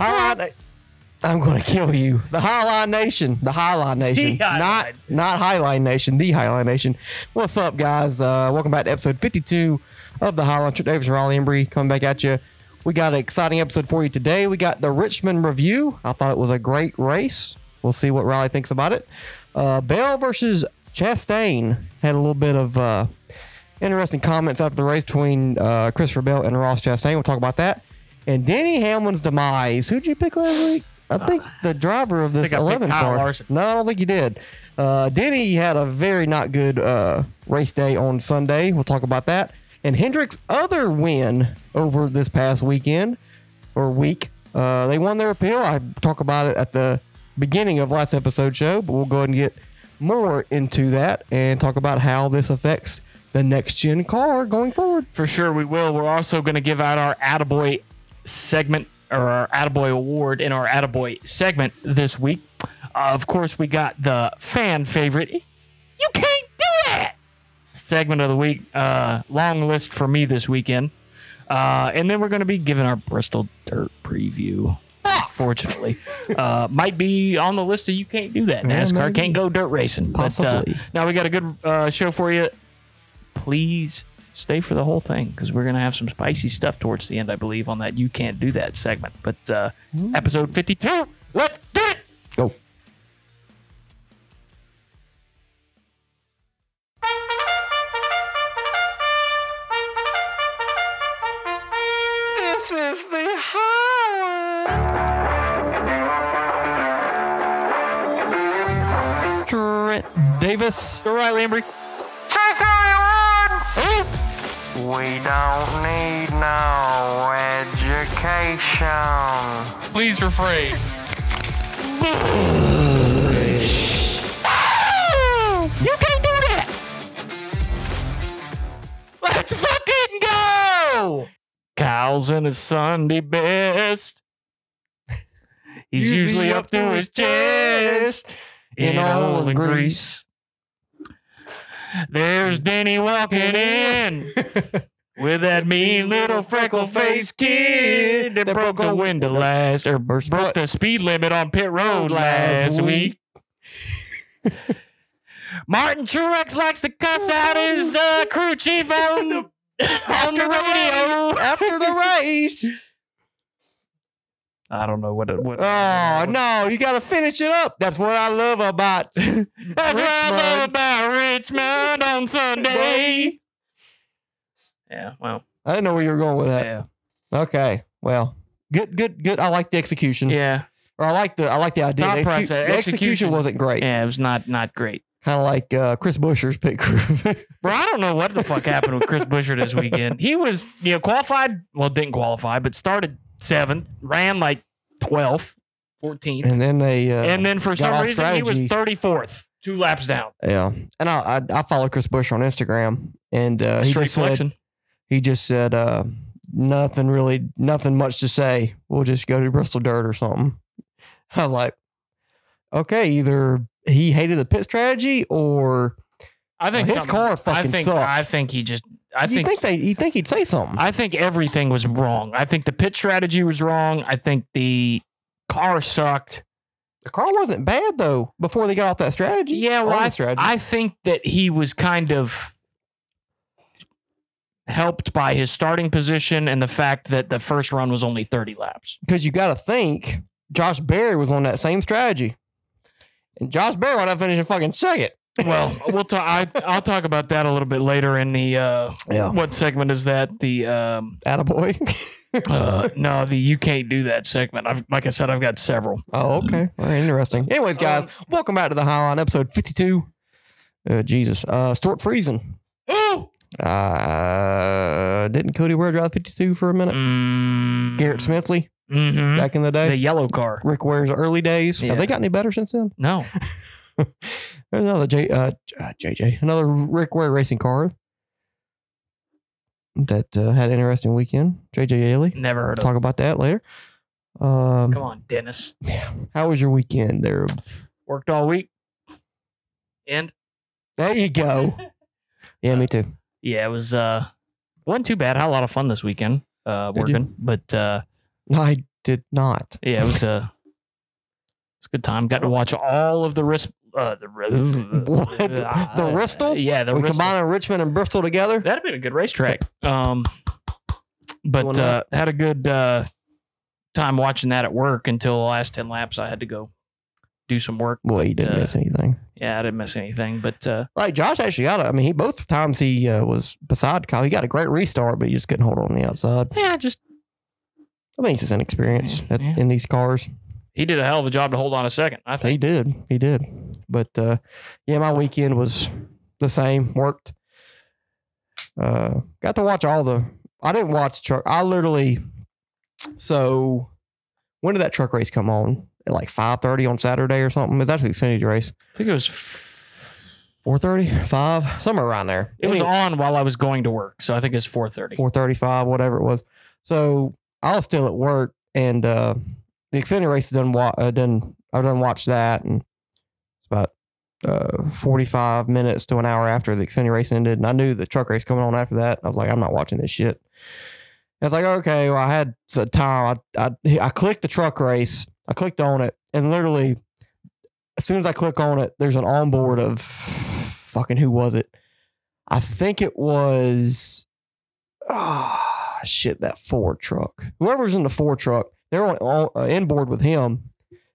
Highline. I'm gonna kill you. The Highline Nation. The Highline Nation. The Highline. Not not Highline Nation. The Highline Nation. What's up, guys? Uh, welcome back to episode 52 of the Highline. Trent Davis and Riley Embree coming back at you. We got an exciting episode for you today. We got the Richmond review. I thought it was a great race. We'll see what Riley thinks about it. Uh, Bell versus Chastain had a little bit of uh, interesting comments after the race between uh, Christopher Bell and Ross Chastain. We'll talk about that. And Denny Hamlin's demise. Who'd you pick last week? I think the driver of this I picked 11 Kyle car. Larson. No, I don't think you did. Uh, Denny had a very not good uh, race day on Sunday. We'll talk about that. And Hendrick's other win over this past weekend or week, uh, they won their appeal. I talk about it at the beginning of last episode show, but we'll go ahead and get more into that and talk about how this affects the next gen car going forward. For sure, we will. We're also going to give out our Attaboy segment or our Attaboy award in our Attaboy segment this week. Uh, of course, we got the fan favorite. You can't do that segment of the week. Uh, long list for me this weekend. Uh, and then we're going to be giving our Bristol Dirt preview. Fortunately, uh, might be on the list of you can't do that. Yeah, NASCAR maybe. can't go dirt racing. But uh, Possibly. now we got a good uh, show for you please stay for the whole thing because we're going to have some spicy stuff towards the end, I believe, on that You Can't Do That segment. But uh, episode 52, let's get it! Go. This is the highway. Trent Davis. All right, Lambry. We don't need no education. Please refrain. you can't do that! Let's fucking go! Kyle's in his Sunday best. He's usually up to his chest in oil and grease. There's Denny walking in with that mean little freckle faced kid that broke the window last or broke the speed limit on pit road last week. Martin Truex likes to cuss out his uh, crew chief on the on the radio. After the race. I don't know what it. What, Oh no, you gotta finish it up. That's what I love about That's what I love about Richmond on Sunday. Yeah, well, I didn't know where you were going with that. yeah, Okay. Well, good, good, good. I like the execution. yeah, Or I like the I like the idea. The, execu- process, the execution execution. wasn't great. yeah. It was not not great. Kind of like uh, Chris Buescher's pit crew. Bro, I don't know what the fuck happened with Chris Buescher this weekend. He was, you know, qualified, well, didn't qualify, but started seventh, ran like 12th, 14th. and then they uh, and then for some reason, he was 34th, two laps down. yeah. And I, I I follow Chris Buescher on Instagram, and uh, he just said he just said uh, nothing really, nothing much to say. We'll just go to Bristol Dirt or something. I was like, okay, either he hated the pit strategy or I think his car I fucking think, sucked. I think he just, I you think, think they you think he'd say something. I think everything was wrong. I think the pit strategy was wrong. I think the car sucked. the car wasn't bad though before they got off that strategy. Yeah, well, I, strategy. I think that he was kind of helped by his starting position and the fact that the first run was only 30 laps. because you got to think Josh Berry was on that same strategy, and Josh Berry wound up finishing fucking second. Well, we'll talk. I, I'll talk about that a little bit later in the. Uh, Yeah. What segment is that? The um, Attaboy. uh, no, the you can't do that segment. I've like I said, I've got several. oh, okay. Right, interesting. Anyways, guys, welcome back to the Highline episode fifty-two. Uh, Jesus, uh, Stewart Friesen. Ooh. Uh, didn't Cody Ware drive fifty-two for a minute? Mm, Garrett Smithley mhm. back in the day. The yellow car. Rick Ware's early days. Yeah. Have they got any better since then? No. There's another J, uh, uh, JJ, another Rick Ware racing car that uh, had an interesting weekend. JJ Yeley. Never heard of. Talk about that later. Um, Come on, Dennis. Yeah. how was your weekend there? Worked all week. And There you go. Yeah, me too. yeah, it was uh wasn't too bad. Had a lot of fun this weekend. Uh Did you? working. But uh I did not. Yeah, it was a it's a good time. Got to watch all of the wrist. Uh, the What? The Bristol? Yeah, the we Bristol. combining Richmond and Bristol together. That'd been a good racetrack. Um, but uh, had a good uh, time watching that at work until the last ten laps. I had to go do some work. Well, you didn't uh, miss anything. Yeah, I didn't miss anything. But uh, Like Josh actually got it. I mean, he both times he uh, was beside Kyle. He got a great restart, but he just couldn't hold on the outside. yeah, just I think it's just inexperience at, Yeah. in these cars. He did a hell of a job to hold on a second. I think He did. He did. But uh, yeah, my weekend was the same. Worked. Uh, got to watch all the. I didn't watch truck. I literally. So, when did that truck race come on? At like five thirty on Saturday or something. Is that the Xfinity race? I think it was. F- Four thirty, five, somewhere around there. it was on while I was going to work, so I think it's four thirty. four thirty five, whatever it was. So I was still at work, and uh, the Xfinity race done. Wa- uh, done. I've done watched that, and it's about uh, forty five minutes to an hour after the Xfinity race ended, and I knew the truck race coming on after that. I was like, I'm not watching this shit. I was like, okay, well, I had some time. I, I I clicked the truck race. I clicked on it, and literally, as soon as I click on it, there's an onboard of fucking who was it? I think it was ah shit that Ford truck. Whoever's in the Ford truck, they're on, on uh, inboard with him.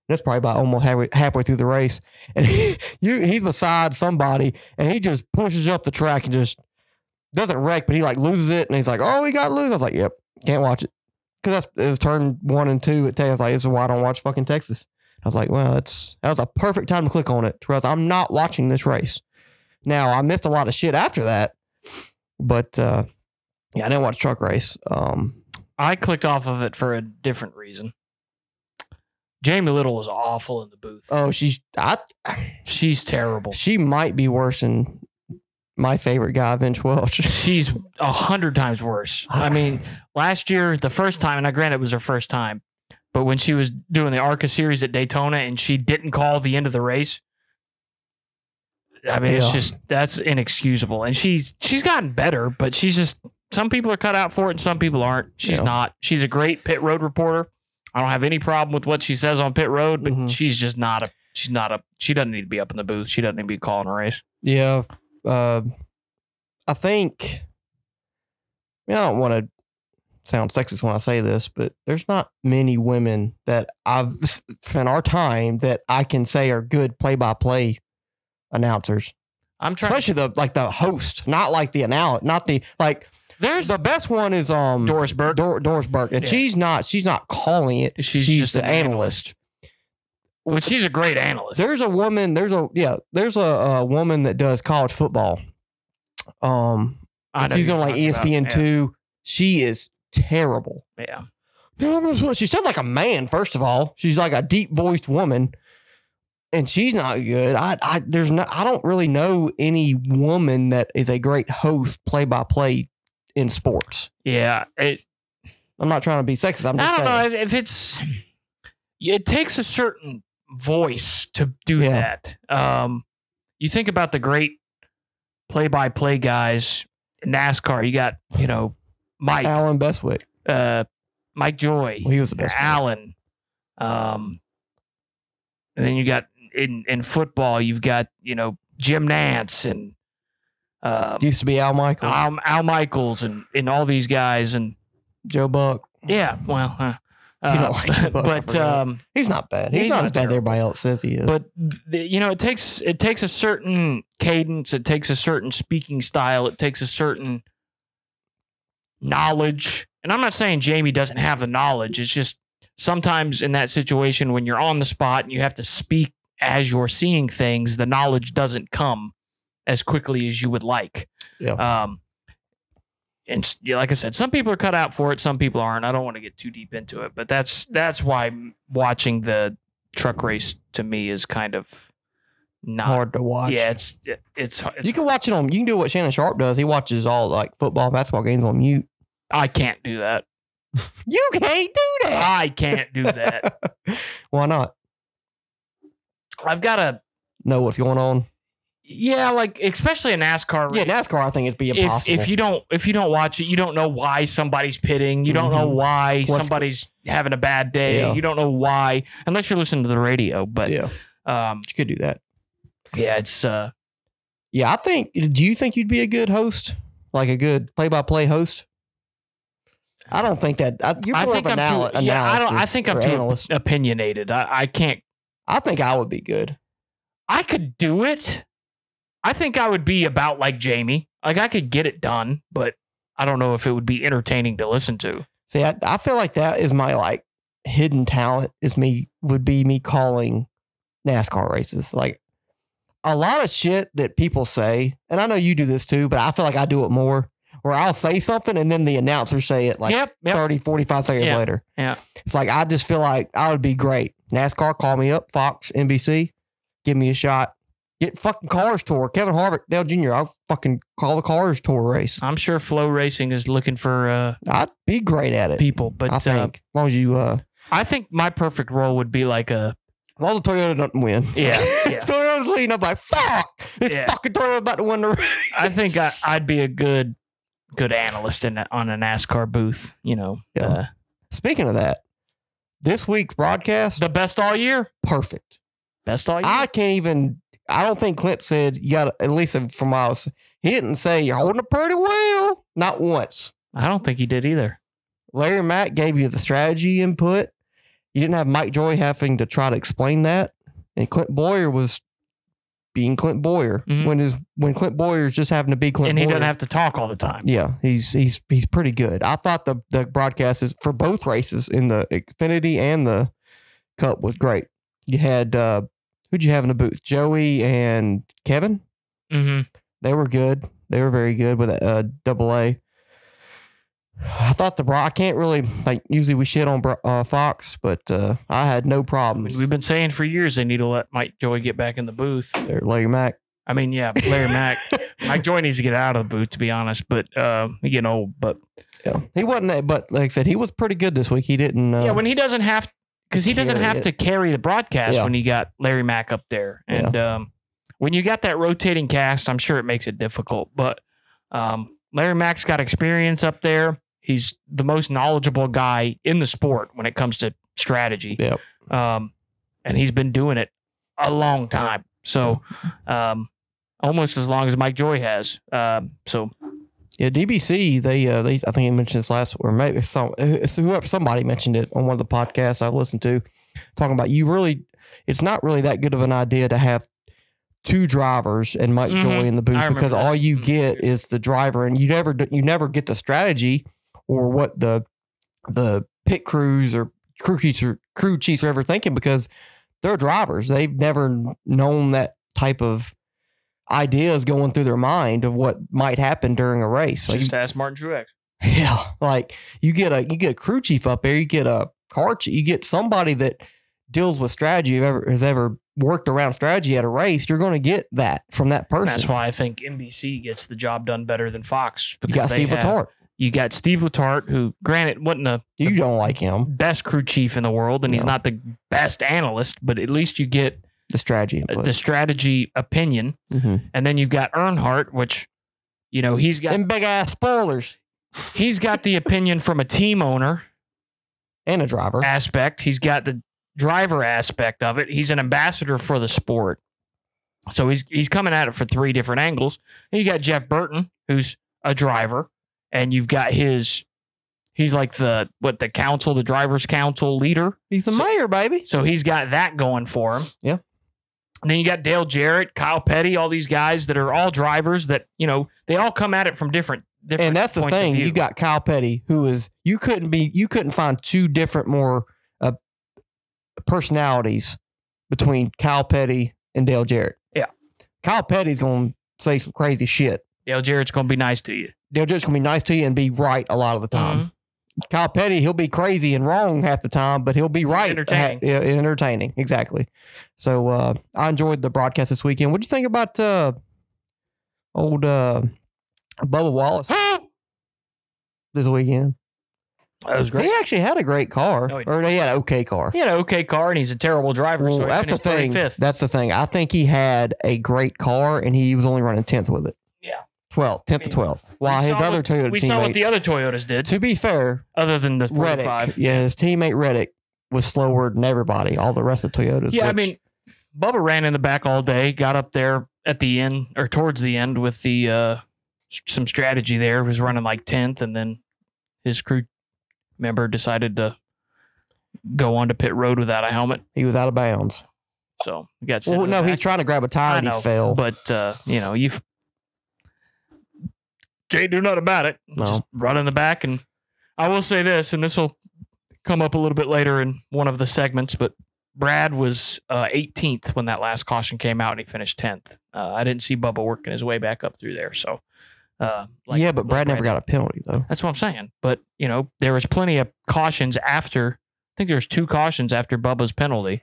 That's probably about almost halfway, halfway through the race, and he, you he's beside somebody, and he just pushes up the track and just doesn't wreck, but he like loses it, and he's like, "Oh, he got loose." I was like, "Yep, can't watch it," because that's it was turn one and two at Texas. Like, this is why I don't watch fucking Texas. I was like, "Well, that's that was a perfect time to click on it." Whereas I'm not watching this race. Now I missed a lot of shit after that, but uh, yeah, I didn't watch truck race. Um, I clicked off of it for a different reason. Jamie Little was awful in the booth. oh, she's I, She's terrible. she might be worse than my favorite guy, Vince Welch. She's a hundred times worse. I ah. mean, last year, the first time, and I grant it was her first time, but when she was doing the ARCA series at Daytona and she didn't call the end of the race, I mean, it's just that's inexcusable. And she's she's gotten better, but she's just some people are cut out for it and some people aren't. She's Yeah. not. She's a great pit road reporter. I don't have any problem with what she says on pit road, but Mhm. she's just not a. She's not a. She doesn't need to be up in the booth. She doesn't need to be calling a race. Yeah. Uh, I think, I, mean, I don't want to sound sexist when I say this, but there's not many women that I've, in our time, that I can say are good play by play announcers. I'm trying. Especially the, like the host, not like the announcer, not the, like, There's the best one is, um, Doris Burke. Dor- Doris Burke. And Yeah. she's not, she's not calling it. She's, She's, just the an analyst. Well, she's a great analyst. There's a woman. There's a yeah. There's a, a woman that does college football. Um, I know she's who on you're like talking about. ESPN two. She is terrible. Yeah. No, no, no, She sounds like a man. First of all, she's like a deep voiced woman, and she's not good. I, I, there's no. I don't really know any woman that is a great host play by play in sports. Yeah. It, I'm not trying to be sexist. I'm just I don't saying. know if, it's. It takes a certain voice to do Yeah. that. Um, you think about the great play-by-play guys in NASCAR. You got you know Mike, Allen Bestwick. uh, Mike Joy, Well, he was the best. Allen. Um, and then you got in in football, you've got you know Jim Nantz and um, Used to be Al Michaels, Al, Al Michaels and and all these guys and Joe Buck. yeah, well, uh, You don't like Joe Buck, but um, He's not bad. He's, He's not, not as bad as everybody else says he is. but you know it takes it takes a certain cadence, it takes a certain speaking style, it takes a certain knowledge. And I'm not saying Jamie doesn't have the knowledge. It's just sometimes in that situation when you're on the spot and you have to speak as you're seeing things, the knowledge doesn't come as quickly as you would like. Yeah. Um, and like I said, some people are cut out for it, some people aren't. I don't want to get too deep into it, but that's that's why watching the truck race to me is kind of not. hard to watch. Yeah, it's it- it's, it's you can watch it on. You can do what Shannon Sharpe does. He watches all like football, basketball games on mute. I can't do that. You can't do that. I can't do that. Why not? I've got to Know what's going on? Yeah, like especially a NASCAR race. Yeah, NASCAR, I think it'd be if impossible. if you don't if you don't watch it, you don't know why somebody's pitting. You don't know Mhm. why What's- somebody's having a bad day. Yeah. You don't know why unless you're listening to the radio. But yeah, um, you could do that. yeah, it's uh, Yeah, I think. Do you think you'd be a good host, like a good play-by-play host? I don't think that. I, you're I think I'm anal- too. Yeah, I don't. I think I'm or too analyst. opinionated. I, I can't. I think I would be good. I could do it. I think I would be about like Jamie. Like I could get it done, but I don't know if it would be entertaining to listen to. See, I, I feel like that is my like hidden talent. Is me would be me calling NASCAR races. Like a lot of shit that people say, and I know you do this too, but I feel like I do it more. Where I'll say something and then the announcer say it like yep. Yep. 30, 45 seconds Yeah. later. Yeah. It's like I just feel like I would be great. NASCAR, call me up, Fox, NBC, give me a shot. Get fucking cars tour. Kevin Harvick, Dale Jr. I'll fucking call the cars tour race. I'm sure FloRacing is looking for uh, I'd be great at it. people, but I think. uh, as long as you uh I think my perfect role would be like a as long as the Toyota doesn't win. Yeah, yeah. Toyota's leading, I'm like, fuck! This Yeah. fucking Toyota's about to win the race. I think I, I'd be a good good analyst in a, on a NASCAR booth. You know, Yeah. uh, Speaking of that, this week's broadcast, the best all year, perfect. best all year. I can't even. I don't think Clint said you got at least from miles. He didn't say you're holding it pretty well. Not once. I don't think he did either. Larry Mack gave you the strategy input. You didn't have Mike Joy having to try to explain that, and Clint Bowyer was being Clint Bowyer Mhm. when his when Clint Bowyer's just having to be Clint. Bowyer. And he Bowyer. doesn't have to talk all the time. Yeah, he's he's he's pretty good. I thought the the broadcast is for both races in the Xfinity and the Cup was great. You had uh who'd you have in the booth? Joey and Kevin. hmm They were good. They were very good with uh double A. I thought the bro. I can't really like. Usually we shit on uh, Fox, but uh, I had no problems. we've been saying for years they need to let Mike Joy get back in the booth. There, Larry Mack. I mean, yeah, Larry Mack. Mike Joy needs to get out of the booth, to be honest. But uh, you know, but Yeah, he wasn't that. But like I said, he was pretty good this week. He didn't. Uh, yeah, when he doesn't have because he doesn't have it. to carry the broadcast Yeah. when you got Larry Mack up there, and um, when you got that rotating cast, I'm sure it makes it difficult. But um, Larry Mack's got experience up there. He's the most knowledgeable guy in the sport when it comes to strategy. Yep. Um, and he's been doing it a long time. So, um, almost as long as Mike Joy has. Um, so Yeah, DBC. They, uh, they. I think he mentioned this last, or maybe some, whoever somebody mentioned it on one of the podcasts I listened to, talking about you really. It's not really that good of an idea to have two drivers and Mike Mhm. Joy in the booth I because all you Mhm. get is the driver, and you never you never get the strategy or what the the pit crews or crew chiefs or crew chiefs are ever thinking because they're drivers. They've never known that type of ideas going through their mind of what might happen during a race. You- just ask Martin Truex. yeah, like you get a you get a crew chief up there, you get a car chief, you get somebody that deals with strategy ever has ever worked around strategy at a race. You're going to get that from that person. That's why I think NBC gets the job done better than Fox. you got Steve have- Letarte. You got Steve Letarte, who, granted, wasn't the You don't like him. best crew chief in the world, and he's not the best analyst, but at least you get The strategy input. the strategy opinion. Mhm. And then you've got Earnhardt, which, you know, he's got Them big ass spoilers he's got the opinion from a team owner and a driver. aspect. He's got the driver aspect of it. He's an ambassador for the sport. So he's he's coming at it for three different angles. And you got Jeff Burton, who's a driver, and you've got his he's like the what the council, the drivers council leader. He's the So- mayor, baby. So he's got that going for him. Yeah. And then you got Dale Jarrett, Kyle Petty, all these guys that are all drivers that, you know, they all come at it from different different And that's the thing. You got Kyle Petty, who is you couldn't be you couldn't find two different more uh, personalities between Kyle Petty and Dale Jarrett. Yeah. Kyle Petty's going to say some crazy shit. Dale Jarrett's going to be nice to you. Dale Jarrett's going to be nice to you and be right a lot of the time. Mhm. Kyle Petty, he'll be crazy and wrong half the time, but he'll be right. Entertaining. Ha- entertaining, exactly. So uh, I enjoyed the broadcast this weekend. What'd you think about uh, old uh, Bubba Wallace this weekend? That was great. He actually had a great car, No, he or he had an okay car. He had an okay car, and he's a terrible driver. Well, so that's the thing. 35th. That's the thing. I think he had a great car, and he was only running tenth with it. Yeah. 12th, 10th to 12th. While his other what- Toyota We saw what the other Toyotas did, to be fair, other than the Reddick, 45. yeah, his teammate Reddick was slower than everybody. All the rest of Toyotas. Yeah, I mean, Bubba ran in the back all day, got up there at the end or towards the end with the uh, some strategy there. Was running like tenth, and then his crew member decided to go on to pit road without a helmet. he was out of bounds. So he got Well, in the no, he's trying to grab a tire I and he know, fell. but uh, you know you can't do nothing about it. No. Just run in the back, and I will say this, and this will come up a little bit later in one of the segments, but. Brad was uh, 18th when that last caution came out, and he finished 10th. Uh, I didn't see Bubba working his way back up through there. So, uh, like- yeah, but like Brad never got a penalty though. That's what I'm saying. But you know, there was plenty of cautions after. I think there's two cautions after Bubba's penalty.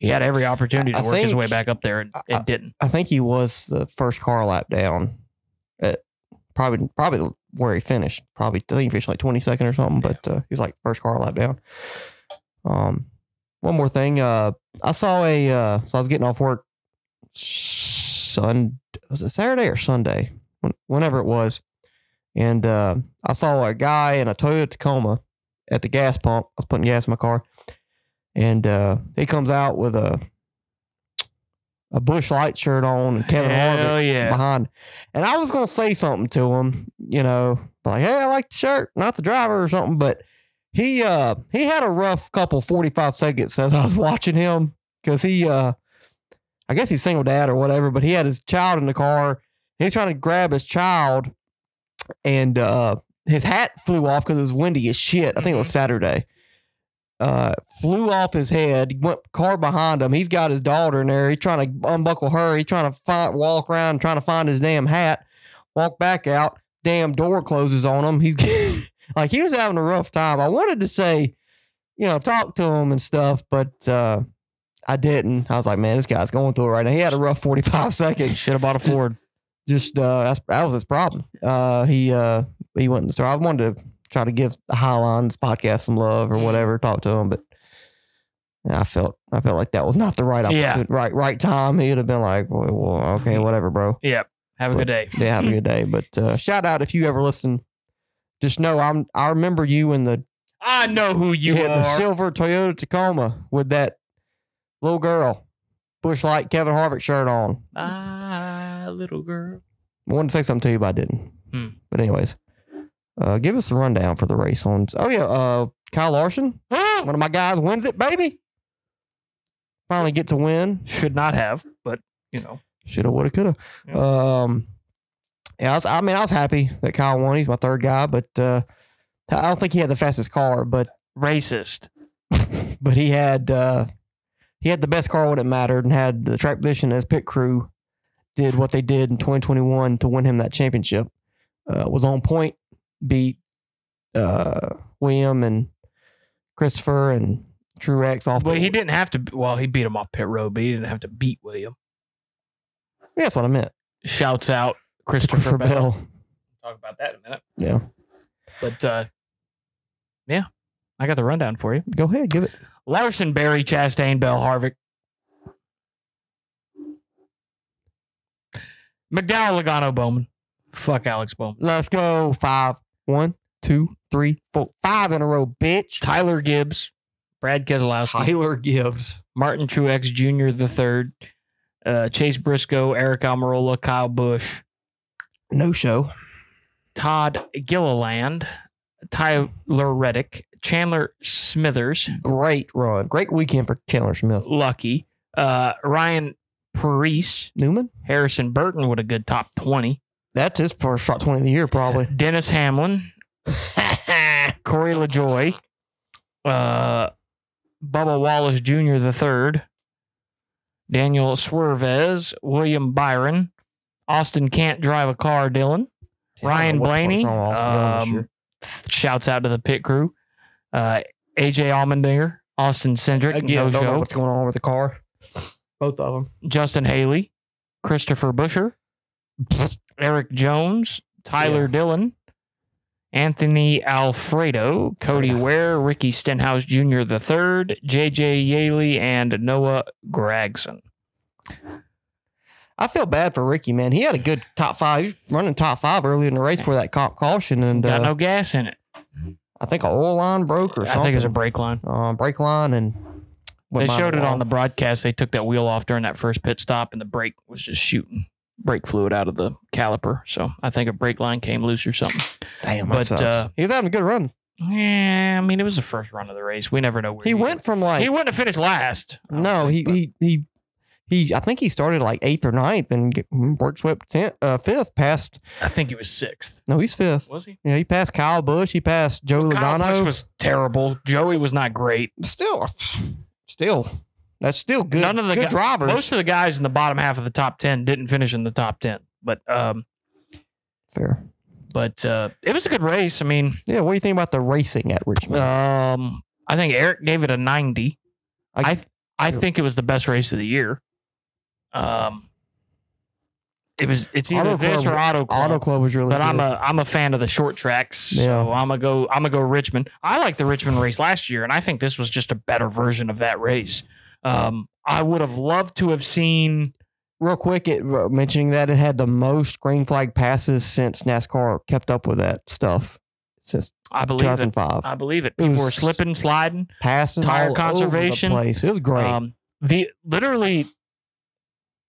He had every opportunity to I work his way back up there and, and I- didn't. I think he was the first car lap down. Probably probably where he finished. Probably I think he finished like twenty second or something. But uh, he was like first car lap down. Um, one more thing. Uh, I saw a. Uh, so I was getting off work. Sun was it Saturday or Sunday? When, whenever it was, and uh, I saw a guy in a Toyota Tacoma at the gas pump. I was putting gas in my car, and uh, he comes out with a a Busch Light shirt on and Kevin Harvick yeah! behind. And I was gonna say something to him, you know, like, hey, I like the shirt, not the driver or something. But he uh he had a rough couple 45 seconds as I was watching him because he uh I guess he's single dad or whatever, but he had his child in the car. He's trying to grab his child and uh his hat flew off because it was windy as shit. I think it was Saturday. Uh, flew off his head. Went car behind him. He's got his daughter in there. He's trying to unbuckle her. He's trying to find, walk around, trying to find his damn hat. Walk back out. Damn door closes on him. He's like he was having a rough time. I wanted to say, you know, talk to him and stuff, but uh, I didn't. I was like, man, this guy's going through it right now. He had a rough forty five seconds Should have bought a Ford. just uh that's, that was his problem. Uh he uh he wasn't so I wanted to try to give the Highlines podcast some love or Mm. whatever, talk to him, but yeah, I felt I felt like that was not the right Yeah. right right time. He'd have been like, well, well, okay, whatever, bro. Yep. Have a good day. Yeah, have a good day. But uh shout out if you ever listen. Just know I'm I remember you in the I know who you yeah, the are. silver Toyota Tacoma with that little girl, Busch Light Kevin Harvick shirt on. Ah, little girl. I wanted to say something to you, but I didn't. Hmm. But anyways, uh, give us a rundown for the race on. Oh yeah, uh, Kyle Larson, one of my guys, wins it, baby. Finally get to win. Should not have, but you know. Shoulda, woulda, coulda. Yeah. Um, yeah, I, was, I mean, I was happy that Kyle won. He's my third guy, but uh, I don't think he had the fastest car, but Racist. but he had uh, he had the best car when it mattered, and had the track position as pit crew did what they did in 2021 to win him that championship. Uh, was on point, beat uh, William and Christopher and Truex off. But he didn't have to. Well, he beat him off pit road, but he didn't have to beat William. Yeah, that's what I meant. Shouts out Christopher, Christopher Bell. Bell. Talk about that in a minute. Yeah, But uh, yeah, I got the rundown for you. go ahead, give it. Larson, Berry, Chastain, Bell, Harvick. McDowell, Logano, Bowman. Fuck Alex Bowman. Let's go. Five, one, two, three, four, five in a row, bitch. Tyler Gibbs, Brad Keselowski, Tyler Gibbs. Martin Truex Jr. the third, uh, Chase Briscoe, Aric Almirola, Kyle Busch, No show. Todd Gilliland, Tyler Reddick, Chandler Smithers, Great run. Great weekend for Chandler Smith. Lucky, uh, Ryan Preece, Newman. Harrison Burton with a good top 20, That's his first shot 20 of the year, probably. Dennis Hamlin, Corey LaJoie, uh, Bubba Wallace Jr. the third, Daniel Swervez, William Byron, Austin can't drive a car, Dillon, Ryan the fuck's Blaney, wrong with Austin Dillon this um, shouts out to the pit crew, uh, AJ Allmendinger, Austin Cindric, Again, no don't know what's going on with the car. Both of them. Justin Haley, Christopher Buescher, Eric Jones, Tyler Yeah. Dillon, Anthony Alfredo, Cody Ware, Ricky Stenhouse Jr. III, JJ Yeley, and Noah Gragson. I feel bad for Ricky, man. He had a good top five. He was running top five early in the race for that ca- caution, and Got uh, no gas in it. I think a oil line broke or I something. it was a brake line. uh, brake line, and They showed it on the broadcast. They took that wheel off during that first pit stop, and the brake was just shooting brake fluid out of the caliper. So I think a brake line came loose or something. Damn, but, uh, he was having a good run. Yeah, I mean, it was the first run of the race. We never know where He went from like He wouldn't have finished last. No, he, think, but- he he he. I think he started like eighth or ninth and get, work swept tenth, uh, fifth. Past I think he was sixth. no, he's fifth. Was he? Yeah, he passed Kyle Busch. He passed Joe Kyle Logano. Busch was terrible. Joey was not great. still, still, that's still good. None of the good drivers. Most of the guys in the bottom half of the top ten didn't finish in the top ten. But um, Fair. but uh, it was a good race. I mean, Yeah. What do you think about the racing at Richmond? um, I think Eric gave it a ninety. I- I I think it was the best race of the year. Um, it was. It's either Auto this Club- or Auto Club. Auto Club was really but good. I'm a I'm a fan of the short tracks, Yeah. so I'm gonna go I'm gonna go Richmond. I like the Richmond race last year, and I think this was just a better version of that race. Um, I would have loved to have seen. Real quick, it mentioning that it had the most green flag passes since NASCAR kept up with that stuff since I believe it. 2005. I believe it. It People were slipping, sliding. Passing tire all conservation. place. It was great. Um, the literally,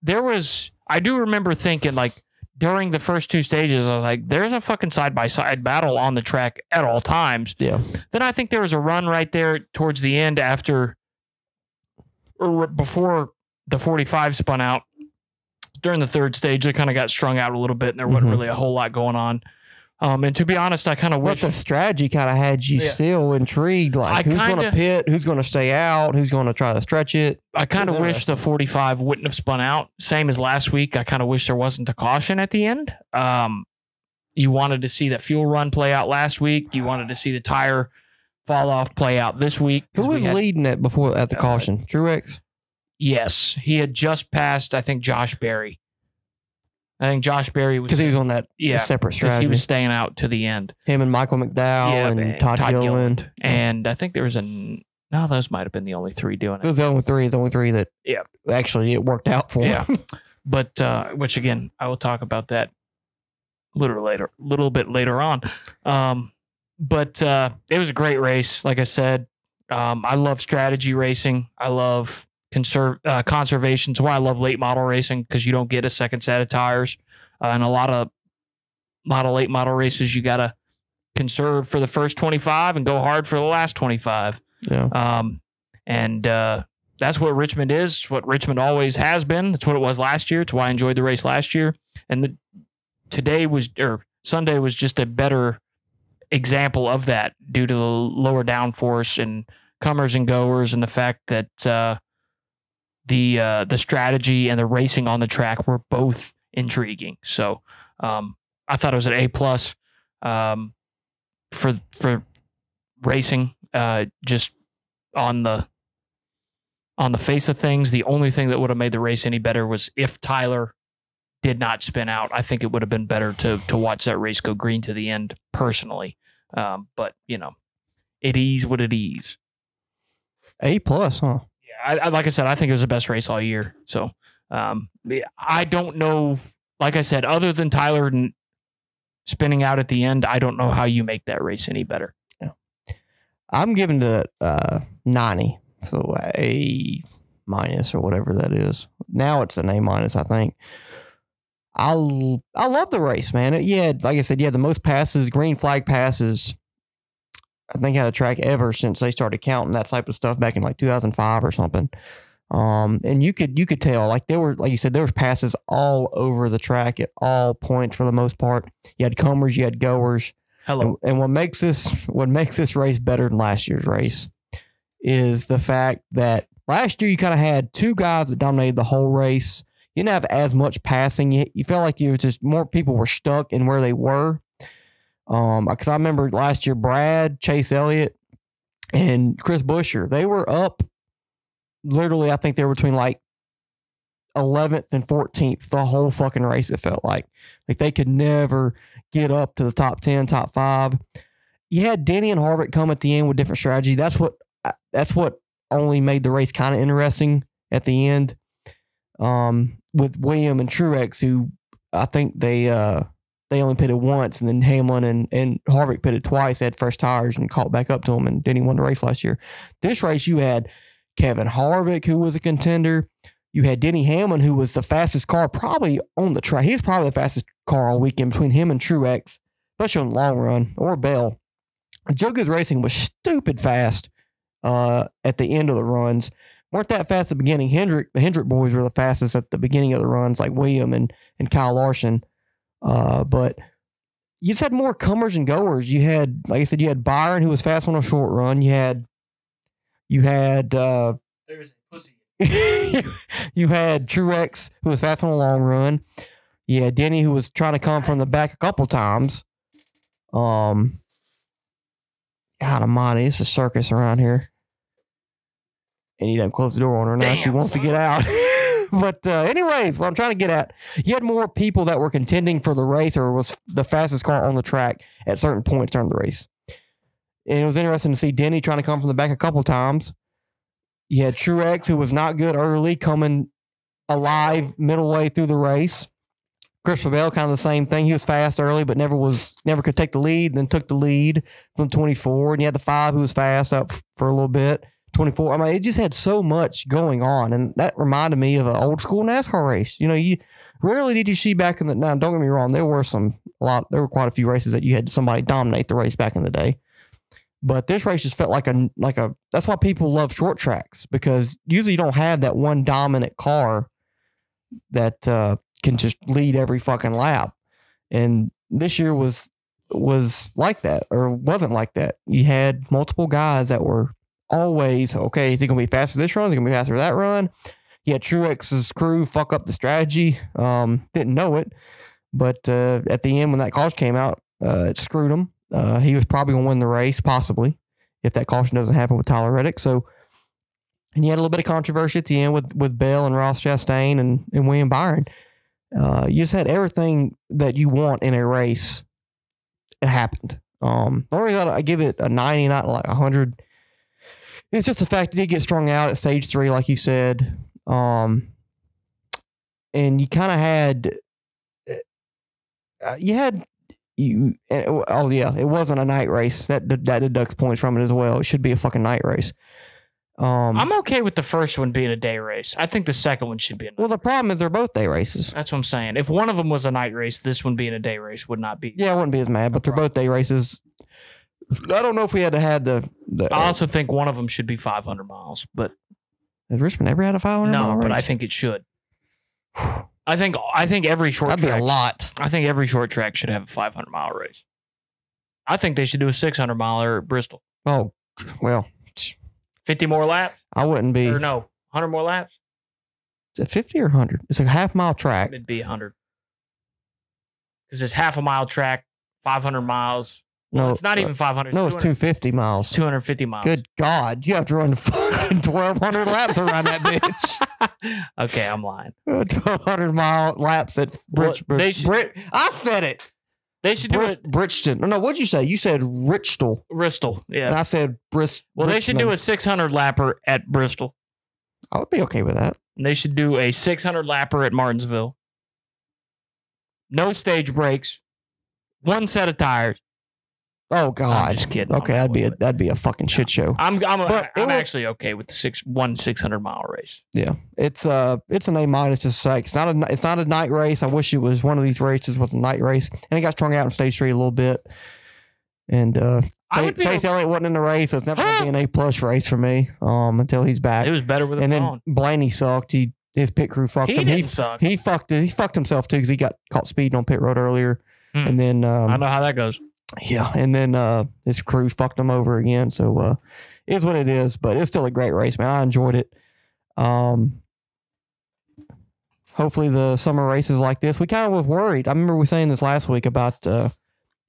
there was. I do remember thinking like during the first two stages, I was like, "There's a fucking side by side battle on the track at all times." yeah, Then I think there was a run right there towards the end after or before the 45 spun out. During the third stage, they kind of got strung out a little bit, and there wasn't Mhm. really a whole lot going on. Um, and to be honest, I kind of but wish the strategy kind of had you Yeah. still intrigued. Like I who's going to pit, who's going to stay out, who's going to try to stretch it. I kind of wish the 45 wouldn't have spun out. Same as last week. I kind of wish there wasn't a caution at the end. Um, you wanted to see that fuel run play out last week. You wanted to see the tire fall off play out this week. Who we was had- leading it before at the Uh, caution? Truex. Yes, he had just passed. I think Josh Berry. I think Josh Berry was Because he was on that yeah separate because strategy. he was staying out to the end. Him and Michael McDowell and man, Todd, Gilliland. Gilliland. and I think there was a no. Those might have been the only three doing It it. was the only three. The only three that Yeah. actually it worked out for. Yeah. him. But uh, which again, I will talk about that little later, little bit later on. Um, but uh, it was a great race. Like I said, um, I love strategy racing. I love conserve uh, conservation. It's why I love late model racing because you don't get a second set of tires. Uh, and a lot of model eight model races, you gotta conserve for the first twenty five and go hard for the last twenty five. yeah. Um, and uh, that's what Richmond is. It's what Richmond always has been. That's what it was last year. It's why I enjoyed the race last year. And the, today was, or Sunday was just a better example of that due to the lower downforce and comers and goers and the fact that uh, the uh, the strategy and the racing on the track were both intriguing. So um, I thought it was an A plus um, for for racing. Uh, just on the on the face of things, the only thing that would have made the race any better was if Tyler did not spin out. I think it would have been better to to watch that race go green to the end personally. Um, but you know, it is what it is. A plus, huh? Yeah, I, I, like I said, I think it was the best race all year. So um, I don't know. Like I said, other than Tyler spinning out at the end, I don't know how you make that race any better. I'm giving it uh, 90. So A minus or whatever that is. Now it's an A minus, I think. I I love the race, man. It, yeah, like I said, yeah, the most passes, green flag passes. I think had a track ever since they started counting that type of stuff back in like 2005 or something. Um, and you could you could tell like there were like you said there was passes all over the track at all points for the most part. You had comers, you had goers. Hello. And, and what makes this what makes this race better than last year's race is the fact that last year you kind of had two guys that dominated the whole race. You didn't have as much passing. You, you felt like you just more people were stuck in where they were. Um, because I remember last year Brad, Chase Elliott, and Chris Buescher, they were up literally, I think they were between like 11th and 14th the whole fucking race, it felt like. Like they could never get up to the top 10, top five. You had Denny and Harvick come at the end with different strategy. That's what that's what only made the race kind of interesting at the end. Um, with William and Truex, who I think they uh they only pitted once, and then Hamlin and and Harvick pitted twice, had first tires and caught back up to him, and Denny won the race last year. This race, you had Kevin Harvick, who was a contender. You had Denny Hamlin, who was the fastest car probably on the track. He's probably the fastest car all weekend between him and Truex, especially on the long run, or Bell. Joe Good Racing was stupid fast uh, at the end of the runs. Weren't that fast at the beginning. Hendrick, the Hendrick boys were the fastest at the beginning of the runs, like William and, and Kyle Larson. Uh, but you just had more comers and goers. You had, like I said, you had Byron who was fast on a short run. You had, you had, uh, There's a pussy. you had Truex who was fast on a long run. Had Denny who was trying to come from the back a couple times. Um, God Almighty, it's a circus around here. And you done close the door on her now. she Damn, wants to get out. but uh, anyways, what I'm trying to get at, you had more people that were contending for the race or was the fastest car on the track at certain points during the race. And it was interesting to see Denny trying to come from the back a couple times. You had Truex, who was not good early, coming alive middle way through the race. Christopher Bell, kind of the same thing. He was fast early, but never was never could take the lead. And then took the lead from 24, and you had the five who was fast up for a little bit. 24. I mean, it just had so much going on, and that reminded me of an old school NASCAR race. You know, you rarely did you see back in the now. Don't get me wrong, there were some a lot. There were quite a few races that you had somebody dominate the race back in the day. But this race just felt like a like a. That's why people love short tracks because usually you don't have that one dominant car that uh, can just lead every fucking lap. And this year was was like that or wasn't like that. You had multiple guys that were always okay. Is he gonna be faster this run? Is he gonna be faster that run? Yeah, Truex's crew fuck up the strategy. Um, didn't know it, but uh, at the end when that caution came out, uh, it screwed him. Uh, he was probably gonna win the race, possibly, if that caution doesn't happen with Tyler Reddick. So, and you had a little bit of controversy at the end with with Bell and Ross Chastain and and William Byron. Uh, you just had everything that you want in a race. It happened. Um, I give it a ninety, not like hundred. It's just the fact that he gets strung out at stage three, like you said. Um, and you kind of had, uh, you had you. and- Oh yeah, it wasn't a night race. That that deducts points from it as well. It should be a fucking night race. Um, I'm okay with the first one being a day race. I think the second one should be a night. well, the problem is they're both day races. That's what I'm saying. If one of them was a night race, this one being a day race would not be. Yeah, I wouldn't be as mad, but they're both day races. I don't know if we had to had the. the I also think one of them should be 500 miles, but has Richmond ever had a 500 no, mile but I think it should. I think I think every short that'd be track, a lot. I think every short track should have a 500 mile race. I think they should do a 600 miler at Bristol. Oh, well, 50 more laps I wouldn't be. or no, 100 more laps. Is it 50 or 100? It's a half mile track. It'd be 100 because it's half a mile track, 500 miles. Well, No, it's not uh, even 500. No, it's 250 It's miles. 250 miles. Good God, you have to run fucking 1,200 laps around that bitch. okay, I'm lying. 1,200 mile laps at Well, Bridge. they should- Brit, I said it. They should do it. Bridgeton. No, no, what'd you say? You said Richtel. Bristol. Yeah. And I said Bristol. Well, they should do a 600 lapper at Bristol. I would be okay with that. And they should do a 600 lapper at Martinsville. No stage breaks. One set of tires. Oh God. just kidding. Okay, I'm that'd be a that'd be a fucking shit show. I'm I'm But I'm was- actually okay with the six one 600 mile race. Yeah, it's uh, it's an A minus to say it's not a it's not a night race. I wish it was one of these races with a night race, and it got strung out in stage three a little bit. And uh, Chase, Chase Elliott wasn't in the race, so it's never gonna be an A plus race for me. Um, until he's back. It was better with a and then phone. Blaney sucked. He his pit crew fucked He him. He suck. he fucked. He fucked himself too because he got caught speeding on pit road earlier. Hmm. And then um, I know how that goes. Yeah, and then uh his crew fucked him over again. So uh it is what it is, but it's still a great race, man. I enjoyed it. Um hopefully the summer races like this. We kind of was worried. I remember we saying this last week about uh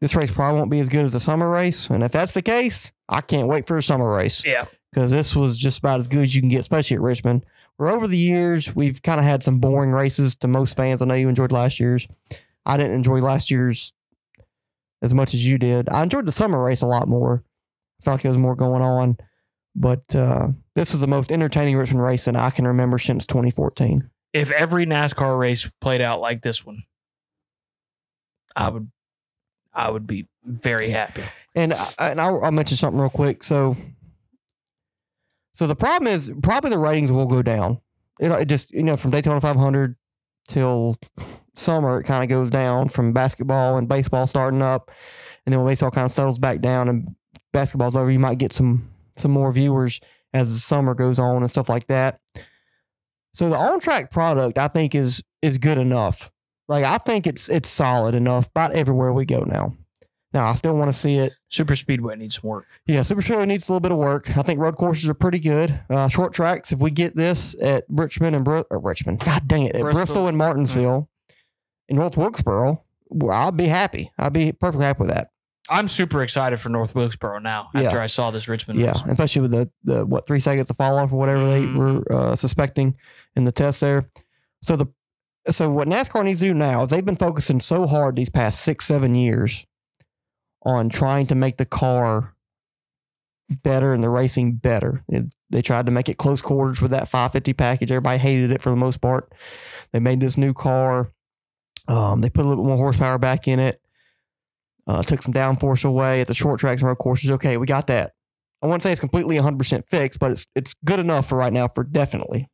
this race probably won't be as good as the summer race. And if that's the case, I can't wait for a summer race Yeah. because this was just about as good as you can get, especially at Richmond. Where over the years we've kind of had some boring races to most fans. I know you enjoyed last year's. I didn't enjoy last year's as much as you did. I enjoyed the summer race a lot more. I felt like there was more going on, but uh, this was the most entertaining Richmond race that I can remember since 2014. If every NASCAR race played out like this one, I would, I would be very happy. And I- and I'll, I'll mention something real quick. So, so the problem is probably the ratings will go down. You know, it just you know from Daytona 500 till summer, it kind of goes down from basketball and baseball starting up, and then when baseball kind of settles back down and basketball's over, you might get some some more viewers as the summer goes on and stuff like that. So the on track product, I think, is is good enough. Like I think it's it's solid enough about everywhere we go now. Now I still want to see it Super Speedway needs some work. yeah, Super Speedway needs a little bit of work. I think road courses are pretty good. Uh, short tracks, if we get this at Richmond and Br- or Richmond, God dang it, at Bristol. Bristol, and Martinsville, in North Wilkesboro, well, I'll be happy. I'll be perfectly happy with that. I'm super excited for North Wilkesboro now Yeah. after I saw this Richmond Yeah, especially with the the what three seconds of fall off or whatever they Mhm. were uh, suspecting in the test there. So the so what NASCAR needs to do now is they've been focusing so hard these past six seven years on trying to make the car better and the racing better. It- they tried to make it close quarters with that 550 package. Everybody hated it for the most part. They made this new car. Um, they put a little bit more horsepower back in it. Uh, took some downforce away at the short tracks and road courses. Okay, we got that. I wouldn't say it's completely 100% fixed, but it's it's good enough for right now for definitely.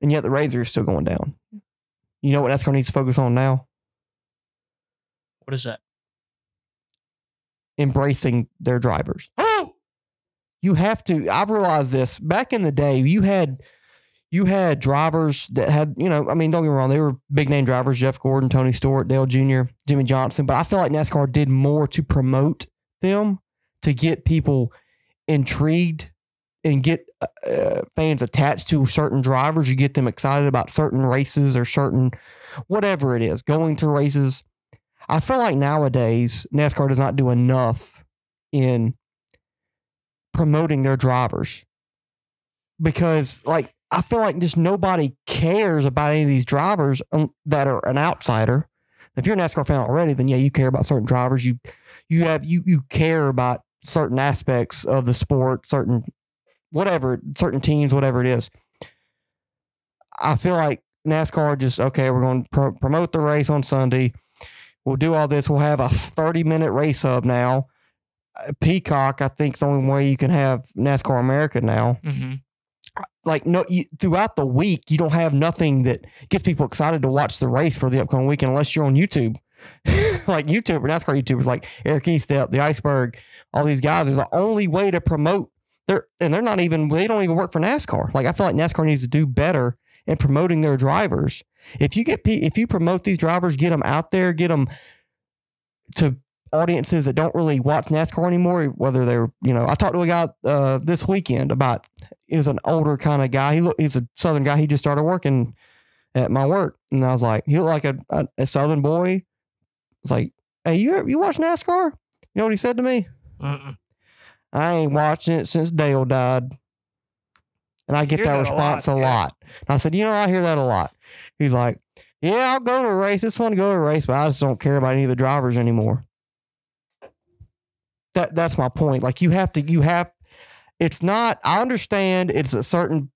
And yet the Razor is still going down. You know what NASCAR needs to focus on now? What is that? Embracing their drivers. You have to. I've realized this. Back in the day, you had you had drivers that had, you know, I mean, don't get me wrong, they were big name drivers, Jeff Gordon, Tony Stewart, Dale Jr., Jimmie Johnson, but I feel like NASCAR did more to promote them to get people intrigued and get uh, fans attached to certain drivers. You get them excited about certain races or certain whatever it is, going to races. I feel like nowadays NASCAR does not do enough in promoting their drivers because, like, I feel like just nobody cares about any of these drivers um, that are an outsider. If you're a NASCAR fan already, then yeah, you care about certain drivers. You you have you you care about certain aspects of the sport, certain whatever, certain teams, whatever it is. I feel like NASCAR just okay. We're going to pro- promote the race on Sunday. We'll do all this. We'll have a 30 minute race hub now. Uh, Peacock, I think, is the only way you can have NASCAR America now Mm-hmm. Like no you, throughout the week you don't have nothing that gets people excited to watch the race for the upcoming weekend unless you're on YouTube. like YouTube or NASCAR YouTubers like Eric Estepp, the Iceberg, all these guys are the only way to promote their and they're not even they don't even work for NASCAR. Like I feel like NASCAR needs to do better in promoting their drivers. If you get if you promote these drivers, get them out there, get them to audiences that don't really watch NASCAR anymore, whether they're, you know, I talked to a guy uh, this weekend about, he was an older kind of guy. He look, he's a Southern guy. He just started working at my work. And I was like, he looked like a, a, a Southern boy. It's like, hey, you, you watch NASCAR? You know what he said to me? Mm-mm. I ain't watching it since Dale died. And I get that, that response a lot, lot. yeah. And I said, you know, I hear that a lot. He's like, yeah, I'll go to a race. It's fun to go to a race, but I just don't care about any of the drivers anymore. That that's my point. Like you have to, you have. It's not. I understand. It's a certain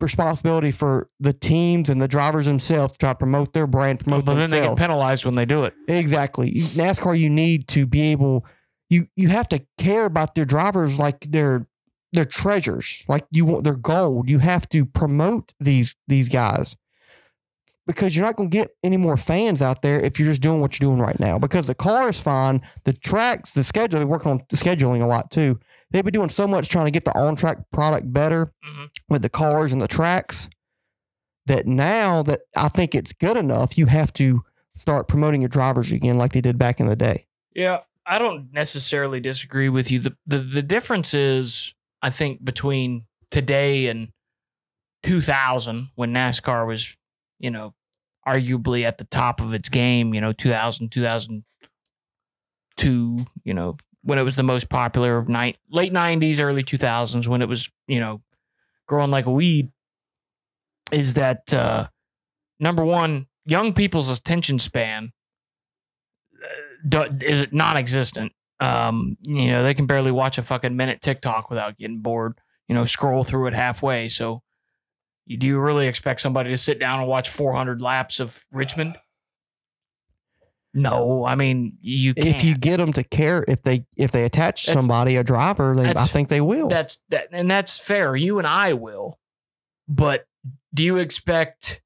responsibility for the teams and the drivers themselves to try to promote their brand, promote But then they get penalized when they do it. Exactly. You- NASCAR, you need to be able you you have to care about their drivers like they're they're treasures. Like you want their gold. You have to promote these these guys. Because you're not going to get any more fans out there if you're just doing what you're doing right now. Because the car is fine, the tracks, the schedule, they're working on scheduling a lot too. They've been doing so much trying to get the on track product better Mhm. with the cars and the tracks that now that I think it's good enough, you have to start promoting your drivers again like they did back in the day. Yeah, I don't necessarily disagree with you. The, the the difference is, I think, between today and 2000, when NASCAR was, you know, arguably at the top of its game. You know, 2000, 2002. You know, when it was the most popular, night late 90s, early 2000s, when it was, you know, growing like a weed. Is that uh, number one? Young people's attention span do, is non-existent. Um, you know, they can barely watch a fucking minute TikTok without getting bored. You know, scroll through it halfway. So, do you really expect somebody to sit down and watch 400 laps of Richmond? No, I mean you can't. If you get them to care, if they if they attach That's- somebody a driver, they, I think they will. that's that, and that's fair. You and I will, but do you expect,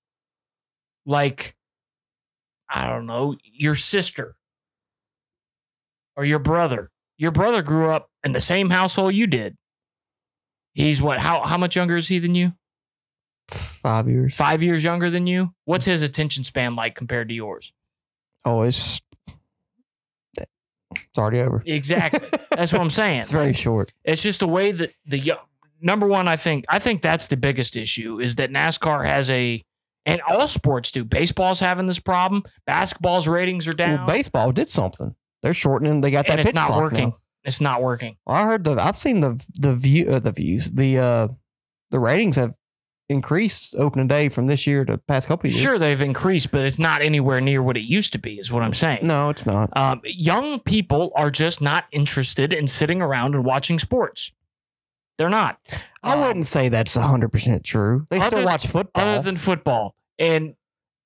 like, I don't know, your sister or your brother? Your brother grew up in the same household you did. He's what? How how much younger is he than you? Five years. Five years younger than you. What's his attention span like compared to yours? Oh, it's it's already over. Exactly. That's what I'm saying. It's very short. It's just the way that the number one, I think, I think that's the biggest issue is that NASCAR has a, and all sports do. Baseball's having this problem. Basketball's ratings are down, Well, baseball did something. They're shortening. They got that and it's not working. now. It's not working. Well, I heard the. I've seen the the view uh, the views the uh the ratings have increased opening day from this year to past couple years. Sure, they've increased, but it's not anywhere near what it used to be. Is what I'm saying. No, it's not. Um, young people are just not interested in sitting around and watching sports. They're not. I Um, wouldn't say that's hundred percent true. They still watch football, other than football, and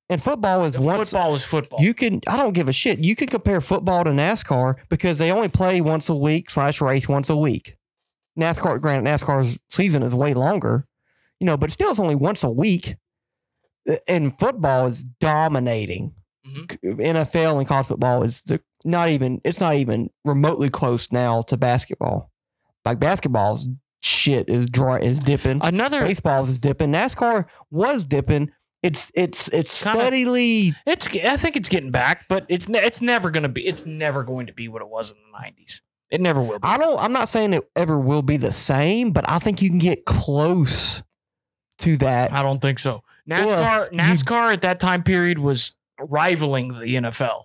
and football is once football is football. you can. I don't give a shit. You can compare football to NASCAR because they only play once a week slash race once a week. NASCAR, granted, NASCAR's season is way longer, you know, but still it's only once a week. And football is dominating. Mhm. NFL and college football is the, not even. It's not even remotely close now to basketball. Like basketball's shit is dry is dipping. Another Baseball is dipping. NASCAR was dipping. It's it's it's Kinda- steadily. It's. I think it's getting back, but it's. ne- It's never gonna be. It's never going to be what it was in the nineties. It never will be. I don't. I'm not saying it ever will be the same, but I think you can get close to that. I don't think so. Well, NASCAR. you- NASCAR at that time period was rivaling the NFL,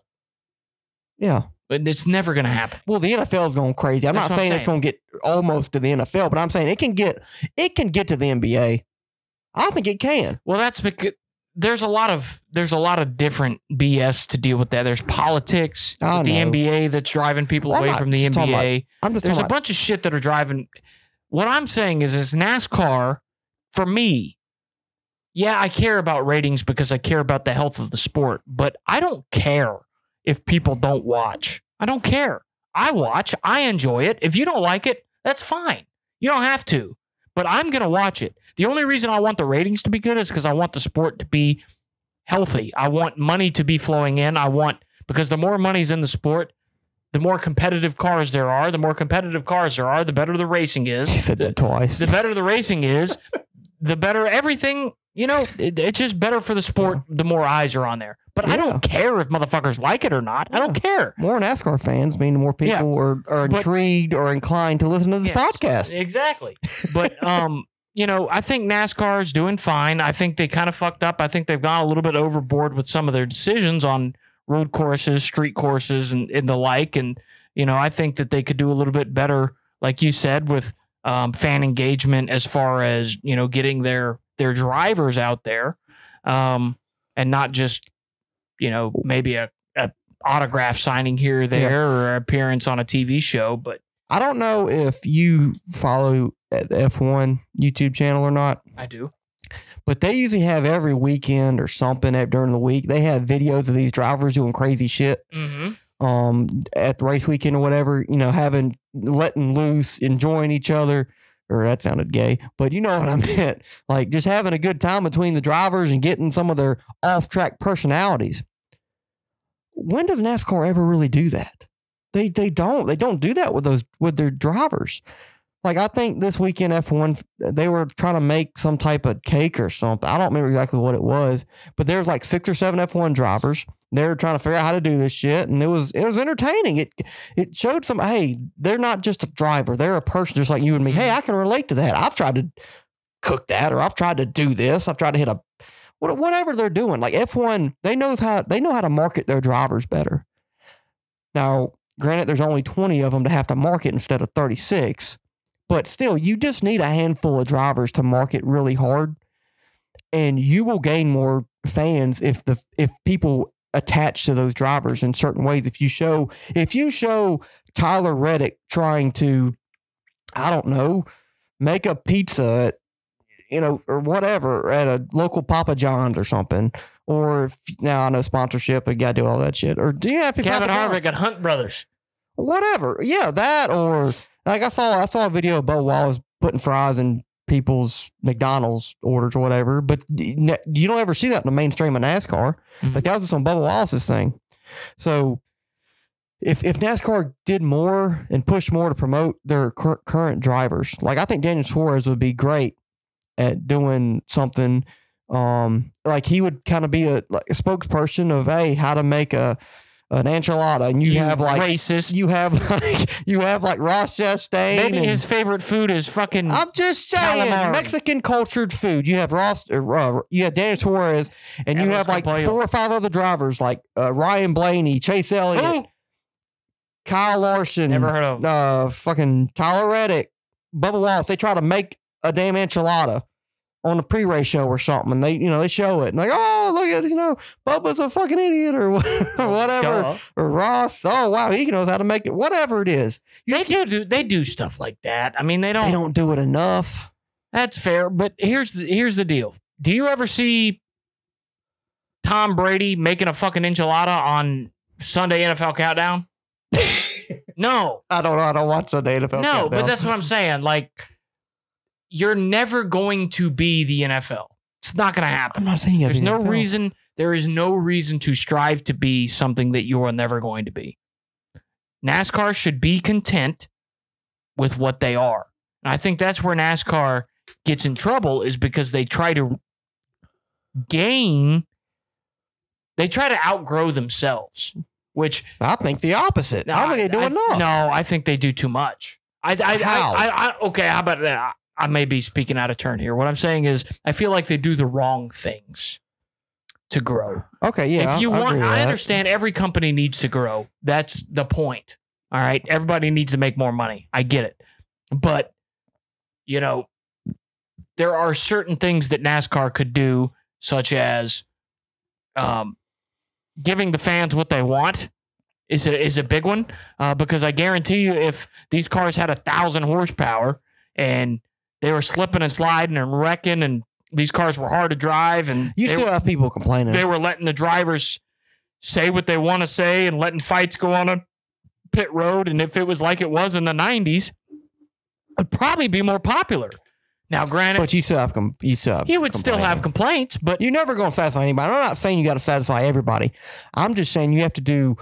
Yeah. but it's never gonna mm. happen. Well, the NFL is going crazy. I'm That's not what I'm saying it's going to get almost to the NFL, but I'm saying it can get. It can get to the NBA. I think it can. Well, that's because there's a lot of there's a lot of different BS to deal with that. There's politics, the. NBA that's driving people I'm away from the talking about- NBA. I'm just There's a about- bunch of shit that are driving. What I'm saying is, is NASCAR for me. Yeah, I care about ratings because I care about the health of the sport, but I don't care if people don't watch. I don't care. I watch. I enjoy it. If you don't like it, that's fine. You don't have to, but I'm going to watch it. The only reason I want the ratings to be good is because I want the sport to be healthy. I want money to be flowing in. I want, because the more money's in the sport, the more competitive cars there are, the more competitive cars there are, the better the racing is. said that twice. The better the racing is, the better everything. You know, it, it's just better for the sport. The more eyes are on there. But I don't care if motherfuckers like it or not. I don't care. more NASCAR fans mean more people Yeah. are, are But- intrigued or inclined to listen to this podcast. Exactly. But um, you know, I think NASCAR is doing fine. I think they kind of fucked up. I think they've gone a little bit overboard with some of their decisions on road courses, street courses, and, and the like. And you know, I think that they could do a little bit better, like you said, with um, fan engagement as far as you know, getting their their drivers out there, um, and not just you know maybe a, a autograph signing here or there or appearance on a TV show, but I don't know if you follow the F1 YouTube channel or not, I do. but they usually have every weekend or something during the week. They have videos of these drivers doing crazy shit Mm-hmm. Um, at the race weekend or whatever, you know, having letting loose, enjoying each other. Or that sounded gay, but you know what I meant. Like just having a good time between the drivers and getting some of their off track personalities. When does NASCAR ever really do that? They they don't. They don't do that with those with their drivers. Like I think this weekend F1 they were trying to make some type of cake or something. I don't remember exactly what it was, but there's like six or seven F1 drivers. They were trying to figure out how to do this shit, and it was it was entertaining. It it showed some hey, they're not just a driver; they're a person just like you and me. Hey, mm-hmm. I can relate to that. I've tried to cook that, or I've tried to do this. I've tried to hit a whatever they're doing. Like F1, they knows how they know how to market their drivers better. Now, granted, there's only 20 of them to have to market instead of 36, but still, you just need a handful of drivers to market really hard, and you will gain more fans if the if people attached to those drivers in certain ways. If you show if you show Tyler Reddick trying to, I don't know, make a pizza at you know, or whatever at a local Papa John's or something. Or if, now I know sponsorship, you got to do all that shit. Or do you have to Kevin? Harvick and Hunt Brothers. whatever. Yeah, that or like I saw I saw a video of Bo Wallace putting fries in people's McDonald's orders or whatever, but you don't ever see that in the mainstream of NASCAR. Mhm. Like that was just on Bubba Wallace's thing. So if if NASCAR did more and pushed more to promote their cur- current drivers, like I think Daniel Suarez would be great at doing something. Um, like he would kind of be a like a spokesperson of hey, how to make a an enchilada, and you, have like racist. you have like you have like Ross Chastain. Maybe and- his favorite food is fucking. I'm just saying Calamari. Mexican cultured food. You have Ross, uh, uh, you have Daniel Suarez, and you have like Campollo. four or five other drivers like uh, Ryan Blaney, Chase Elliott? Kyle Larson, Never heard of. uh, fucking Tyler Reddick, Bubba Wallace. They try to make a damn enchilada on the pre-race show or something, and they you know they show it and like oh look at you know Bubba's a fucking idiot or whatever Duh. or Ross. Oh wow, he knows how to make it. Whatever it is, They do, do they do stuff like that. I mean, they don't. they don't do it enough. That's fair, but here's the here's the deal. Do you ever see Tom Brady making a fucking enchilada on Sunday NFL Countdown? no, I don't know. I don't watch Sunday NFL. no, Countdown. but that's what I'm saying. Like, you're never going to be the NFL. It's not going to happen. I'm not saying There's no NFL. reason. There is no reason to strive to be something that you are never going to be. NASCAR should be content with what they are. And I think that's where NASCAR gets in trouble is because they try to gain, they try to outgrow themselves, which I think the opposite. I don't think they do I- enough. No, I think they do too much. I, I, How? I, I, I okay. How about that? I may be speaking out of turn here. What I'm saying is, I feel like they do the wrong things to grow. Okay, yeah. if you I, I want, I that. understand every company needs to grow. That's the point. All right, everybody needs to make more money. I get it, but you know, there are certain things that NASCAR could do, such as um, giving the fans what they want. Is a is a big one uh, because I guarantee you, if these cars had a thousand horsepower and they were slipping and sliding and wrecking, and these cars were hard to drive, and You still have people complaining. they were letting the drivers say what they want to say and letting fights go on a pit road. And if it was like it was in the 90s, it'd probably be more popular. Now, granted, but you still have com- you still have he would still have complaints, but You're never going to satisfy anybody. I'm not saying you got to satisfy everybody. I'm just saying you have to do.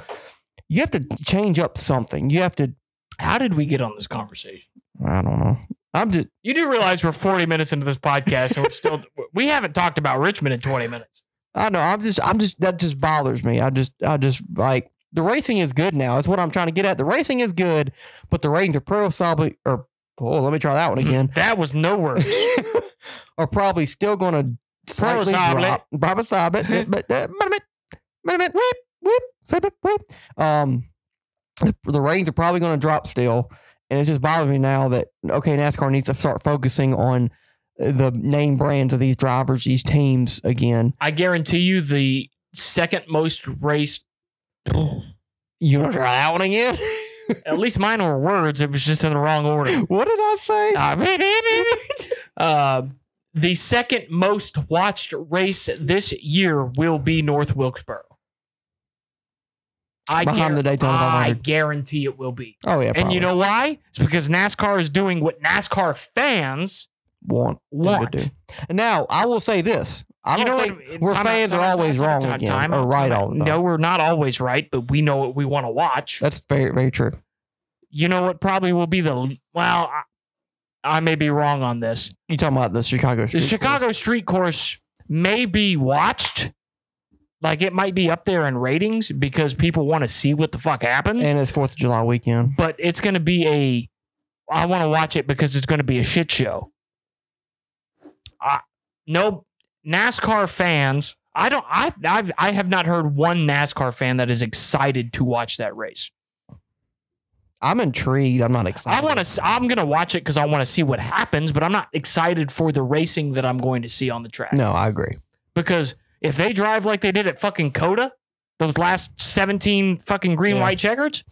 You have to change up something. You have to. how did we get on this conversation? I don't know. I'm just. You do realize we're 40 minutes into this podcast and we're still, we haven't talked about Richmond in 20 minutes. I know. I'm just. I'm just. That just bothers me. I just. I just like the racing is good now. Is what I'm trying to get at. The racing is good, but the ratings are probably or. Oh, let me try that one again. That was no words. are probably still going to slightly drop. Probably, but but uh, whip. Um, the, the ratings are probably going to drop still, and it just bothers me now that okay, NASCAR needs to start focusing on the name brands of these drivers, these teams again. I guarantee you the second most raced, You want to try that one again? at least mine were words. It was just in the wrong order. what did I say? Uh, the second most watched race this year will be North Wilkesboro. I, Behind the Daytona I guarantee it will be. oh yeah, And you know why? It's because NASCAR is doing what NASCAR fans want want. to do. And now I will say this: I you don't know think what? we're fans time are always time wrong time again time or right all the time. No, we're not always right, but we know what we want to watch. That's very very true. You know what probably will be the well. I, I may be wrong on this. You talking about the Chicago? The Street Course. Chicago street course may be watched. Like it might be up there in ratings because people want to see what the fuck happens. and it's Fourth of July weekend. but it's going to be a. I want to watch it because it's going to be a shit show. Uh, no NASCAR fans. I don't. I I've I have not heard one NASCAR fan that is excited to watch that race. I'm intrigued. I'm not excited. I want to. I'm going to watch it because I want to see what happens, but I'm not excited for the racing that I'm going to see on the track. No, I agree. because if they drive like they did at fucking COTA, those last 17 fucking green Yeah. white checkers,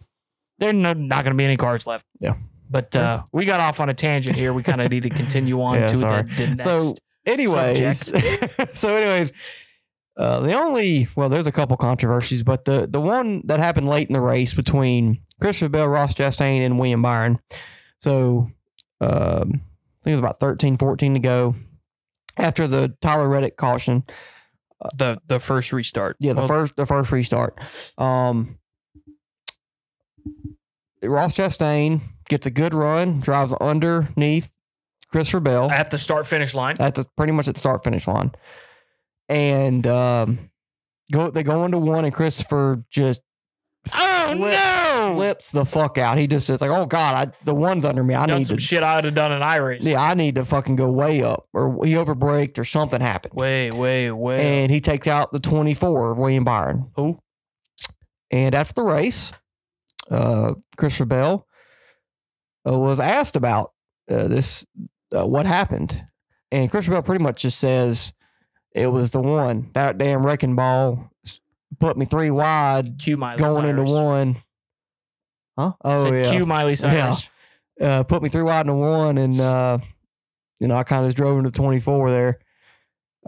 there's no, not going to be any cards left. Yeah. But uh, we got off on a tangent here. We kind of need to continue on Yeah, to sorry. the, the next. So, anyways, so anyways, uh, the only well, there's a couple controversies, but the the one that happened late in the race between Christopher Bell, Ross Chastain, and William Byron. So, um, I think it was about 13, 14 to go after the Tyler Reddick caution. The the first restart. Yeah, the Well, first the first restart. Um, Ross Chastain gets a good run, drives underneath Christopher Bell at the start finish line. at the pretty much at the start finish line, and um, go they go into one, and Christopher just Oh flip- no! flips the fuck out. He just says like, "Oh God, I, the one's under me. I Done need some to." shit I would have done an iRacing. Yeah, I need to fucking go way up, or he overbraked, or something happened, Way, way, way. and he takes out the twenty four of William Byron. Who? And after the race, uh, Christopher Bell uh, was asked about uh, this, uh, what happened, and Christopher Bell pretty much just says it was the one that damn wrecking ball put me three wide Q Miley going Cyrus. into one. Huh? Oh Said yeah, Q Miley Cyrus. uh, put me three wide into one, and uh, you know I kind of just drove into twenty four there.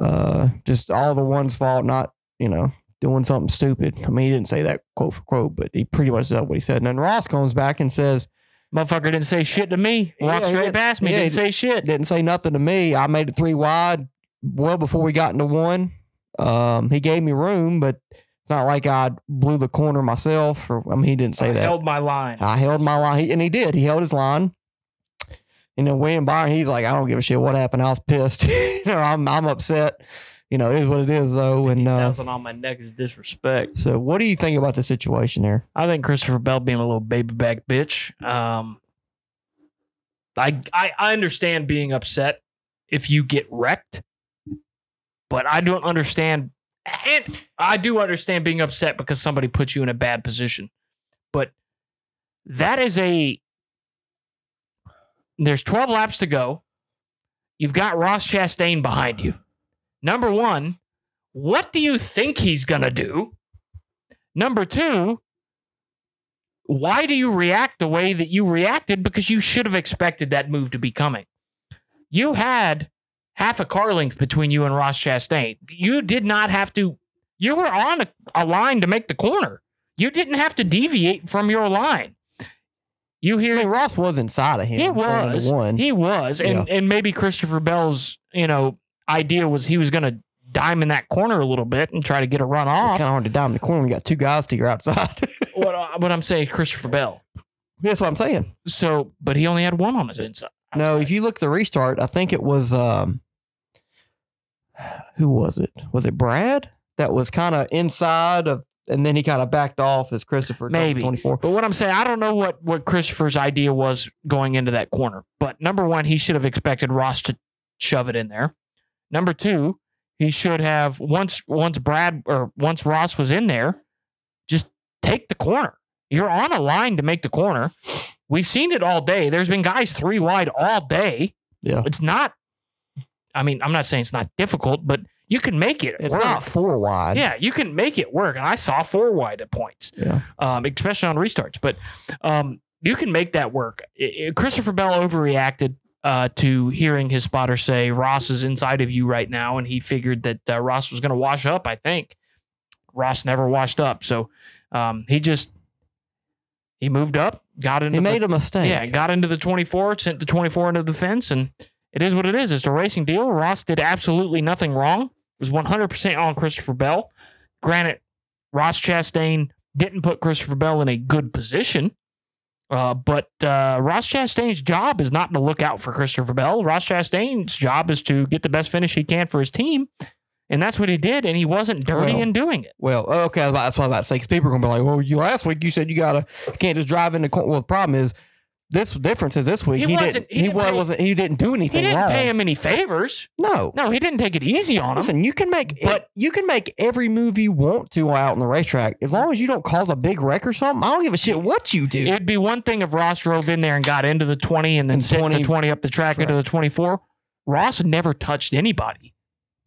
Uh, just all the one's fault, not you know doing something stupid. I mean, he didn't say that quote for quote, but he pretty much said what he said. And then Ross comes back and says, Motherfucker didn't say shit to me. Walked he straight past me. yeah, didn't say shit. didn't say nothing to me. I made it three wide well before we got into one. Um, he gave me room, but it's not like I blew the corner myself. Or I mean, he didn't say I that. held my line. I held my line, he, and he did. He held his line. And then William Byron, he's like, I don't give a shit what happened. I was pissed. you know, I'm I'm upset. You know, it is what it is though. And uh, Thousand on my neck is disrespect. so, what do you think about the situation there? I think Christopher Bell being a little baby back bitch. Um, I, I I understand being upset if you get wrecked, but I don't understand. And I do understand being upset because somebody put you in a bad position, but that is a. There's 12 laps to go. You've got Ross Chastain behind you. Number one, what do you think he's gonna do? Number two, why do you react the way that you reacted? Because you should have expected that move to be coming. You had half a car length between you and Ross Chastain. You did not have to, you were on a, a line to make the corner. You didn't have to deviate from your line. You I hear mean, Ross was inside of him. he was. one. He was. And and maybe Christopher Bell's, you know, idea was he was gonna dime in that corner a little bit and try to get a run it's off. kind of hard to down the corner. when You got two guys to your outside. what, I- what I'm saying, Christopher Bell. That's what I'm saying. So, but he only had one on his inside. No, if you look at the restart, I think it was um who was it? Was it Brad that was kind of inside of and then he kind of backed off as Christopher Maybe. 24. But what I'm saying, I don't know what what Christopher's idea was going into that corner. But number one, he should have expected Ross to shove it in there. Number two, he should have once once Brad or once Ross was in there, just take the corner. You're on a line to make the corner. We've seen it all day. There's been guys three wide all day. Yeah. It's not. I mean, I'm not saying it's not difficult, but you can make it. It's work. not four wide. Yeah, you can make it work. And I saw four wide at points Yeah. um, especially on restarts. But um, you can make that work. I- I- Christopher Bell overreacted uh, to hearing his spotter say Ross is inside of you right now, and he figured that uh, Ross was going to wash up. I think Ross never washed up, so um, he just he moved up, got into He the, made a mistake. yeah, got into the 24, sent the 24 into the fence, and it is what it is. It's a racing deal. Ross did absolutely nothing wrong. It was 100% on Christopher Bell. Granted, Ross Chastain didn't put Christopher Bell in a good position, uh, but uh, Ross Chastain's job is not to look out for Christopher Bell. Ross Chastain's job is to get the best finish he can for his team, and that's what he did, and he wasn't dirty Well, in doing it. Well, okay, I that's what I was about to say. 'cause people are gonna be like, "Well, you last week you said you gotta you can't just drive in the corner." Well, the problem is this difference is this week He he, wasn't- didn't he didn't pay- wasn't he didn't do anything. He didn't wrong. pay him any favors. No, No, he didn't take it easy on him. Listen, you can make But- you can make every move you want to out on the racetrack as long as you don't cause a big wreck or something. I don't give a shit what you do. It'd be one thing if Ross drove in there and got into the 20 and then And sent 20 the 20 up the track into the 24. Ross never touched anybody.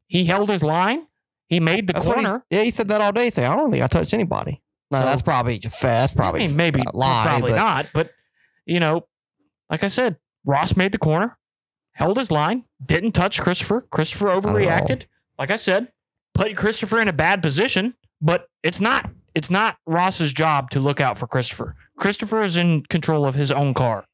He held his line. He made the That's corner. yeah, he said that all day. He said, I don't think I touched anybody. No, So- that's probably fast. Probably I mean, maybe lie. probably but not, but you know, like I said, Ross made the corner, held his line, didn't touch Christopher. Christopher overreacted. Like I said, put Christopher in a bad position, but it's not it's not Ross's job to look out for Christopher. Christopher is in control of his own car.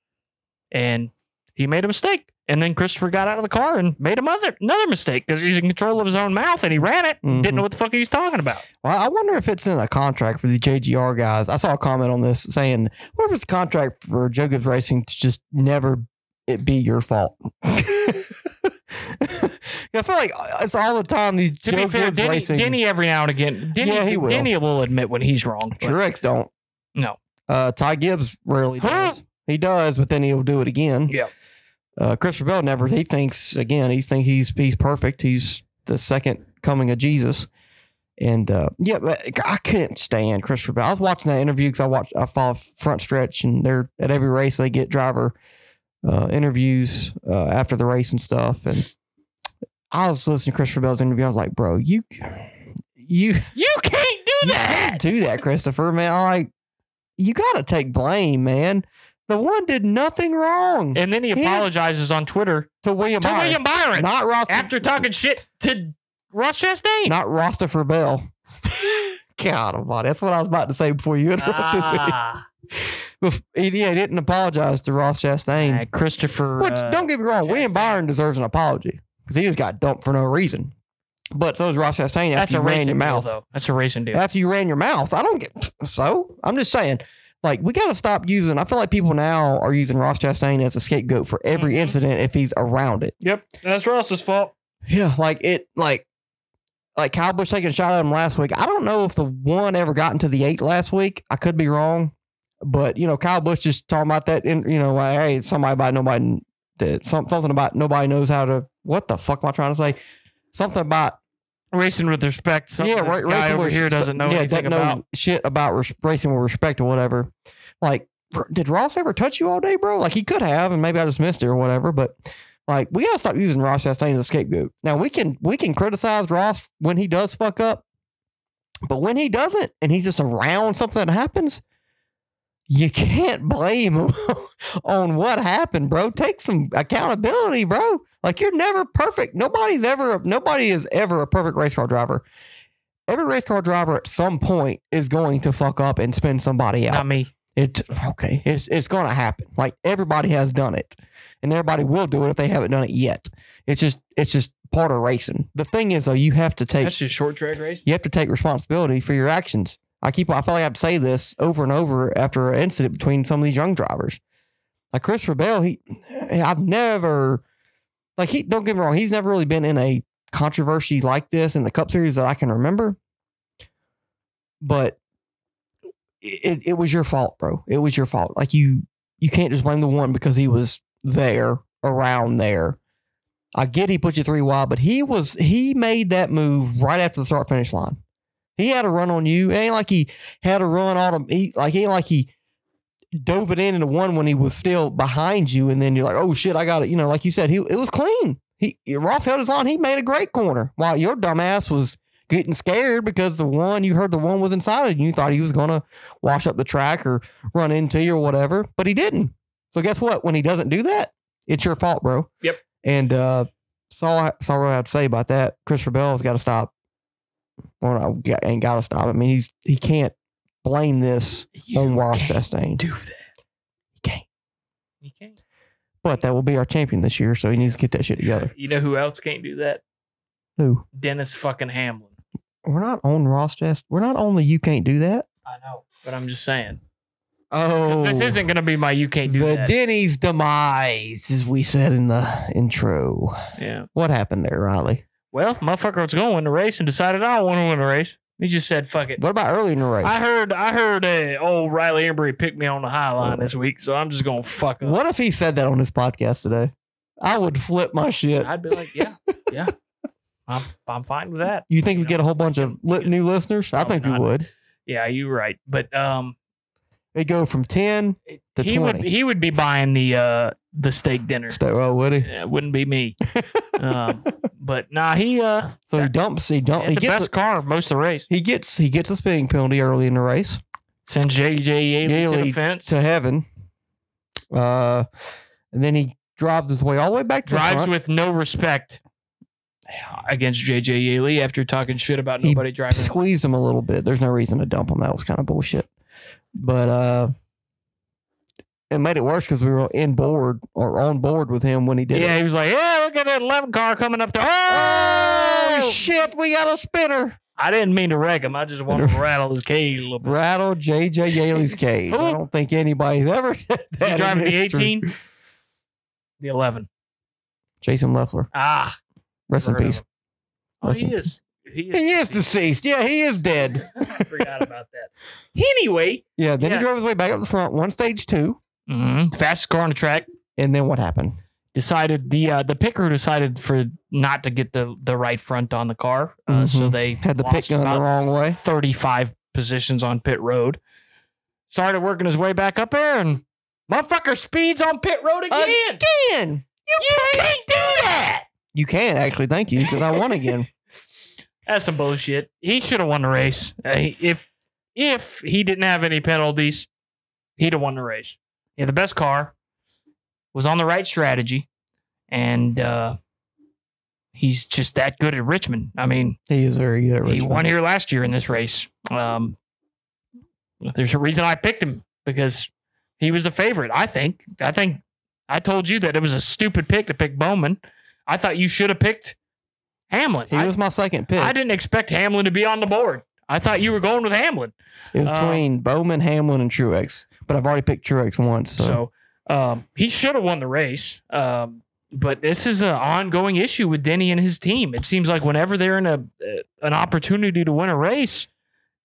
And he made a mistake. And then Christopher got out of the car and made another another mistake because he's in control of his own mouth and he ran it. Mhm. Didn't know what the fuck he was talking about. Well, I wonder if it's in a contract for the JGR guys. I saw a comment on this saying, "What if it's a contract for Joe Gibbs Racing to just never it be your fault?" I feel like it's all the time these To Joe be fair, Denny, Racing Denny every now and again, Denny, Yeah, he will. Denny will admit when he's wrong. Truex don't. No. Uh, Ty Gibbs rarely Huh? does. He does, but then he'll do it again. Yeah. Uh, Christopher Bell never. He thinks again. He thinks he's he's perfect. He's the second coming of Jesus. And uh, yeah, but I couldn't stand Christopher Bell. I was watching that interview because I watch I follow Frontstretch, and they're at every race they get driver uh, interviews uh, after the race and stuff. And I was listening to Christopher Bell's interview. I was like, bro, you you You can't do that. do that, Christopher, man. I'm like, you got to take blame, man. The one did nothing wrong And then he He apologizes on Twitter to William to Byron. William Byron Not Ross, after talking shit to Ross Chastain. not Rostopher Bell. God almighty. That's what I was about to say before you interrupted Ah, me. He, yeah, he didn't apologize to Ross Chastain. uh, Christopher. Which, uh, don't get me wrong, William Byron deserves an apology because he just got dumped for no reason. But so does Ross Chastain after that's a you ran your deal, mouth. though. That's a racing deal. after you ran your mouth. I don't get so. I'm just saying, like we got to stop using. I feel like people now are using Ross Chastain as a scapegoat for every Mhm. incident if he's around it. Yep, that's Ross's fault. Yeah, like it, like like Kyle Busch taking a shot at him last week. I don't know if the one ever got into the eight last week. I could be wrong, but you know, Kyle Busch just talking about that. In you know, like, hey, somebody about nobody did some, something about nobody knows how to. What the fuck am I trying to say? Something about Racing with respect. Something yeah, the guy racing over here doesn't know yeah, anything know about. shit about res- racing with respect or whatever. Like, did Ross ever touch you all day, bro? Like, he could have, and maybe I just missed it or whatever. But like, we gotta stop using Ross Chastain as a scapegoat. Now we can we can criticize Ross when he does fuck up, but when he doesn't, and he's just around something that happens, you can't blame him on what happened, bro. Take some accountability, bro. Like you're never perfect. Nobody's ever nobody is ever a perfect race car driver. Every race car driver at some point is going to fuck up and spin somebody out. Not me. It okay. It's it's gonna happen. Like everybody has done it. And everybody will do it if they haven't done it yet. It's just it's just part of racing. The thing is though, you have to take That's just short track race. you have to take responsibility for your actions. I keep I feel like I have to say this over and over after an incident between some of these young drivers. Like Christopher Bell, he I've never like he don't get me wrong, he's never really been in a controversy like this in the Cup Series that I can remember. But it, it was your fault, bro. It was your fault. Like you you can't just blame the one because he was there around there. I get he put you three wide, but he was he made that move right after the start finish line. He had a run on you. It ain't like he had a run on him. He like he ain't like he dove it in into one when he was still behind you, and then you're like, oh shit, I got it. You know, like you said, he it was clean. He Ross held his line. He made a great corner while your dumbass was getting scared because the one you heard the one was inside of you. You thought he was gonna wash up the track or run into you or whatever, but he didn't. So guess what? When he doesn't do that, it's your fault, bro. Yep. And uh, that's all I, I have to say about that. Christopher Bell's got to stop. Well, I ain't got to stop. I mean, he's he can't blame this you on Ross Chastain. do that. He can't. You can't. But that will be our champion this year, so he needs to get that shit together. You know who else can't do that? Who? Dennis fucking Hamlin. We're not on Ross Chastain. We're not on the you can't do that. I know, but I'm just saying. Oh, this isn't going to be my you can't do the that. Denny's demise, as we said in the intro. yeah. What happened there, Riley? Well, motherfucker was going to win the race and decided I don't want to win the race. He just said, fuck it. What about early in the race? I heard I heard uh, old Riley Embree picked me on the high line this week, so I'm just going to fuck up. What if he said that on his podcast today? I would flip my shit. I'd be like, yeah, yeah. I'm, I'm fine with that. You think we get a whole bunch of li- new listeners? I think we not. would. Yeah, you're right. But um, They go from ten to he would he would be buying the uh the steak dinner. Stay well, would he? Yeah, it wouldn't be me. um, But nah, he uh So he dumps. He dump. had He the gets. best car most of the race. he gets. He gets a speeding penalty early in the race Sends JJ Yeley to the fence. to heaven. Uh, and then he drives his way all the way back to the drives with no respect against JJ Yeley after talking shit about He nobody driving. Squeeze him a little bit. There's no reason to dump him. That was kind of bullshit. But uh, it made it worse because we were in board or on board with him when he did Yeah, it. he was like, "Yeah, look at that 11 car coming up there." Oh Oh, shit! We got a spinner. I didn't mean to wreck him. I just wanted to rattle his cage a little bit. Rattle JJ Yeley's cage. I don't think anybody's ever said Is that. he in driving the 18? The 11. Jason Leffler. Ah, Rest in never heard of peace. him. Oh, Rest he in is. He is. He is deceased. Yeah, he is dead. I forgot about that. Anyway, Yeah, then Yeah. he drove his way back up the front, one stage two, mhm, fastest car on the track. and then what happened? Decided the uh, the pit crew decided for not to get the the right front on the car, uh, so Mhm. they Had the lost gun the wrong way. Thirty five positions on pit road. Started working his way back up there, and motherfucker speeds on pit road again. Again, you, can't, do that. You can actually. Thank you, because I won again. That's some bullshit. He should have won the race. Uh, if if he didn't have any penalties, he'd have won the race. Yeah, the best car was on the right strategy, and uh, he's just that good at Richmond. I mean, He is very good at he won here last year in this race. Um, there's a reason I picked him because he was the favorite. I think. I think I told you that it was a stupid pick to pick Bowman. I thought you should have picked Hamlin. He I- was my second pick. I didn't expect Hamlin to be on the board. I thought you were going with Hamlin. it was uh, between Bowman, Hamlin, and Truex, but I've already picked Truex once. So, So, um, he should have won the race. Um, but this is an ongoing issue with Denny and his team. It seems like whenever they're in a uh, an opportunity to win a race,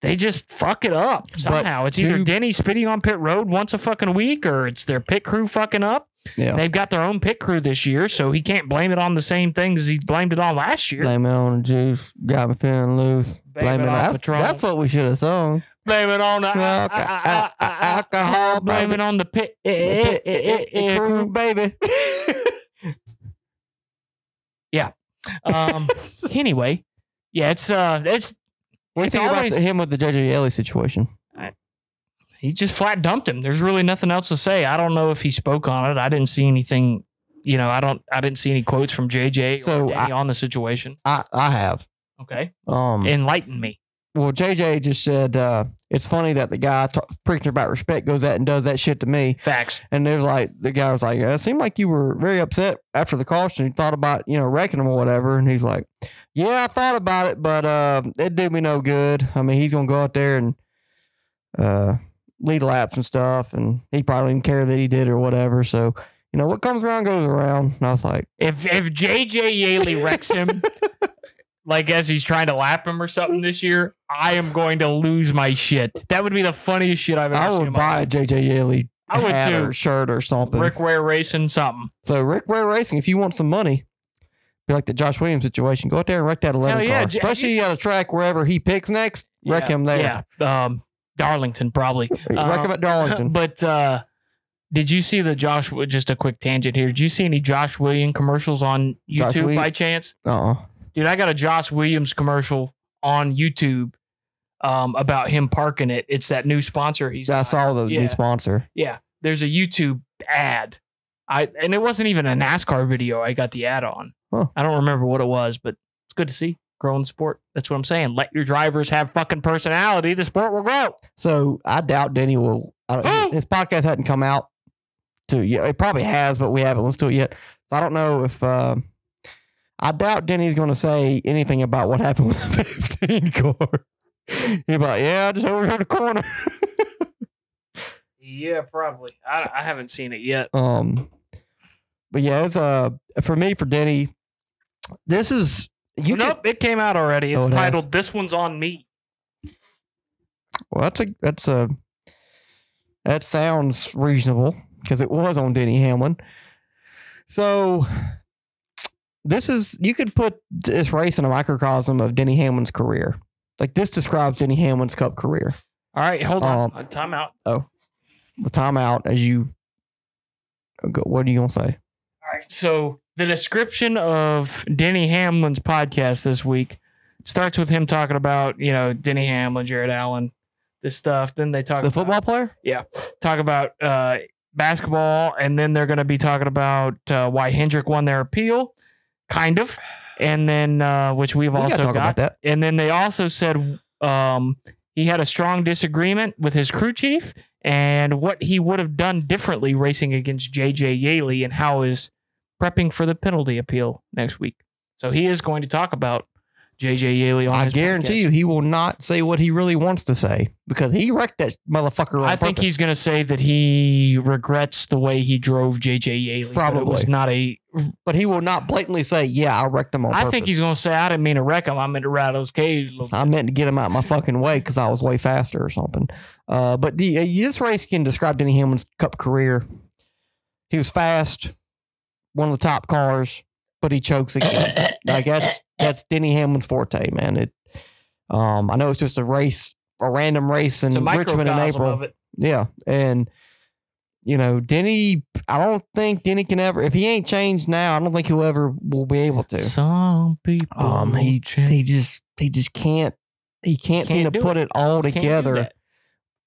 they just fuck it up somehow. It's either Denny spitting on pit road once a fucking week, or it's their pit crew fucking up. Yeah, They've got their own pit crew this year, so he can't blame it on the same things he blamed it on last year. blame it on the juice. Got me feeling loose. Blame Blame, it on Patron. that's what we should have sung. Blame it on the Alco- al- alcohol, Blame baby. it on the pit eh, The eh, pit- eh, crew, baby. Um. Anyway, yeah, it's uh, it's What do you think about the, him with the JJ Yeley situation? He just flat dumped him. There's really nothing else to say. I don't know if he spoke on it. I didn't see anything. You know, I don't. I didn't see any quotes from JJ So, or Danny on the situation. I I have. Okay, Um. enlighten me. well, JJ just said uh, it's funny that the guy t- preaching about respect goes out and does that shit to me. Facts. And there's like the guy was like, "It seemed like you were very upset after the caution. You thought about you know wrecking him or whatever." And he's like, "Yeah, I thought about it, but uh, it did me no good. I mean, he's gonna go out there and uh, lead laps and stuff, and he probably didn't care that he did or whatever. So you know what comes around goes around." And I was like, If if JJ Yeley wrecks him, like as he's trying to lap him or something this year, I am going to lose my shit. That would be the funniest shit I've ever "I seen. would in my buy a life. JJ Yeley I would hat too. or shirt or something." Rick Ware racing something. So Rick Ware Racing, if you want some money, be like the Josh Williams situation. Go out there and wreck that eleven Hell yeah, car, J- especially you at a track wherever he picks next. Wreck Yeah, him there. Yeah, um, Darlington probably. Wreck Um, him at Darlington. But uh, did you see the Josh? Just a quick tangent here. Did you see any Josh Williams commercials on Josh YouTube Williams? by chance? uh oh. Dude, I got a Josh Williams commercial on YouTube um, about him parking it. It's that new sponsor he's. I saw the yeah. new sponsor. Yeah, there's a YouTube ad. I and it wasn't even a NASCAR video. I got the ad on. Huh. I don't remember what it was, but it's good to see growing sport. That's what I'm saying. Let your drivers have fucking personality. The sport will grow. So I doubt Denny will. I don't, his podcast hadn't come out to yet. It probably has, but we haven't listened to it yet. So I don't know if. Uh, I doubt Denny's going to say anything about what happened with the 15 car. He'd be like, "Yeah, I just overheard the corner." Yeah, probably. I, I haven't seen it yet. Um, but yeah, it's uh for me for Denny. This is you could- nope, it came out already. Oh, It's it has? titled "This One's on Me." well, that's a that's a that sounds reasonable because it was on Denny Hamlin. So this is you could put this race in a microcosm of Denny Hamlin's career. Like this describes Denny Hamlin's Cup career. All right, hold on. Um, Uh, time out. With time out as you what are you gonna say? All right, so the description of Denny Hamlin's podcast this week starts with him talking about, you know, Denny Hamlin, Jared Allen, this stuff. Then they talk The about, football player? Yeah, talk about uh, basketball, and then they're going to be talking about uh, why Hendrick won their appeal, kind of, and then uh, which we've We also got. And then they also said um, he had a strong disagreement with his crew chief and what he would have done differently racing against JJ Yeley and how is prepping for the penalty appeal next week. So he is going to talk about JJ Yeley on I guarantee podcast. you he will not say what he really wants to say because he wrecked that motherfucker I think he's going to say that he regrets the way he drove JJ Yeley. Probably was not a. but he will not blatantly say, "Yeah, I wrecked him on I purpose." think he's going to say, I didn't mean to wreck him. I meant to ride those caves. I meant to get him out my fucking way because I was way faster or something. Uh, but the uh, this race can describe Denny Hamlin's Cup career. He was fast, one of the top cars, but he chokes again. like that's that's Denny Hamlin's forte, man. It. Um, I know it's just a race, a random race in Richmond in April. Yeah, and you know Denny. I don't think Denny can ever. If he ain't changed now, I don't think he'll ever will be able to. Some people. Um, he change. he just he just can't he can't, seem Can't to put it, all together.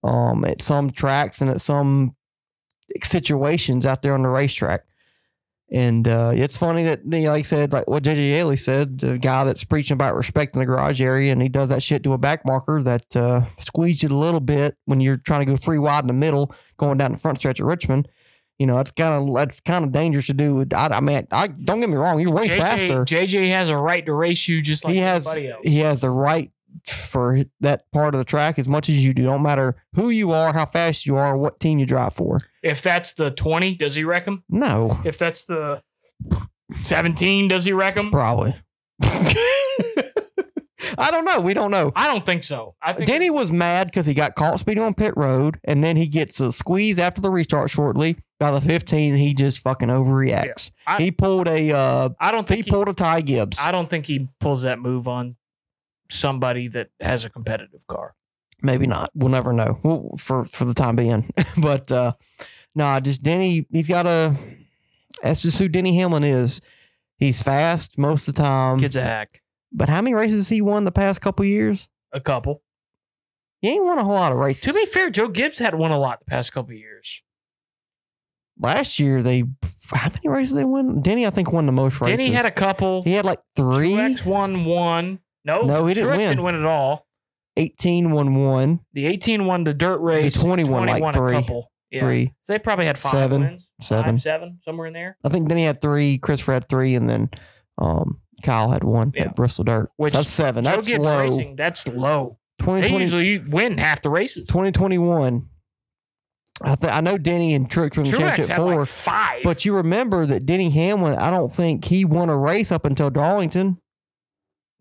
Um, at some tracks and at some situations out there on the racetrack. And uh, it's funny that, you know, like I said, like what JJ Yeley said, the guy that's preaching about respect in the garage area, and he does that shit to a back marker that uh, squeezed it a little bit when you're trying to go three wide in the middle, going down the front stretch of Richmond. You know, that's kind of that's kind of dangerous to do. I, I mean, I don't get me wrong, you're way JJ, faster JJ has a right to race you just like he has else. he has the right for that part of the track as much as you do. Don't matter who you are, how fast you are, what team you drive for. If that's the 20, does he wreck him? No, If that's the 17, does he wreck him? probably. I don't know. We don't know. I don't think so. I think Denny was mad because he got caught speeding on pit road, and then he gets a squeeze after the restart shortly. By the 15, he just fucking overreacts. Yeah. I- he pulled a uh, I don't he he, pulled a Ty Gibbs. I don't think he pulls that move on somebody that has a competitive car. Maybe not. We'll never know. Well, for for the time being. but uh nah, just Denny. He's got a. That's just who Denny Hamlin is. He's fast most of the time. Kid's a hack. But how many races has he won the past couple years? A couple. He ain't won a whole lot of races. To be fair, Joe Gibbs had won a lot the past couple years. Last year they how many races they won? Denny, I think, won the most races. Denny had a couple. he had like three. Truex won one. No, No, he didn't Truex win. didn't win at all. 18 won one. The 18 won the dirt race. 20 won, like, won three. A couple. Yeah. Three. They probably had five Seven. wins. Seven. Five, seven, somewhere in there. I think Denny had three, Christopher had three, and then um Kyle had one Yeah. at Bristol Dirt. Which So that's seven. That's low. Racing, that's low. They 2020, usually win half the races. 2021. I th- I know Denny and Truex in the championship four, like five. but you remember that Denny Hamlin. I don't think he won a race up until Darlington.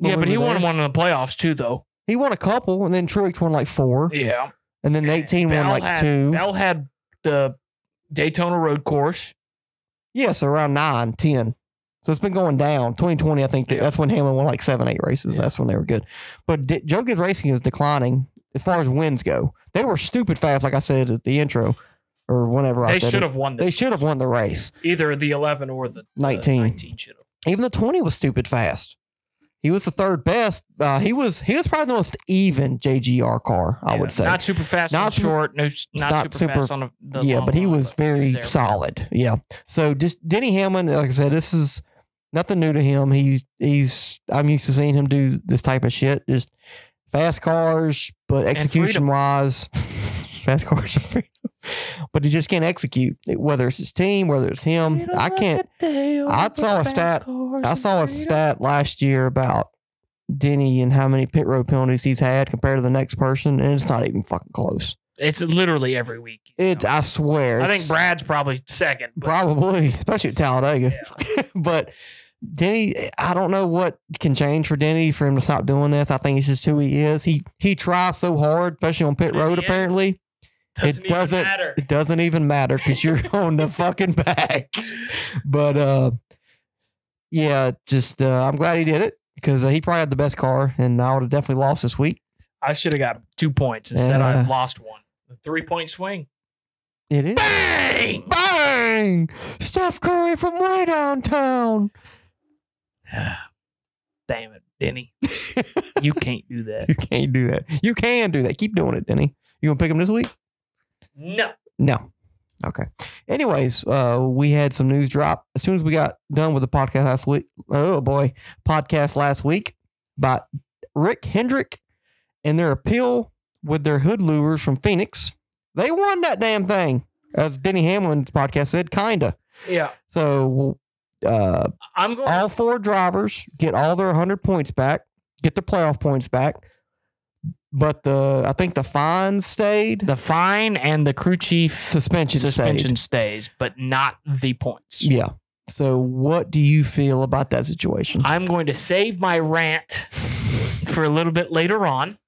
Yeah, but he were won one in the playoffs too, though. He won a couple, and then Truex won like four, Yeah. and then 18 won like had, two. Bell had the Daytona Road Course. Yes, around nine, ten. So it's been going down. 2020, I think Yeah. that's when Hamlin won like seven, eight races. Yeah. That's when they were good. But D- Joe Gibbs Racing is declining as far as wins go. They were stupid fast, like I said at the intro, or whenever I They said should have won this. They should have won the race. Either the 11 or the, the 19. 19 should have. Even the 20 was stupid fast. He was the third best. Uh, he was he was probably the most even JGR car, I Yeah, would say. Not super fast Not short. No, not, not super, super- fast on the, the yeah, but he line, was very there. solid. Yeah. So just Denny Hamlin, like I said, this is nothing new to him. He's he's I'm used to seeing him do this type of shit. Just fast cars, but execution wise, fast cars are freedom. But he just can't execute. Whether it's his team, whether it's him, I can't. I saw a stat- I saw a stat last year about Denny and how many pit road penalties he's had compared to the next person, and it's not even fucking close. It's literally every week. It's I swear. I think Brad's probably second. but- Probably, especially at Talladega. but Denny, I don't know what can change for Denny for him to stop doing this. I think it's just who he is. He he tries so hard, especially on pit road. end, Apparently, doesn't it doesn't- matter. it doesn't even matter because you're on the fucking back. But uh, yeah, just uh, I'm glad he did it because uh, he probably had the best car, and I would have definitely lost this week. I should have got two points instead. I lost one. The three point swing. It is. Bang! Bang! Steph Curry from way downtown. Damn it, Denny. you can't do that. You can't do that. You can do that. Keep doing it, Denny. You gonna pick him this week? No. No. Okay. Anyways, uh, we had some news drop as soon as we got done with the podcast last week. Oh boy, podcast last week by Rick Hendrick and their appeal with their hood louvers from Phoenix. They won that damn thing, as Denny Hamlin's podcast said, kinda. Yeah. So, uh, I'm going all four drivers get all their 100 points back, get their playoff points back. But the I think the fine stayed, the fine and the crew chief suspension, suspension stays, but not the points. Yeah. So, what do you feel about that situation? I'm going to save my rant for a little bit later on.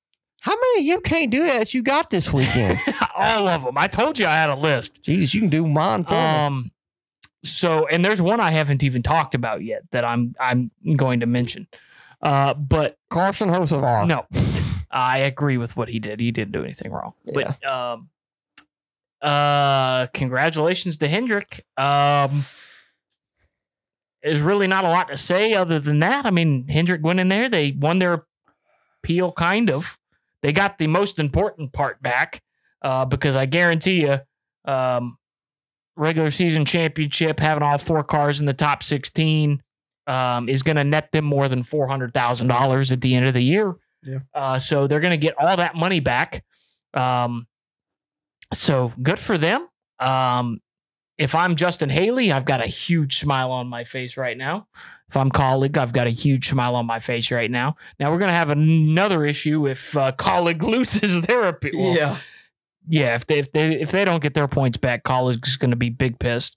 How many you can't do that you got this weekend? All of them. I told you I had a list. Jesus, you can do mine for me. Um, so and there's one I haven't even talked about yet that I'm I'm going to mention. Uh, but Carson Hocevar. no, I agree with what he did. He didn't do anything wrong. But um, uh, congratulations to Hendrick. Um, there's really not a lot to say other than that. I mean, Hendrick went in there. They won their appeal, kind of. They got the most important part back uh, because I guarantee you, um, regular season championship, having all four cars in the top 16 um, is going to net them more than $400,000 at the end of the year. Yeah. Uh, so they're going to get all that money back. Um, so good for them. Um, if I'm Justin Haley, I've got a huge smile on my face right now. If I'm Kaulig, I've got a huge smile on my face right now. Now we're gonna have another issue if uh, Kaulig loses their appeal. Well, yeah. If they if they if they don't get their points back, Kaulig's gonna be big pissed.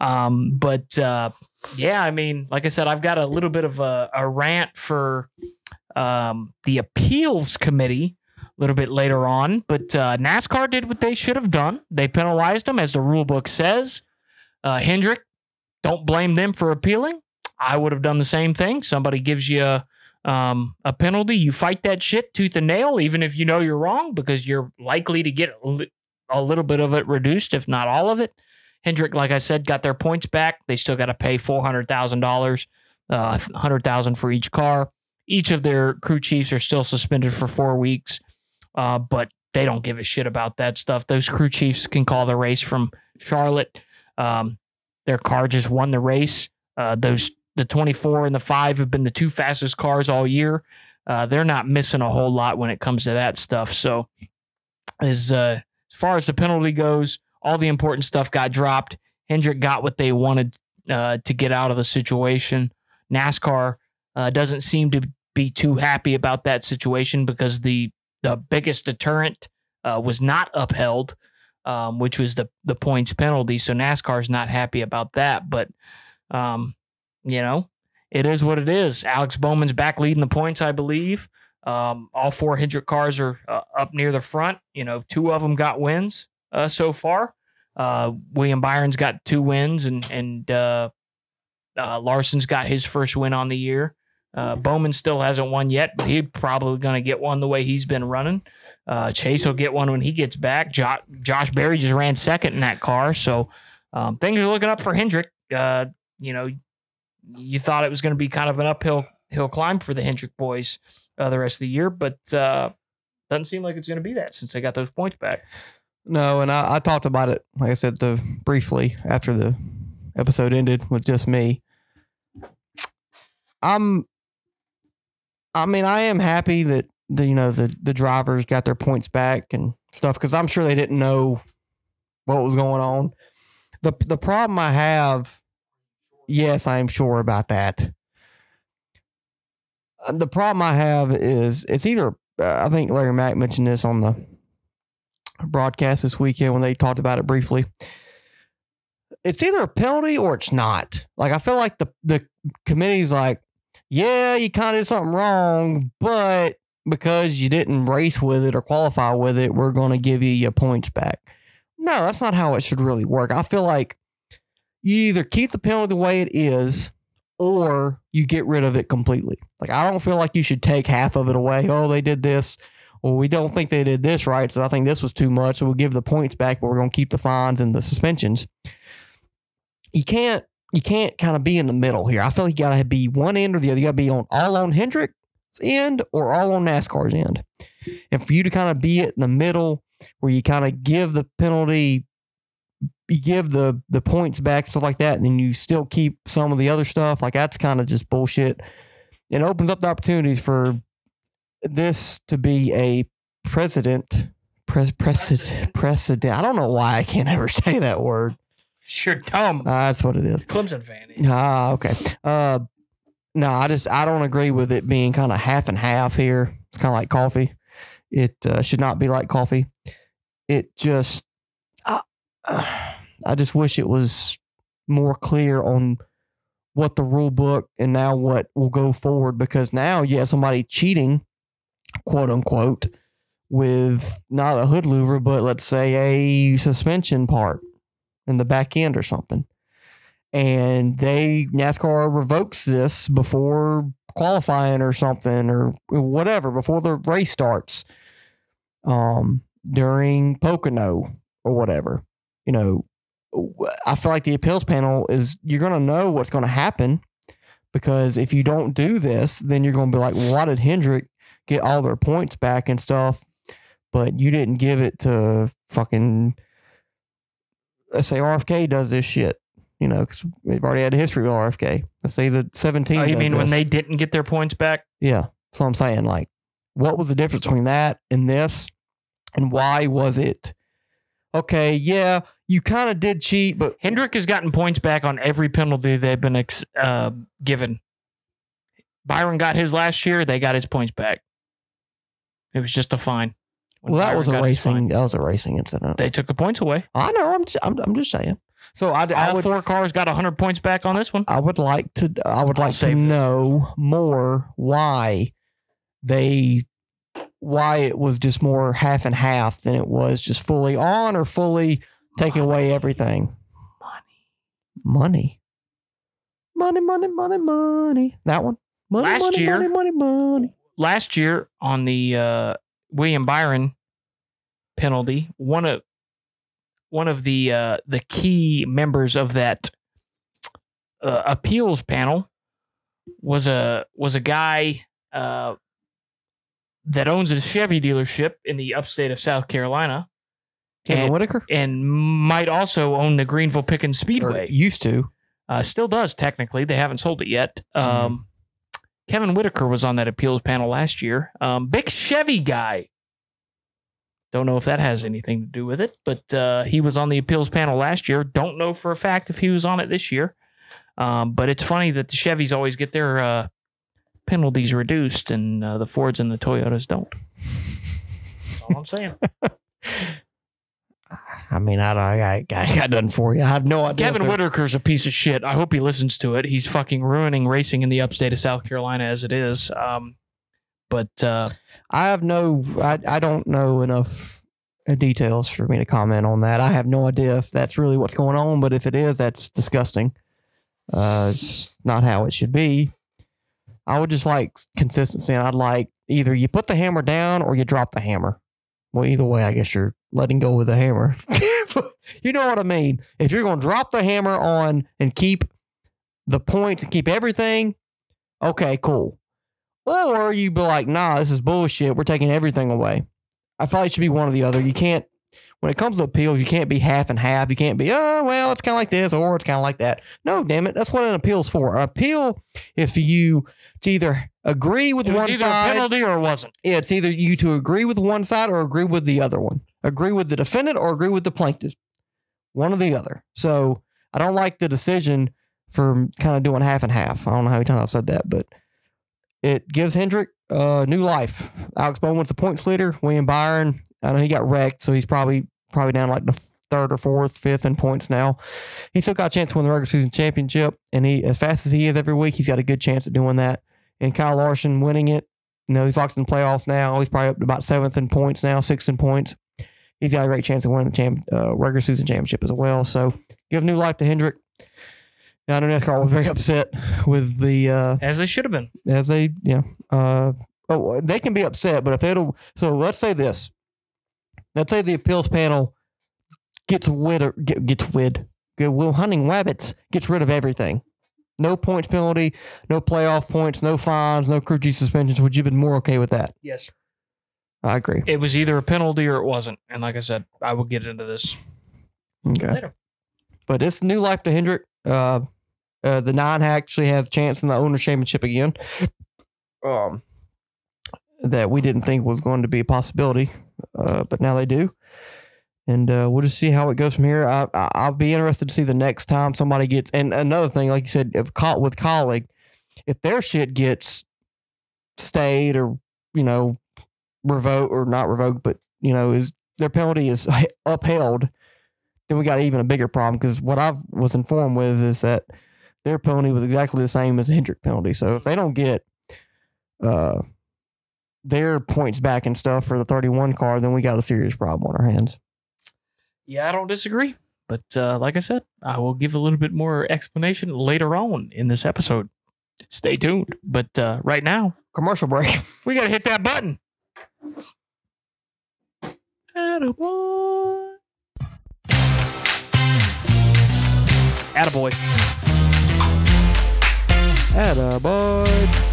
Um, but uh, yeah, I mean, like I said, I've got a little bit of a, a rant for um, the appeals committee a little bit later on. But uh, NASCAR did what they should have done. They penalized them, as the rule book says. Uh, Hendrick, don't blame them for appealing. I would have done the same thing. Somebody gives you a, um, a penalty, you fight that shit tooth and nail, even if you know you're wrong, because you're likely to get a little bit of it reduced, if not all of it. Hendrick, like I said, got their points back. They still got to pay four hundred thousand dollars, uh, hundred thousand for each car. Each of their crew chiefs are still suspended for four weeks, uh, but they don't give a shit about that stuff. Those crew chiefs can call the race from Charlotte. Um, their car just won the race. Uh, those the 24 and the five have been the two fastest cars all year. Uh, they're not missing a whole lot when it comes to that stuff. So, as uh, as far as the penalty goes, all the important stuff got dropped. Hendrick got what they wanted uh, to get out of the situation. NASCAR uh, doesn't seem to be too happy about that situation because the the biggest deterrent uh, was not upheld, um, which was the the points penalty. So NASCAR's not happy about that. But um, you know, it is what it is. Alex Bowman's back leading the points, I believe. Um, all four Hendrick cars are uh, up near the front. You know, two of them got wins uh, so far. Uh, William Byron's got two wins, and and uh, uh, Larson's got his first win on the year. Uh, Bowman still hasn't won yet, but he's probably going to get one the way he's been running. Uh, Chase will get one when he gets back. Jo- Josh Berry just ran second in that car, so um, things are looking up for Hendrick. Uh, you know, you thought it was going to be kind of an uphill hill climb for the Hendrick boys uh, the rest of the year, but uh, doesn't seem like it's going to be that since they got those points back. No, and I, I talked about it, like I said, the, briefly after the episode ended with just me. I'm, I mean, I am happy that the you know the the drivers got their points back and stuff because I'm sure they didn't know what was going on. the The problem I have, yes, I am sure about that. Uh, The problem I have is it's either uh, I think Larry Mac mentioned this on the broadcast this weekend when they talked about it briefly. It's either a penalty or it's not. Like I feel like the the committee's like, yeah, you kind of did something wrong, but because you didn't race with it or qualify with it, we're going to give you your points back. No, that's not how it should really work. I feel like you either keep the penalty the way it is or you get rid of it completely. Like I don't feel like you should take half of it away. Oh, they did this well, we don't think they did this right, so I think this was too much, so we'll give the points back, but we're going to keep the fines and the suspensions. You can't you can't kind of be in the middle here. I feel like you got to be one end or the other. You got to be on all on Hendrick's end or all on NASCAR's end. And for you to kind of be it in the middle where you kind of give the penalty, you give the the points back, stuff like that, and then you still keep some of the other stuff, like that's kind of just bullshit. It opens up the opportunities for this to be a president, pre- precedent, precedent. I don't know why I can't ever say that word. Sure, dumb. Uh, that's what it is. Clemson fan. Ah, okay. Uh, no, I just I don't agree with it being kind of half and half here. It's kind of like coffee. It uh, should not be like coffee. It just, I, I just wish it was more clear on what the rule book and now what will go forward because now you have somebody cheating, quote unquote, with not a hood louver, but let's say a suspension part in the back end or something. And they NASCAR revokes this before qualifying or something or whatever before the race starts. Um, during Pocono or whatever, you know, I feel like the appeals panel is you're going to know what's going to happen because if you don't do this, then you're going to be like, why did Hendrick get all their points back and stuff, but you didn't give it to fucking let's say RFK does this shit, you know, because we've already had a history with RFK. Let's say the 17. Oh, you mean when they didn't get their points back? Yeah. So I'm saying, like, what was the difference between that and this? And why was it? Okay, yeah, you kind of did cheat, but Hendrick has gotten points back on every penalty they've been ex- uh, given. Byron got his last year; they got his points back. It was just a fine. Well, that Byron was a got his fine. racing. That was a racing incident. They took the points away. I know. I'm. Just, I'm. I'm just saying. So I, I All would. four cars got hundred points back on this one. I would like to. I would I'll like to save this. know more why they, why it was just more half and half than it was just fully on or fully taking away everything. Money. Money. Money. Money. Money. That one. Money. Last money, year- Money. Money. Money. Last year on the uh, William Byron penalty, one of one of the uh, the key members of that uh, appeals panel was a was a guy uh, that owns a Chevy dealership in the upstate of South Carolina Kevin And- Whitaker. and might also own the Greenville Pickens Or Speedway. used to. Uh, still does technically. They haven't sold it yet. Um, Kevin Whitaker was on that appeals panel last year. Um, big Chevy guy. Don't know if that has anything to do with it, but uh, he was on the appeals panel last year. Don't know for a fact if he was on it this year. Um, but it's funny that the Chevys always get their uh, penalties reduced and uh, the Fords and the Toyotas don't. That's all I'm saying. I mean, I, I, I got nothing for you. I have no idea. Kevin Whitaker's a piece of shit. I hope he listens to it. He's fucking ruining racing in the upstate of South Carolina as it is. Um, but uh, I have no, I, I don't know enough uh, details for me to comment on that. I have no idea if that's really what's going on, but if it is, that's disgusting. Uh, it's not how it should be. I would just like consistency, and I'd like either you put the hammer down or you drop the hammer. Well, either way, I guess you're letting go with the hammer. you know what I mean? If you're going to drop the hammer on and keep the points and keep everything, okay, cool. Or you be like, nah, this is bullshit. We're taking everything away. I feel like it should be one or the other. You can't, when it comes to appeals, you can't be half and half. You can't be, oh, well, it's kind of like this or it's kind of like that. No, damn it. That's what an appeal's for. An appeal is for you to either agree with it was one side. a penalty or it wasn't. Yeah, it's either you to agree with one side or agree with the other one. Agree with the defendant or agree with the plaintiff. One or the other. So I don't like the decision for kind of doing half and half. I don't know how many times I said that, but it gives Hendrick uh, new life. Alex Bowman's the points leader. William Byron, I know he got wrecked, so he's probably probably down like the third or fourth, fifth in points now. He still got a chance to win the regular season championship, and he as fast as he is every week, he's got a good chance at doing that. And Kyle Larson winning it you know, he's locked in the playoffs now. He's probably up to about seventh in points now, sixth in points. He's got a great chance of winning the champ, uh, regular season championship as well. So give new life to Hendrick. Now, I know NASCAR was very upset with the uh, As they should have been. as they yeah uh, oh, they can be upset, but if it'll, so let's say this. Let's say the appeals panel gets rid of, get, gets rid, get, Will Hunting Wabbits gets rid of everything. No points penalty, no playoff points, no fines, no crew chief suspensions. Would you have been more okay with that? Yes. I agree. It was either a penalty or it wasn't. And like I said, I will get into this Okay. later. But it's new life to Hendrick. Uh, uh, the nine actually has a chance in the owner championship again. Um, that we didn't think was going to be a possibility, uh, but now they do. And uh, we'll just see how it goes from here. I, I, I'll be interested to see the next time somebody gets. And another thing, like you said, if caught with Kaulig, if their shit gets stayed or you know revoked or not revoked, but you know is their penalty is upheld, then we got even a bigger problem because what I was informed with is that their penalty was exactly the same as the Hendrick penalty. So if they don't get uh, their points back and stuff for the 31 car, then we got a serious problem on our hands. Yeah, I don't disagree. But uh, like I said, I will give a little bit more explanation later on in this episode. Stay tuned. But uh, right now, Commercial break. we got to hit that button. Attaboy. Attaboy. Atta boy.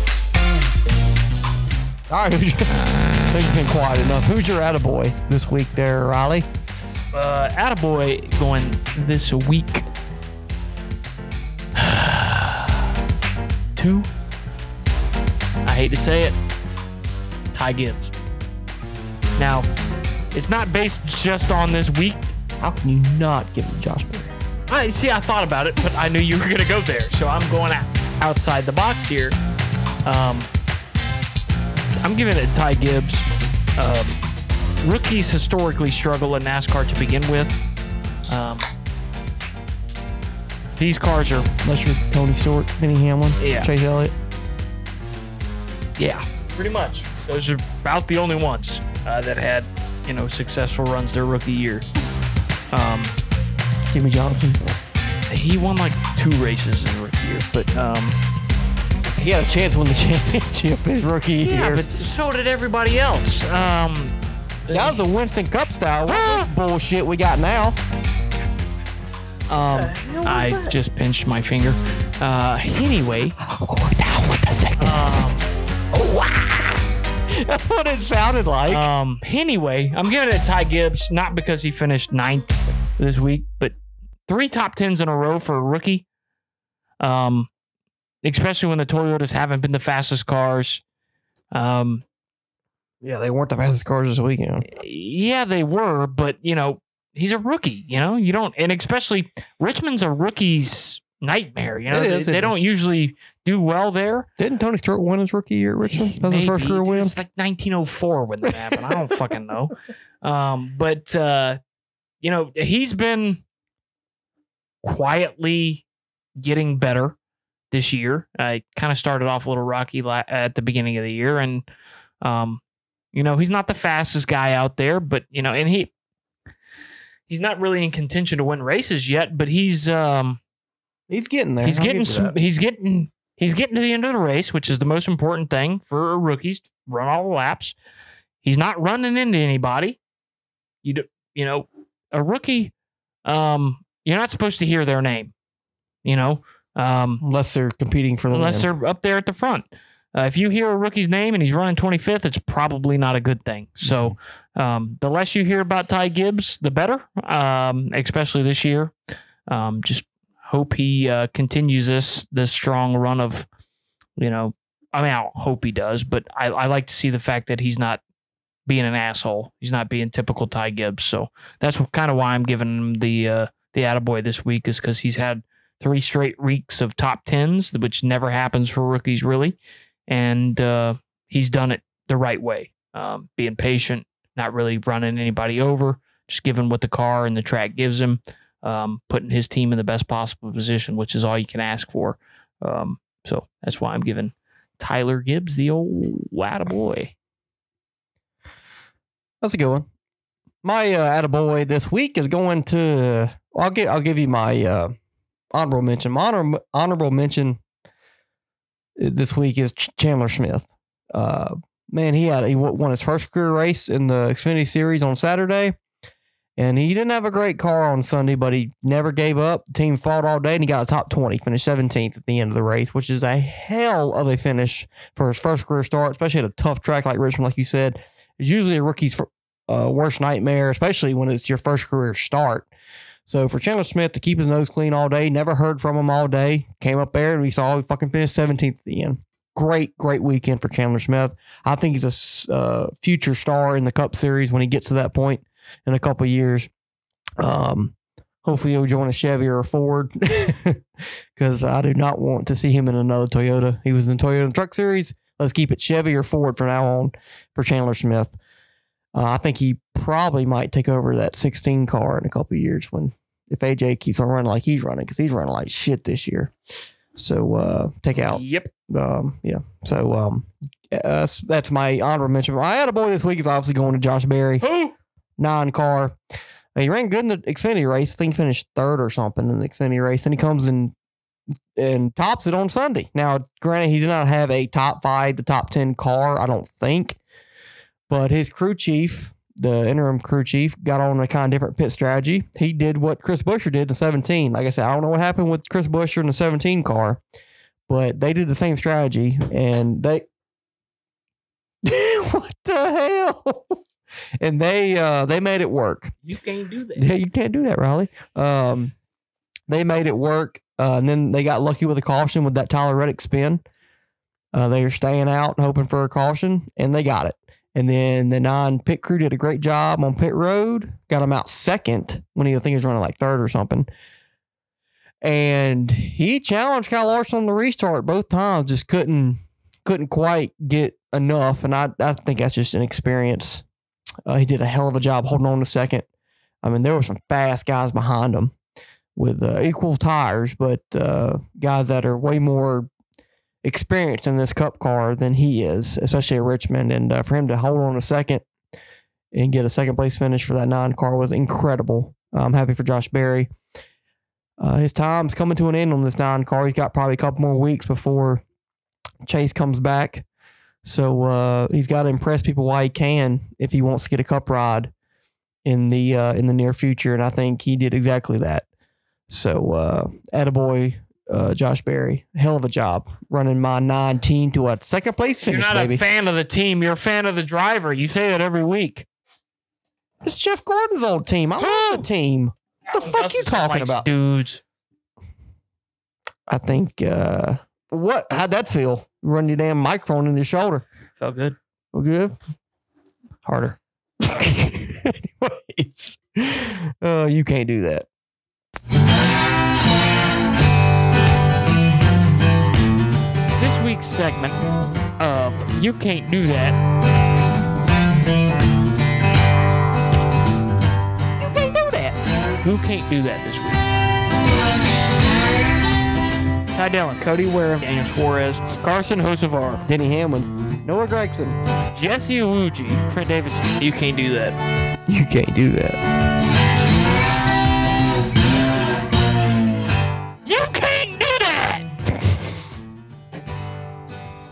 All right, who's your, I think you've been quiet enough. Who's your attaboy this week there, Riley? Uh, Attaboy going this week. Two. I hate to say it. Ty Gibbs. Now, it's not based just on this week. How can you not give him Josh Berry? I see. I thought about it, but I knew you were gonna go there, so I'm going out, outside the box here. Um, I'm giving it Ty Gibbs. Um, rookies historically struggle in NASCAR to begin with. Um, these cars are, Unless you're Tony Stewart, Denny Hamlin, Yeah. Chase Elliott. yeah, pretty much. Those are about the only ones uh, that had, you know, successful runs their rookie year. Um, Jimmie Johnson. he won like two races in rookie year, but um, He had a chance to win the championship his rookie yeah, year. but so did everybody else. Um, that was a Winston Cup style. What bullshit we got now? Um, I just pinched my finger. Uh, anyway, We're down with the sickness. um, That's what it sounded like. um, anyway, I'm giving it to Ty Gibbs, not because he finished ninth this week, but three top tens in a row for a rookie. Um, especially when the Toyotas haven't been the fastest cars. Um, yeah, they weren't the fastest cars this weekend. yeah, they were, but you know, he's a rookie. You know, you don't, and especially Richmond's a rookie's nightmare. You know, is, they, they don't usually do well there. Didn't Tony Stewart win his rookie year at Richmond? That was his first career win. It's like 1904 when that happened. I don't fucking know. Um, but uh, you know, he's been quietly getting better this year. I kind of started off a little rocky la- at the beginning of the year, and um, you know, he's not the fastest guy out there, but you know, and he he's not really in contention to win races yet, but he's um He's getting there. He's I'll getting some, he's getting he's getting to the end of the race, which is the most important thing for rookies run all the laps. He's not running into anybody. You do, you know, a rookie um you're not supposed to hear their name. You know, um unless they're competing for the unless win. they're up there at the front. Uh, if you hear a rookie's name and he's running 25th, it's probably not a good thing. So, um, the less you hear about Ty Gibbs, the better, um, especially this year. Um, just hope he uh, continues this this strong run of, you know, I mean, I hope he does, but I, I like to see the fact that he's not being an asshole. He's not being typical Ty Gibbs. So that's kind of why I'm giving him the uh, the attaboy this week is because he's had three straight weeks of top tens, which never happens for rookies really, and uh, he's done it the right way, um, being patient, not really running anybody over, just giving what the car and the track gives him, um, putting his team in the best possible position, which is all you can ask for. Um, so that's why I'm giving Tyler Gibbs the old attaboy. That's a good one. My uh, attaboy this week is going to. I'll give. I'll give you my uh, honorable mention. My honor, honorable mention this week is Ch- Chandler Smith. Uh, man, he had he won his first career race in the Xfinity Series on Saturday, and he didn't have a great car on Sunday, but he never gave up. The team fought all day, and he got a top twenty, finished seventeenth at the end of the race, which is a hell of a finish for his first career start, especially at a tough track like Richmond, like you said. It's usually a rookie's uh, worst nightmare, especially when it's your first career start. So for Chandler Smith to keep his nose clean all day, never heard from him all day, came up there and we saw he fucking finished 17th at the end. Great, great weekend for Chandler Smith. I think he's a uh, future star in the Cup Series when he gets to that point in a couple years. Um, hopefully he'll join a Chevy or a Ford because I do not want to see him in another Toyota. He was in Toyota Truck Series. Let's keep it Chevy or Ford from now on for Chandler Smith. Uh, I think he probably might take over that 16 car in a couple years when if AJ keeps on running like he's running because he's running like shit this year. So uh, take out, Yep. um, yeah. So um, uh, that's my honorable mention. I had a boy this week is obviously going to Josh Berry Who? nine car. Uh, He ran good in the Xfinity race. I think he finished third or something in the Xfinity race. Then he comes in and tops it on Sunday. Now, granted, he did not have a top five to top ten car, I don't think. But his crew chief, the interim crew chief, got on a kind of different pit strategy. He did what Chris Buescher did in 17. Like I said, I don't know what happened with Chris Buescher in the 17 car, but they did the same strategy and they what the hell? And they uh they made it work. You can't do that. Yeah, you can't do that, Riley. Um, they made it work, uh, and then they got lucky with a caution with that Tyler Reddick spin. Uh, they were staying out, hoping for a caution, and they got it. And then the nine pit crew did a great job on pit road, got him out second when he I think he was running like third or something. And he challenged Kyle Larson on the restart both times, just couldn't couldn't quite get enough. And I, I think that's just an experience. Uh, he did a hell of a job holding on to second. I mean, there were some fast guys behind him with uh, equal tires, but uh, guys that are way more experienced in this cup car than he is, especially at Richmond. And uh, for him to hold on a second and get a second place finish for that nine car was incredible. I'm happy for Josh Berry. Uh, his time's coming to an end on this nine car. He's got probably a couple more weeks before Chase comes back. So uh, he's got to impress people while he can if he wants to get a cup ride in the uh, in the near future, and I think he did exactly that. So, uh, attaboy, uh, Josh Berry, hell of a job running my nine team to a second place finish. You're not baby. a fan of the team. You're a fan of the driver. You say that every week. it's Jeff Gordon's old team. I love the team. What the fuck you talking about? dudes? I think uh, what? How'd that feel? Run your damn microphone in your shoulder. Felt good. Well, good. Harder. Anyways, uh, you can't do that. Week's segment of You Can't Do That You can't do that. Who can't do that this week? Ty Dillon, Cody Ware, Daniel Suarez, Carson Hocevar, Denny Hamlin, Noah Gragson. Jesse Iwuji, Trent Davis. You can't do that. You can't do that.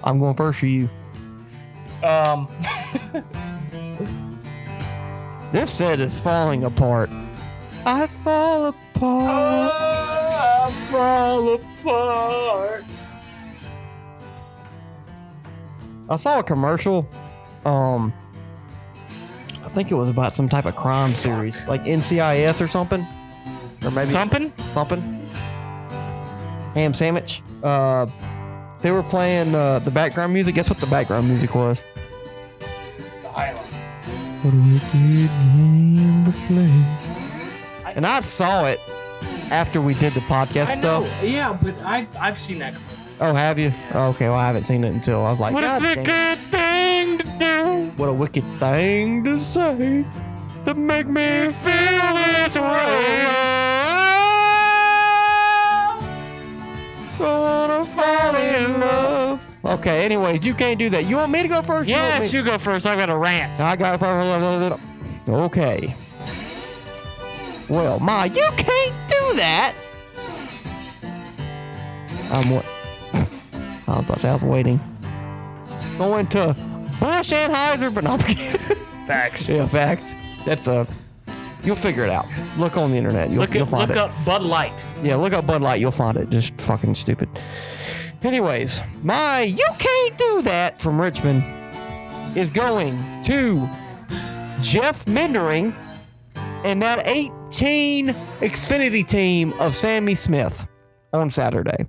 I'm going first for you. Um, This set is falling apart. I fall apart. I fall apart. I saw a commercial. Um, I think it was about some type of crime series, like NCIS or something, or maybe Something? something. Ham sandwich. Uh, they were playing uh, the background music. Guess what the background music was? The Island. What a wicked game to play. And I saw it after we did the podcast I know. stuff. Yeah, but I've I've seen that. Oh, have you? Oh, okay, well I haven't seen it until I was like, What a God dang it. wicked thing to do what a wicked thing to say to make me feel this way. Wanna fall in love. Okay, anyways, you can't do that. You want me to go first? Yes, me- you go first. I've got a rant. I got first. Okay. Well, Ma, you can't do that. I'm what? I was I was waiting. Going to Busch Anheuser, but not. Facts. yeah, facts. That's a. You'll figure it out. Look on the internet. You'll, Look you'll find look it. up Bud Light. Yeah, look up Bud Light. You'll find it. Just fucking stupid. Anyways, my you can't do that from Richmond is going to Jeff Meendering and that 18 Xfinity team of Sammy Smith on Saturday.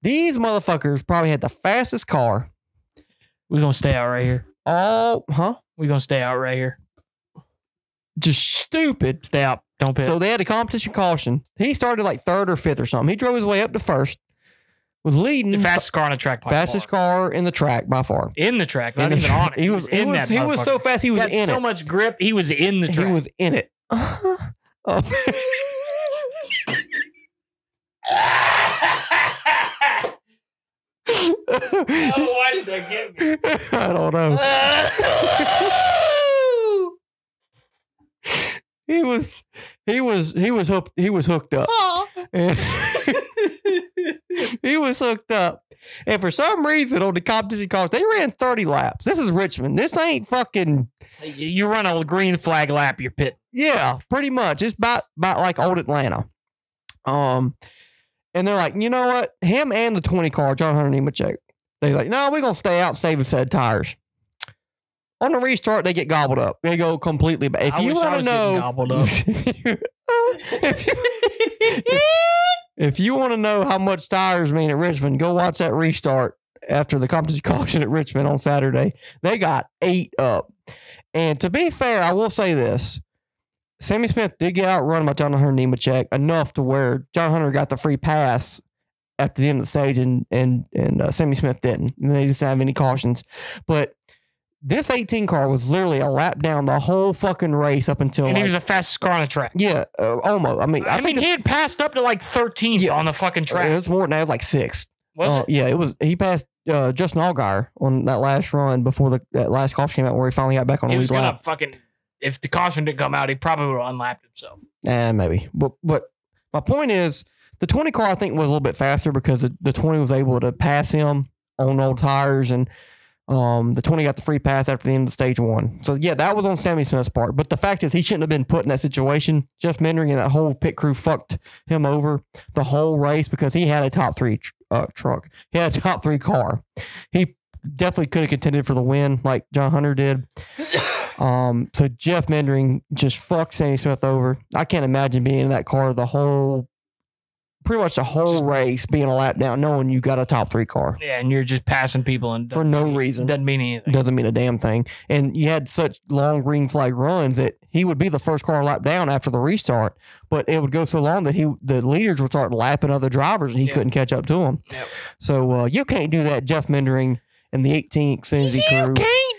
These motherfuckers probably had the fastest car. We're gonna stay out right here. All, huh? We're gonna stay out right here. Just stupid. Stay out. Don't pit. So they had a competition caution. He started like third or fifth or something. He drove his way up to first, was leading the fastest car on the track. by fastest far. car in the track by far. in the track, not In the- even on it. He was, he in was, that he was so fast. He was Got in so it. much grip. He was in the he was in it. Oh. oh, why did that get me? I don't know. He was, he was, he was hooked. He was hooked up. He was hooked up. And for some reason on the competition cars, they ran 30 laps. This is Richmond. This ain't fucking you run a green flag lap, you're pit. Yeah, pretty much. It's about about like old Atlanta. Um, and they're like, you know what? Him and the twenty car, John Hunter Nemechek. They're like, no, we're gonna stay out, save a set of tires. On the restart, they get gobbled up. They go completely back. If I you want to know, gobbled up. if you, if you want to know how much tires mean at Richmond, go watch that restart after the competition caution at Richmond on Saturday. They got eight up. And to be fair, I will say this. Sammy Smith did get outrun by John Hunter Nemechek enough to where John Hunter got the free pass after the end of the stage and and and uh, Sammy Smith didn't. And they didn't have any cautions. But this 18 car was literally a lap down the whole fucking race up until and like, he was the fastest car on the track. yeah, uh, almost. I mean, I, I, mean, he had passed up to like 13th Yeah. on the fucking track. it was more than that. It was like six. Was Uh, it? yeah, it was. He passed uh, Justin Allgaier on that last run before the that last caution came out, where he finally got back on He the was lead gonna lap. fucking. If the caution didn't come out, he probably would have unlapped himself. Eh, maybe. But but my point is, the twenty car I think was a little bit faster because the, the twenty was able to pass him on old tires, and um the twenty got the free pass after the end of stage one. So yeah, that was on Sammy Smith's part. But the fact is, he shouldn't have been put in that situation. Jeff Meendering and that whole pit crew fucked him over the whole race because he had a top three uh, truck. He had a top three car. He definitely could have contended for the win like John Hunter did. Um, so Jeff Meendering just fucked Sammy Smith over. I can't imagine being in that car the whole, pretty much the whole race, being a lap down, knowing you got a top three car Yeah, and you're just passing people and for no reason. doesn't mean anything. Doesn't mean a damn thing. And you had such long green flag runs that he would be the first car lap down after the restart, but it would go so long that he the leaders would start lapping other drivers and he Yeah. couldn't catch up to them. Yep. So uh, you can't do that, Jeff Meendering and the 18 Xfinity crew. You can't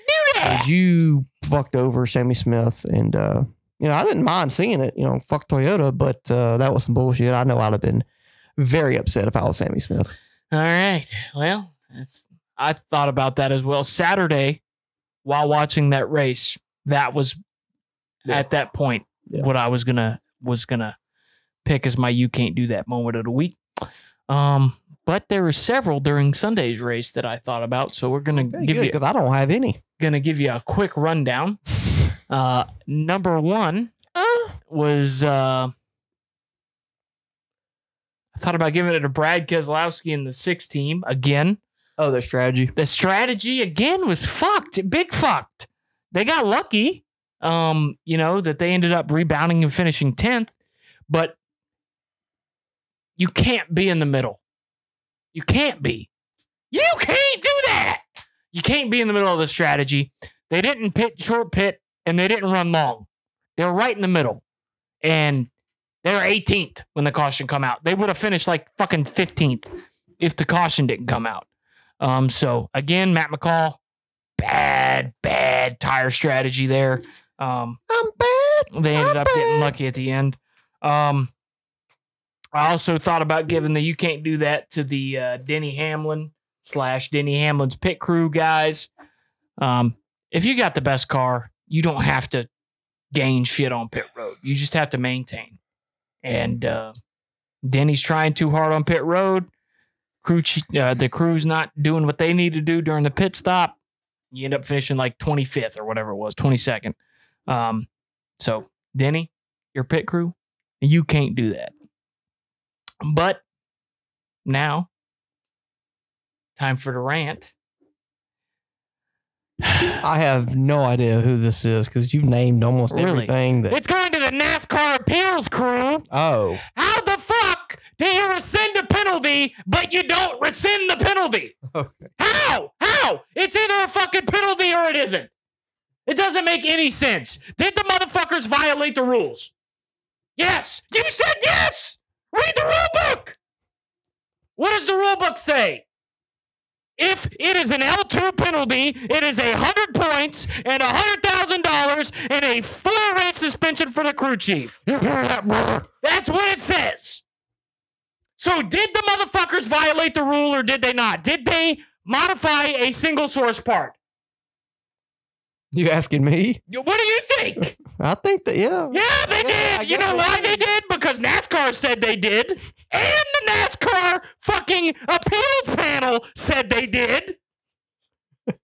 do that. you fucked over Sammy Smith, and uh, you know I didn't mind seeing it. You know, fuck Toyota, but uh, that was some bullshit. I know I'd have been very upset if I was Sammy Smith. All right. Well, that's, I thought about that as well. Saturday, while watching that race, that was Yeah. at that point Yeah. what I was gonna was gonna pick as my "you can't do that" moment of the week. Um, but there were several during Sunday's race that I thought about, so we're gonna give you because I don't have any. gonna give you a quick rundown. Uh, number one Uh, was uh, I thought about giving it to Brad Keselowski in the six team again. oh, the strategy. The strategy again was fucked, big fucked. They got lucky, um, you know, that they ended up rebounding and finishing tenth, but you can't be in the middle. You can't be. You can't do that. You can't be in the middle of the strategy. They didn't pit short pit and they didn't run long. They were right in the middle, and they were 18th when the caution come out. They would have finished like fucking 15th if the caution didn't come out. Um, so again, Matt McCall, bad, bad tire strategy there. Um, I'm bad. they ended I'm up getting lucky at the end. Um, I also thought about giving the you can't do that to the uh, Denny Hamlin slash Denny Hamlin's pit crew guys. Um, if you got the best car, you don't have to gain shit on pit road. You just have to maintain. And uh, Denny's trying too hard on pit road. Crew, uh, the crew's not doing what they need to do during the pit stop. You end up finishing like 25th or whatever it was, 22nd. Um, so Denny, your pit crew, you can't do that. But now, time for the rant. I have no idea who this is because you've named almost Really? everything that. It's going to the NASCAR appeals crew. oh, How the fuck do you rescind a penalty, but you don't rescind the penalty? okay. How? How? It's either a fucking penalty or it isn't. It doesn't make any sense. Did the motherfuckers violate the rules? Yes. You said yes. Read the rule book. What does the rule book say? If it is an L2 penalty, it is a hundred points and a hundred thousand dollars and a full race suspension for the crew chief. You hear that, brother? That's what it says. So, did the motherfuckers violate the rule or did they not? Did they modify a single source part? You asking me? What do you think? I think that yeah. Yeah, they Yeah, did. You know why they did? Because NASCAR said they did. And the NASCAR fucking appeals panel said they did.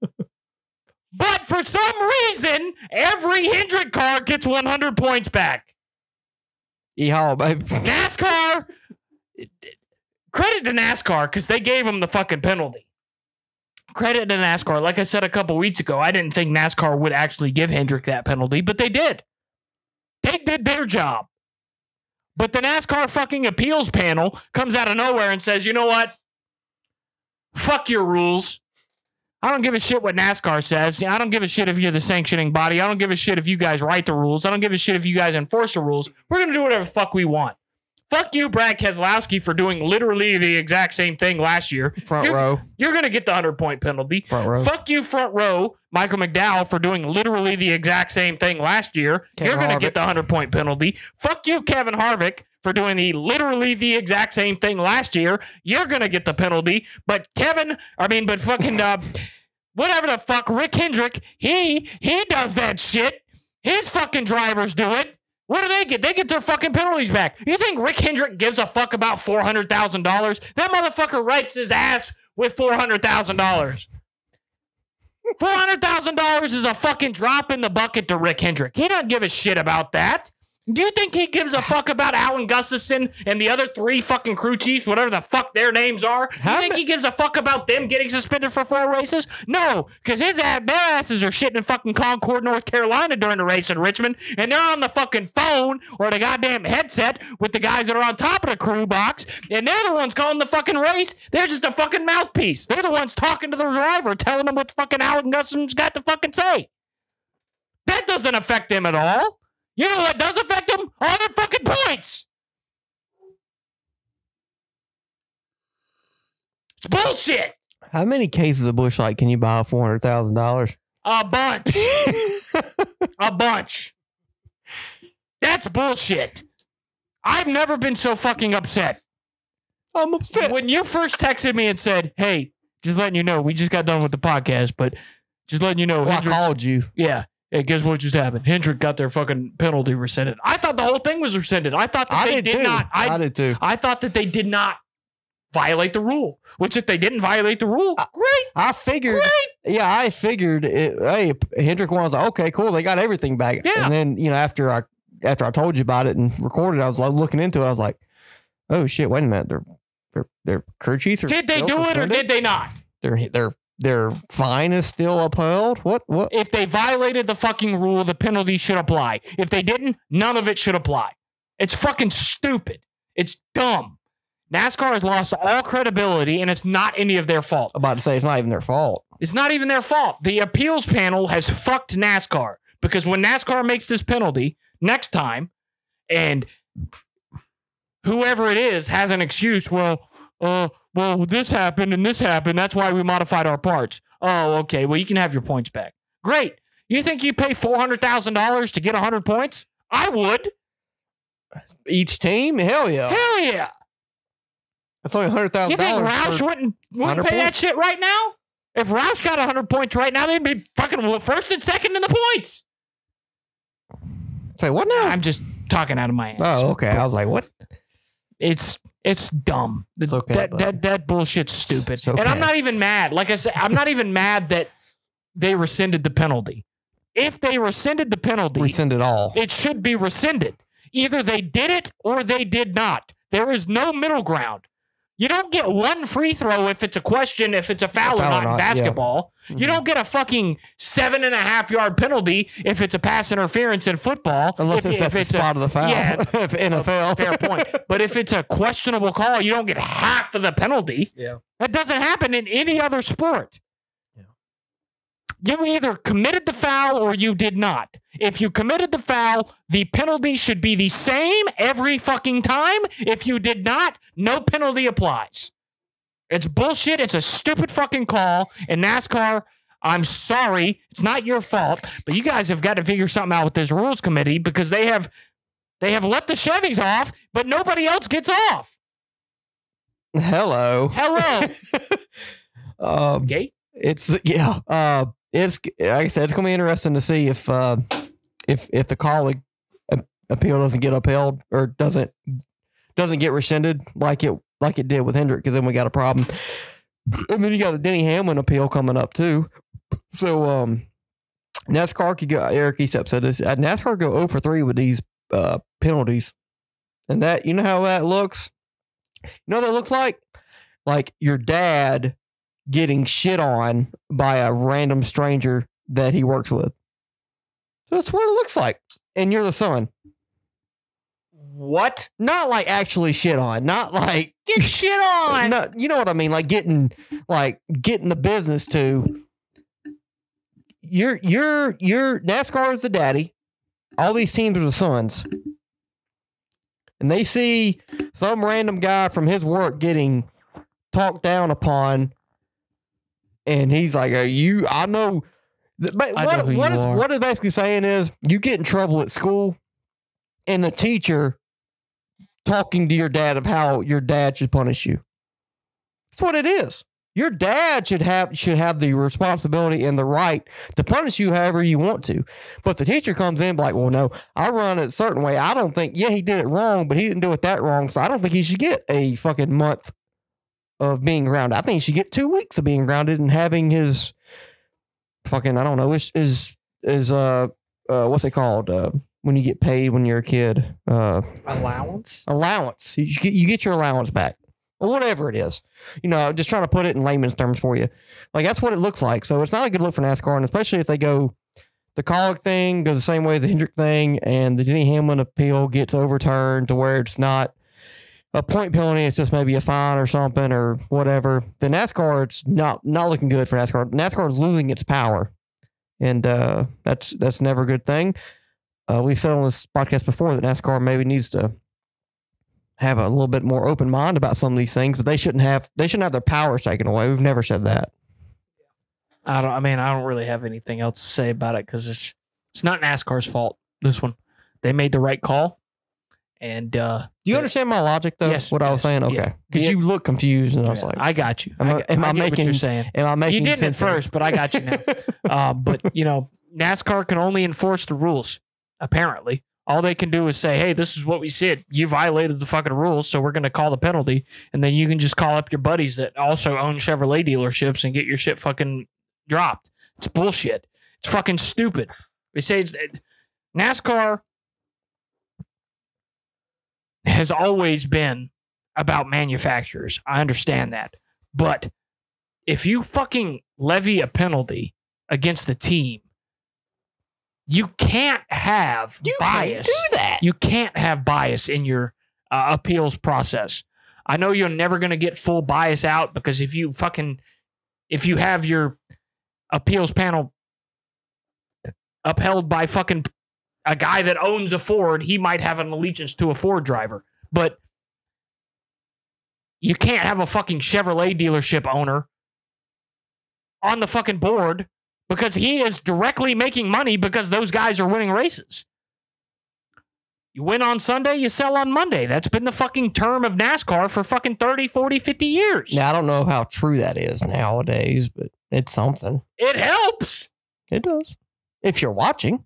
but for some reason, every Hendrick car gets 100 points back. Yeehaw, baby. NASCAR, credit to NASCAR because they gave him the fucking penalty. Credit to NASCAR. Like I said a couple weeks ago, I didn't think NASCAR would actually give Hendrick that penalty, but they did. They did their job. But the NASCAR fucking appeals panel comes out of nowhere and says, you know what? Fuck your rules. I don't give a shit what NASCAR says. I don't give a shit if you're the sanctioning body. I don't give a shit if you guys write the rules. I don't give a shit if you guys enforce the rules. We're going to do whatever the fuck we want. Fuck you, Brad Keselowski, for doing literally the exact same thing last year. Front You're- row. You're going to get the 100 point penalty. Front row. Fuck you, front row, Michael McDowell, for doing literally the exact same thing last year. Kevin You're going to get the 100 point penalty. Fuck you, Kevin Harvick, for doing the literally the exact same thing last year. You're going to get the penalty. But Kevin, I mean, but fucking, uh, whatever the fuck, Rick Hendrick, he, he does that shit. His fucking drivers do it. What do they get? They get their fucking penalties back. You think Rick Hendrick gives a fuck about $400,000? That motherfucker wipes his ass with $400,000. $400,000 is a fucking drop in the bucket to Rick Hendrick. He don't give a shit about that. Do you think he gives a fuck about Alan Gustafson and the other three fucking crew chiefs, whatever the fuck their names are? Do you think he gives a fuck about them getting suspended for four races? No, because his ass, their asses are shitting in fucking Concord, North Carolina during the race in Richmond, and they're on the fucking phone or the goddamn headset with the guys that are on top of the crew box, and they're the ones calling the fucking race. They're just a fucking mouthpiece. They're the ones talking to the driver, telling them what fucking Alan Gustafson's got to fucking say. That doesn't affect them at all. You know what does affect them? All their fucking points. It's bullshit. How many cases of Busch Light can you buy for four hundred thousand dollars? A bunch. a bunch. That's bullshit. I've never been so fucking upset. I'm upset. When you first texted me and said, "Hey, just letting you know, we just got done with the podcast, but just letting you know, Well, I called you. yeah, hey, guess what just happened? Hendrick got their fucking penalty rescinded. I thought the whole thing was rescinded. I thought that I they did, too. not. I, I, did too. I thought that they did not violate the rule. Which, if they didn't violate the rule, I- great, I figured. great. Yeah, I figured. It, hey, Hendrick one was like, okay, cool. They got everything back. Yeah. And then you know after I after I told you about it and recorded, I was like looking into it. I was like, oh shit, wait a minute. They're they're they're crew chiefs. Did they do it or did they not? Their their their fine is still upheld. What what? If they violated the fucking rule, the penalty should apply. If they didn't, none of it should apply. It's fucking stupid. It's dumb. NASCAR has lost all credibility, and it's not any of their fault. I'm about to say it's not even their fault. It's not even their fault. The appeals panel has fucked NASCAR because when NASCAR makes this penalty next time, and whoever it is has an excuse, well, uh, well, this happened and this happened. That's why we modified our parts. Oh, okay. Well, you can have your points back. Great. You think you pay four hundred thousand dollars to get hundred points? I would. Each team, hell yeah, Hell yeah. that's only hundred thousand You think. Roush wouldn't, wouldn't 100 pay that shit right now? If Roush got 100 points right now, they'd be fucking first and second in the points. Say what now? I'm just talking out of my ass. oh, okay. I was like, what? It's it's dumb. It's okay, that, that that bullshit's stupid. It's And I'm not even mad. Like I said, I'm not even mad that they rescinded the penalty. If they rescinded the penalty, Rescind it all. it should be rescinded. Either they did it or they did not. There is no middle ground. You don't get one free throw if it's a question, if it's a foul, foul or or not in not, yeah. basketball. Mhm. You don't get a fucking seven and a half yard penalty if it's a pass interference in football. Unless if, it's at if the it's a- spot of the foul. Yeah, if NFL. fair point. But if it's a questionable call, you don't get half of the penalty. Yeah. That doesn't happen in any other sport. You either committed the foul or you did not. If you committed the foul, the penalty should be the same every fucking time. If you did not, no penalty applies. It's bullshit. It's a stupid fucking call. And NASCAR, I'm sorry, it's not your fault, but you guys have got to figure something out with this rules committee because they have they have let the Chevys off, but nobody else gets off. Hello. Hello, Um, gay. it's yeah. Uh, it's like I said, it's gonna be interesting to see if uh, if if the a- appeal doesn't get upheld or doesn't doesn't get rescinded like it like it did with Hendrick, because then we got a problem. And then you got the Denny Hamlin appeal coming up too. So um, NASCAR could go. Eric Estepp said this. uh, NASCAR go 0 for three with these uh penalties, and that you know how that looks. You know what that looks like? Like your dad getting shit on by a random stranger that he works with. That's what it looks like. And you're the son. What? Not like actually shit on. Not like Get shit on. no, you know what I mean? Like getting like getting the business to you're you're you're NASCAR is the daddy. All these teams are the sons. And they see some random guy from his work getting talked down upon and he's like, "Are you I know but what know what is what is basically saying is you get in trouble at school and the teacher talking to your dad of how your dad should punish you. That's what it is. Your dad should have should have the responsibility and the right to punish you however you want to. But the teacher comes in like, well, no, I run it a certain way. I don't think, yeah, he did it wrong, but he didn't do it that wrong. So I don't think he should get a fucking month of being grounded. I think he should get two weeks of being grounded and having his fucking, I don't know, is is is uh uh what's it called? Uh when you get paid when you're a kid. Uh Allowance. allowance. You get, you get your allowance back, or whatever it is. You know, just trying to put it in layman's terms for you. Like that's what it looks like. So it's not a good look for NASCAR, and especially if they go the Kaulig thing goes the same way as the Hendrick thing, and the Denny Hamlin appeal gets overturned to where it's not a point penalty. It's just maybe a fine or something or whatever. The NASCAR, not not looking good for NASCAR. NASCAR is losing its power, and uh, that's that's never a good thing. Uh, we've said on this podcast before that NASCAR maybe needs to have a little bit more open mind about some of these things, but they shouldn't have they shouldn't have their powers taken away. We've never said that. I don't. I mean, I don't really have anything else to say about it because it's it's not NASCAR's fault. This one, they made the right call, and uh, Do you understand my logic though? Yes, what I was yes, saying? Okay. Because Yeah. you look confused and I was like, I got you. Am I, am I I making- you're saying. Am I making You didn't at first, but I got you now. uh, but you know, NASCAR can only enforce the rules. Apparently, all they can do is say, "Hey, this is what we said. You violated the fucking rules, so we're going to call the penalty." And then you can just call up your buddies that also own Chevrolet dealerships and get your shit fucking dropped. It's bullshit. It's fucking stupid. They say it's NASCAR has always been about manufacturers. I understand that. But if you fucking levy a penalty against the team, you can't have You bias. can't do that. You can't have bias in your uh, appeals process. I know you're never going to get full bias out because if you fucking if you have your appeals panel upheld by fucking a guy that owns a Ford, he might have an allegiance to a Ford driver. But you can't have a fucking Chevrolet dealership owner on the fucking board because he is directly making money because those guys are winning races. You win on Sunday, you sell on Monday. That's been the fucking term of NASCAR for fucking 30, 40, 50 years. Now I don't know how true that is nowadays, but it's something. It helps. It does. If you're watching.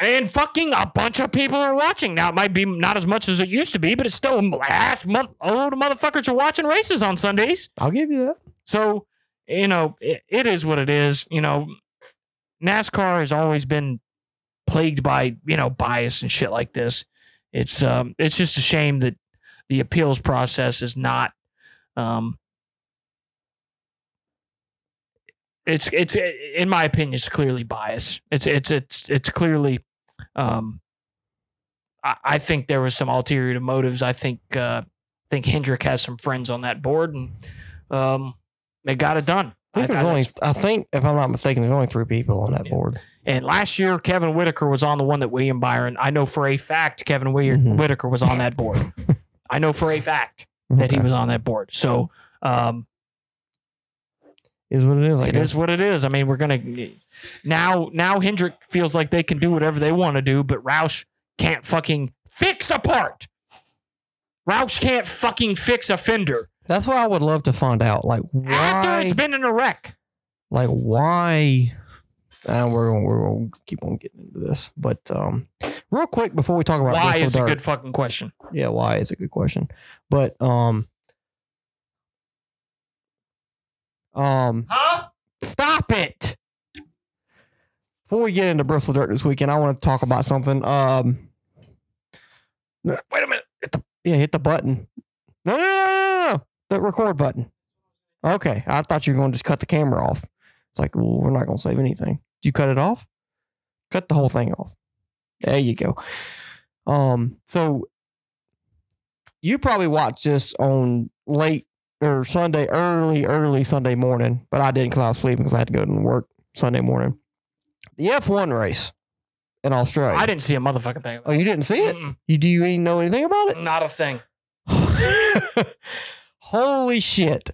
And fucking a bunch of people are watching. Now, it might be not as much as it used to be, but it's still ass mo- old motherfuckers are watching races on Sundays. I'll give you that. So you know, it, it is what it is. You know, NASCAR has always been plagued by you know bias and shit like this. It's um, it's just a shame that the appeals process is not um, it's it's in my opinion it's clearly biased it's it's it's it's clearly um i, I think there was some ulterior motives i think uh think hendrick has some friends on that board and um they got it done I think, I- there's I- only, I think, if I'm not mistaken, there's only three people on that Yeah. board. and last year kevin whitaker was on the one that william byron i know for a fact kevin Whit- Mhm. whitaker was on that board i know for a fact that he was on that board so um is what it is. It is what it is. I mean, we're gonna now. Now Hendrick feels like they can do whatever they want to do, but Roush can't fucking fix a part. Roush can't fucking fix a fender That's what I would love to find out. Like after why? it's been in a wreck. like why? And we're gonna, we're gonna keep on getting into this, but um, real quick before we talk about Why is a good fucking question. Yeah, why is a good question. But um um Huh? stop it. Before we get into Bristol Dirt this weekend, I want to talk about something. Um wait a minute. Hit the, yeah, hit the button. No, no, no, no, no. The record button. Okay. I thought you were going to just cut the camera off. It's like, well, we're not going to save anything. Did you cut it off? Cut the whole thing off. There you go. Um, so you probably watched this on late or Sunday, early, early Sunday morning, but I didn't because I was sleeping because I had to go to work Sunday morning. The F1 race in Australia. I didn't see a motherfucking thing. Oh, you didn't see it? Mm-mm. You do you even know anything about it? Not a thing. Holy shit!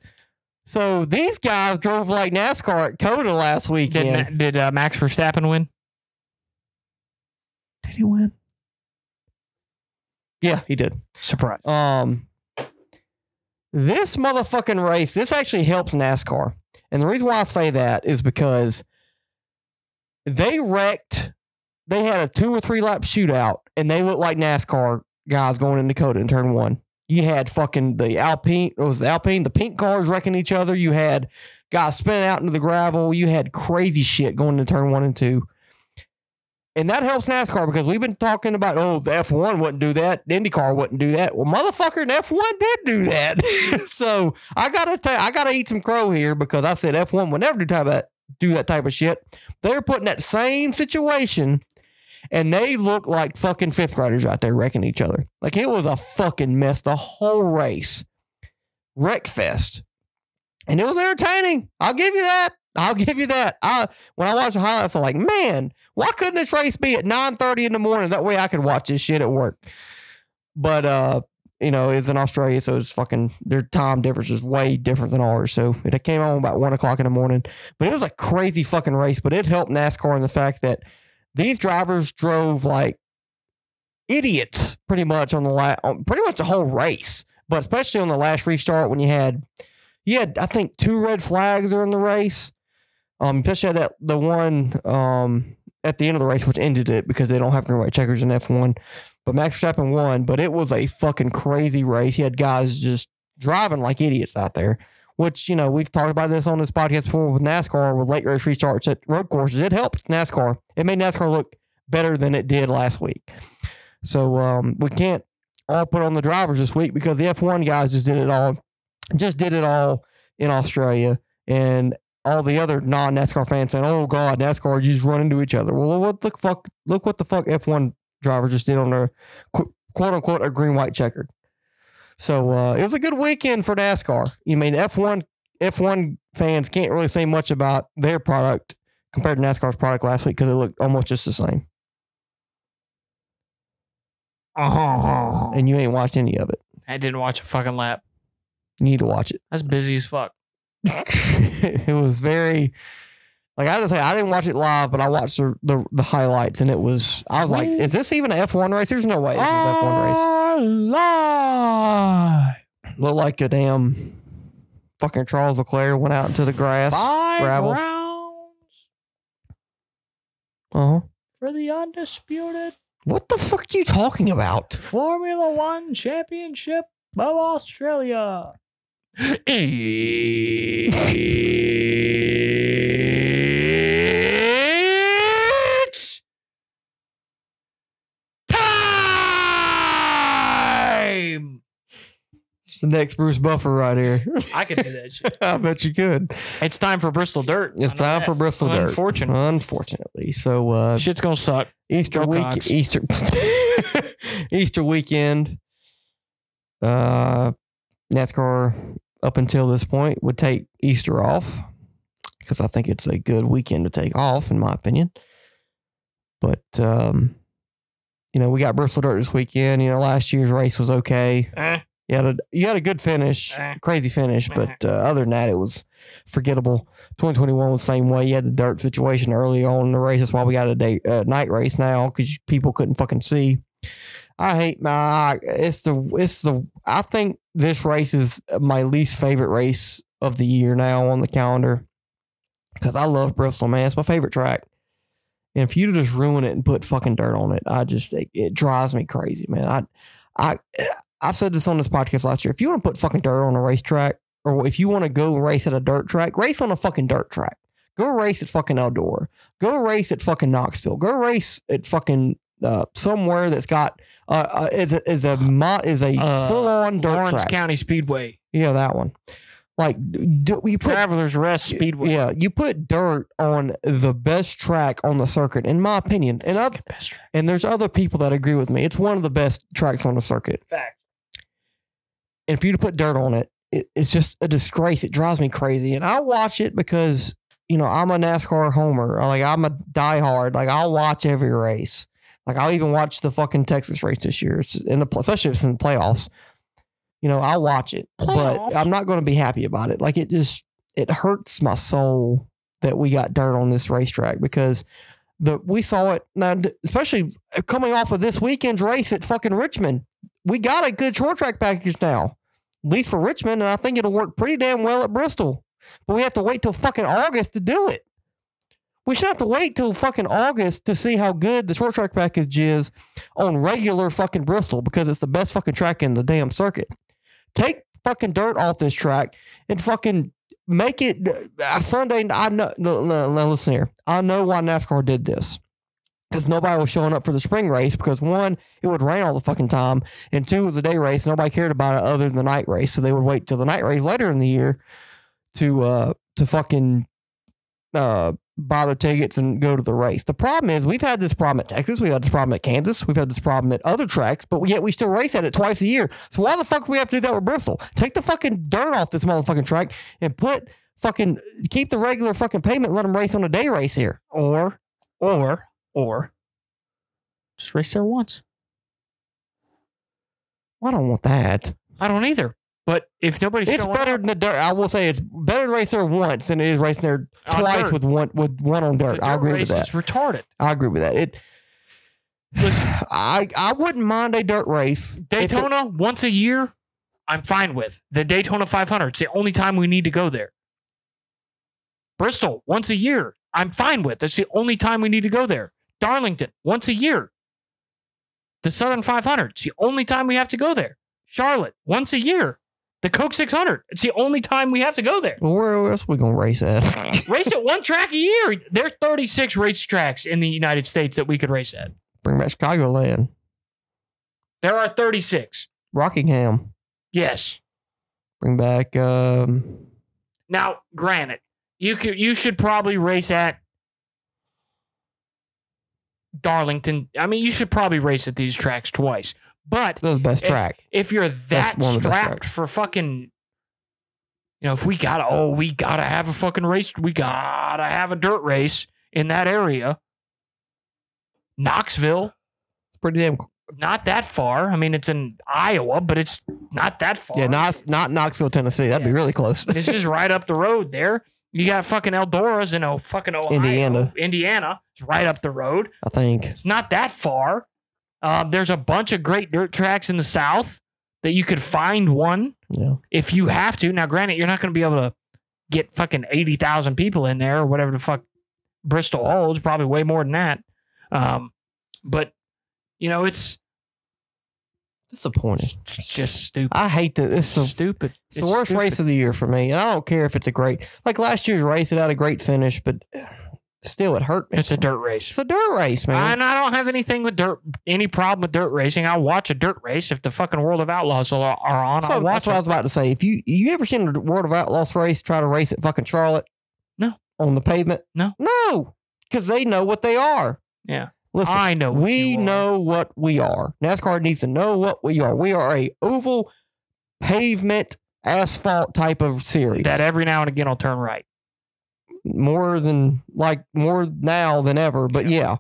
So these guys drove like NASCAR at COTA last Did weekend. Ma- did uh, Max Verstappen win? Did he win? Yeah, he did. Surprise. Um, this motherfucking race, this actually helps NASCAR. And the reason why I say that is because they wrecked, they had a two or three lap shootout, and they looked like NASCAR guys going in Dakota in turn one. You had fucking the Alpine, it was the Alpine, the pink cars wrecking each other. You had guys spinning out into the gravel. You had crazy shit going into turn one and two. And that helps NASCAR because we've been talking about, oh, the F1 wouldn't do that. The IndyCar wouldn't do that. Well, motherfucker, the F1 did do that. so I gotta tell I gotta eat some crow here because I said F1 would never do of, do that type of shit. They're putting that same situation and they look like fucking fifth graders out there wrecking each other. Like it was a fucking mess. The whole race. Wreck fest. And it was entertaining. I'll give you that. I'll give you that. I when I watched the highlights, I'm like, man, why couldn't this race be at 9:30 in the morning? That way I could watch this shit at work. But uh, you know, it's in Australia, so it's fucking their time difference is way different than ours. So it came on about one o'clock in the morning. But it was a crazy fucking race. But it helped NASCAR in the fact that these drivers drove like idiots pretty much on the la- on pretty much the whole race. But especially on the last restart when you had you had I think two red flags during the race. Um, especially that the one um at the end of the race, which ended it because they don't have green white checkers in F one. But Max Verstappen won, but it was a fucking crazy race. He had guys just driving like idiots out there. Which you know we've talked about this on this podcast before with NASCAR with late race restarts at road courses. It helped NASCAR. It made NASCAR look better than it did last week. So um, we can't all put on the drivers this week because the F1 guys just did it all, just did it all in Australia, and all the other non NASCAR fans saying, "Oh God, NASCAR just run into each other." Well, what the fuck? Look what the fuck F1 driver just did on their qu- quote unquote a green white checkered. So uh, it was a good weekend for NASCAR. You mean F1 F1 fans can't really say much about their product compared to NASCAR's product last week because it looked almost just the same. Oh, And you ain't watched any of it. I didn't watch a fucking lap. You need to watch it. That's busy as fuck. it was very like I say I didn't watch it live, but I watched the, the the highlights and it was I was like, is this even an F one race? There's no way this is F one race. Alive. Looked like a damn fucking Charles Leclerc went out into the grass. Five gravel. rounds Uh-huh. for the undisputed What the fuck are you talking about? Formula One Championship of Australia. It's time. It's the next Bruce Buffer right here. I could do that shit. I bet you could. It's time for Bristol Dirt. It's time that. for Bristol Dirt. Unfortunately. Unfortunately. So uh Shit's gonna suck. Easter Go week Cox. Easter Easter weekend. Uh NASCAR up until this point would take Easter off because I think it's a good weekend to take off in my opinion. But um you know, we got Bristol Dirt this weekend. You know, last year's race was okay. Eh, You had a you had a good finish, Eh. crazy finish, but uh, other than that, it was forgettable. 2021 was the same way. You had the dirt situation early on in the race. That's why we got a day uh, night race now because people couldn't fucking see. I hate my. It's the it's the. I think this race is my least favorite race of the year now on the calendar because I love Bristol, man. It's my favorite track. And if you just ruin it and put fucking dirt on it, I just it, it drives me crazy, man. I I I said this on this podcast last year. If you want to put fucking dirt on a racetrack, or if you want to go race at a dirt track, race on a fucking dirt track. Go race at fucking Eldora. Go race at fucking Knoxville. Go race at fucking uh, somewhere that's got uh, uh is a is a mo- is a Uh, full on dirt Lawrence track. County Speedway. Yeah, that one. Like do, you put Travelers Rest Speedway. yeah, you put dirt on the best track on the circuit, in my opinion. And other, best track. and there's other people that agree with me. It's one of the best tracks on the circuit. Fact. and for you to put dirt on it, it, it's just a disgrace. It drives me crazy. And I watch it because, you know, I'm a NASCAR homer. Like I'm a diehard. Like I'll watch every race. Like I'll even watch the fucking Texas race this year. It's in the especially if it's in the playoffs. You know, I'll watch it, but I'm not going to be happy about it. Like it just it hurts my soul that we got dirt on this racetrack because the we saw it now, especially uh, coming off of this weekend's race at fucking Richmond. We got a good short track package now, at least for Richmond, and I think it'll work pretty damn well at Bristol. But we have to wait till fucking August to do it. We should have to wait till fucking August to see how good the short track package is on regular fucking Bristol because it's the best fucking track in the damn circuit. Take fucking dirt off this track and fucking make it uh, Sunday. I know. No, no, no, listen here. I know why NASCAR did this because nobody was showing up for the spring race because one, it would rain all the fucking time, and two, it was a day race. Nobody cared about it other than the night race, so they would wait till the night race later in the year to uh to fucking uh buy their tickets and go to the race. The problem is we've had this problem at Texas, we've had this problem at Kansas, we've had this problem at other tracks, but yet we still race at it twice a year. So why the fuck do we have to do that with Bristol? Take the fucking dirt off this motherfucking track and put fucking keep the regular fucking payment, let them race on a day race here. Or, or, or, just race there once. I don't want that. I don't either. But if nobody's It's better up, than the dirt. I will say it's better to race there once than it is racing there twice dirt. with one with one on dirt. the I dirt agree with that. is retarded. I agree with that. It. Listen, I I wouldn't mind a dirt race. it- Daytona once a year, I'm fine with. The Daytona 500, it's the only time we need to go there. Bristol once a year, I'm fine with. That's the only time we need to go there. Darlington once a year. The Southern 500, it's the only time we have to go there. Charlotte once a year. The Coke 600, it's the only time we have to go there. Well, where else we gonna race at? Race at one track a year. There's 36 racetracks in the United States that we could race at. Bring back Chicagoland, There are 36. Rockingham. Yes. Bring back. Um, Now, granted, you could you should probably race at Darlington. I mean, you should probably race at these tracks twice. But the best if, track. if you're that one of the best strapped for fucking, you know, if we gotta, oh, we gotta have a fucking race, we gotta have a dirt race in that area. Knoxville, It's pretty damn. not that far. I mean, it's in Iowa, but it's not that far. Yeah, not not Knoxville, Tennessee. That'd be really close. this is right up the road there. You got fucking Eldora's in oh, fucking Ohio, Indiana. Indiana. It's right up the road. I think. It's not that far. Um, there's a bunch of great dirt tracks in the South that you could find one Yeah. if you have to. Now, granted, you're not going to be able to get fucking 80,000 people in there or whatever the fuck Bristol holds, probably way more than that. Um, but, you know, it's, disappointing. it's just stupid. I hate that. It's the stupid. It's the worst race of the year for me. And I don't care if it's a great, like last year's race, it had a great finish, but still it hurt me. It's a dirt race. It's a dirt race, man. And I don't have anything with dirt, any problem with dirt racing. I'll watch a dirt race if the fucking World of Outlaws are, are on. So I'll watch that's what I was about to say. If you you ever seen a World of Outlaws race try to race at fucking Charlotte? No. On the pavement? No. No. Because they know what they are. Yeah. Listen, I know. we know what we are. NASCAR needs to know what we are. We are a oval pavement asphalt type of series. that every now and again will turn right. More than like more now than ever. But yeah.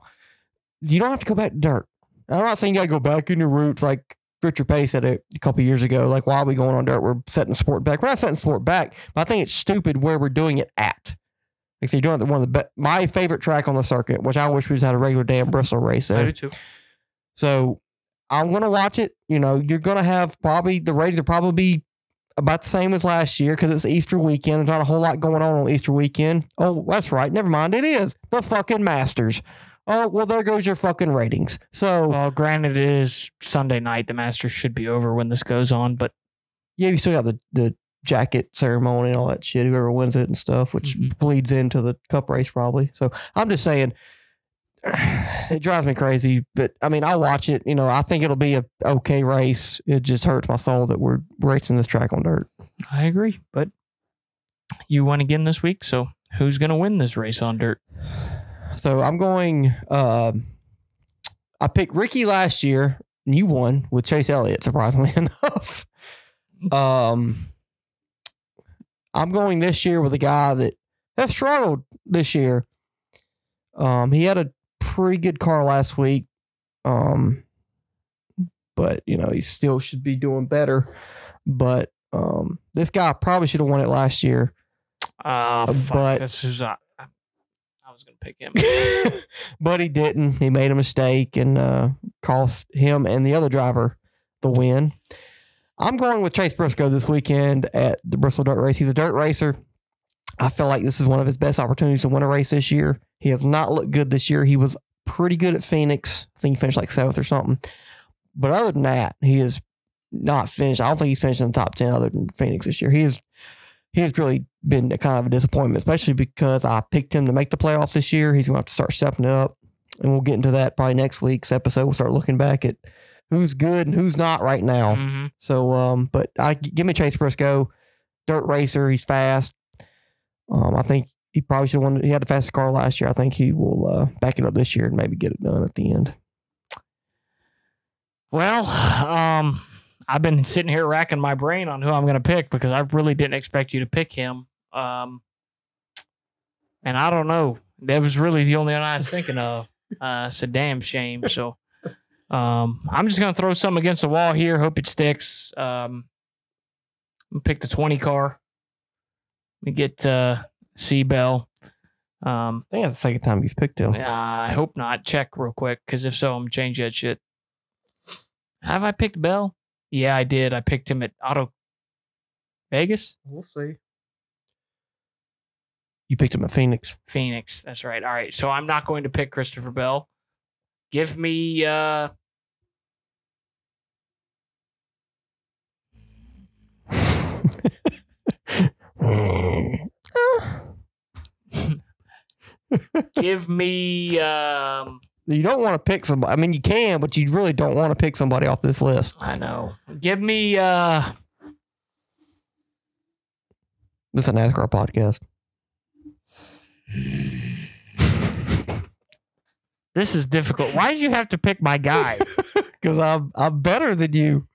you don't have to go back to dirt. I'm not saying you gotta go back in your roots like Richard Petty said it a couple years ago. Like, why are we going on dirt? We're setting sport back. We're not setting sport back, but I think it's stupid where we're doing it at. Like, so you're doing it at one of the my favorite track on the circuit, which I wish we just had a regular damn Bristol race I do too. So I'm gonna watch it. You know, you're gonna have probably the ratings will probably be about the same as last year because it's Easter weekend. There's not a whole lot going on on Easter weekend. Oh, that's right. Never mind. It is the fucking Masters. Oh well, there goes your fucking ratings. So Well, granted, it is Sunday night. The Masters should be over when this goes on, but yeah, you still got the the jacket ceremony and all that shit. Whoever wins it and stuff, which Mhm. bleeds into the Cup race probably. So I'm just saying. It drives me crazy, but I mean, I'll watch it. You know, I think it'll be a okay race. It just hurts my soul that we're racing this track on dirt. I agree. But you won again this week, so who's going to win this race on dirt? So I'm going. Um, I picked Ricky last year, and you won with Chase Elliott. Surprisingly enough, um, I'm going this year with a guy that has struggled this year. Um, he had a pretty good car last week, um, but you know he still should be doing better. But um, this guy probably should have won it last year. Uh, fuck, but- this is, uh, I was going to pick him. but he didn't. He made a mistake and uh, cost him and the other driver the win. I'm going with Chase Briscoe this weekend at the Bristol Dirt Race. He's a dirt racer. I feel like this is one of his best opportunities to win a race this year. He has not looked good this year. He was pretty good at Phoenix. I think he finished like seventh or something. But other than that, he is not finished. I don't think he's finished in the top ten other than Phoenix this year. He is he has really been a kind of a disappointment, especially because I picked him to make the playoffs this year. He's going to have to start stepping it up, and we'll get into that probably next week's episode. We'll start looking back at who's good and who's not right now. Mhm. So, um, but I give me Chase Briscoe, dirt racer. He's fast. Um, I think he probably should have won. He had the fastest car last year. I think he will uh, back it up this year and maybe get it done at the end. Well, um, I've been sitting here racking my brain on who I'm going to pick because I really didn't expect you to pick him. Um, and I don't know. That was really the only one I was thinking of. Uh, it's a damn shame. So, um, I'm just going to throw something against the wall here. Hope it sticks. Um, I'm gonna pick the 20 car. We get uh, C Bell. Um, I think that's the second time you've picked him. uh, I hope not. Check real quick, because if so, I'm gonna change that shit. Have I picked Bell? Yeah, I did. I picked him at Auto Vegas, We'll see. You picked him at Phoenix. Phoenix. That's right. All right. So I'm not going to pick Christopher Bell. Give me uh give me um you don't want to pick somebody. I mean, you can, but you really don't want to pick somebody off this list. I know. Give me uh This is a NASCAR podcast. this is difficult. Why did you have to pick my guy? Because I'm I'm better than you.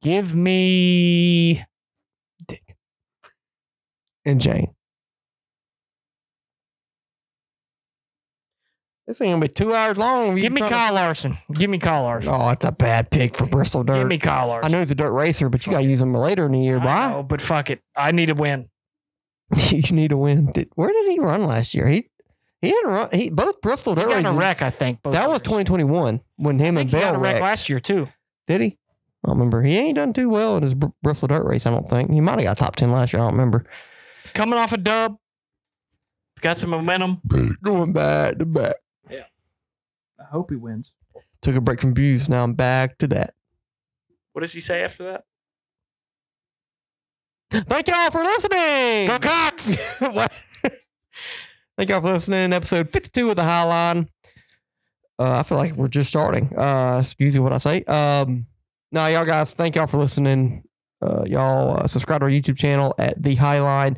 Give me And Jane. This ain't gonna be two hours long. You give me trying to- Kyle Larson. Give me Kyle Larson. Oh, it's a bad pick for Bristol Dirt. Give me Kyle Larson. I Larson. know he's a dirt racer, but you gotta use him later in the year. I Why? know, but fuck it. I need a win. you need a win. Did, where did he run last year? He he didn't run. He both Bristol He dirt got in a races. wreck, I think. both That was years. 2021 when him I and think he got Bell in a wreck wrecked. last year too. Did he? I don't remember. He ain't done too well in his Br- Bristol dirt race. I don't think he might have got top ten last year. I don't remember. Coming off a dub. Got some momentum. Going back to back. Yeah. I hope he wins. Took a break from views. Now I'm back to that. What does he say after that? Thank y'all for listening. Go Cox! Thank y'all for listening. Episode 52 of the Highline. Uh, I feel like we're just starting. Uh, excuse me what I say. Um, no, y'all guys, thank y'all for listening. Uh, y'all uh, subscribe to our YouTube channel at The Highline.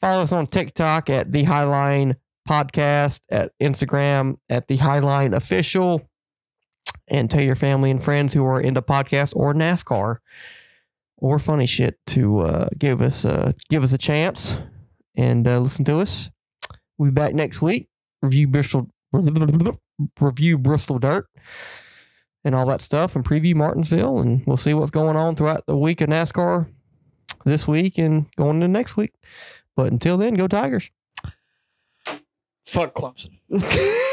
Follow us on TikTok at The Highline Podcast, at Instagram at The Highline Official, and tell your family and friends who are into podcasts or NASCAR or funny shit to uh, give us uh, give us a chance and uh, listen to us. We'll be back next week. Review Bristol review Bristol Dirt and all that stuff and preview Martinsville and we'll see what's going on throughout the week of NASCAR this week and going into next week. But until then, go Tigers. Fuck Clemson.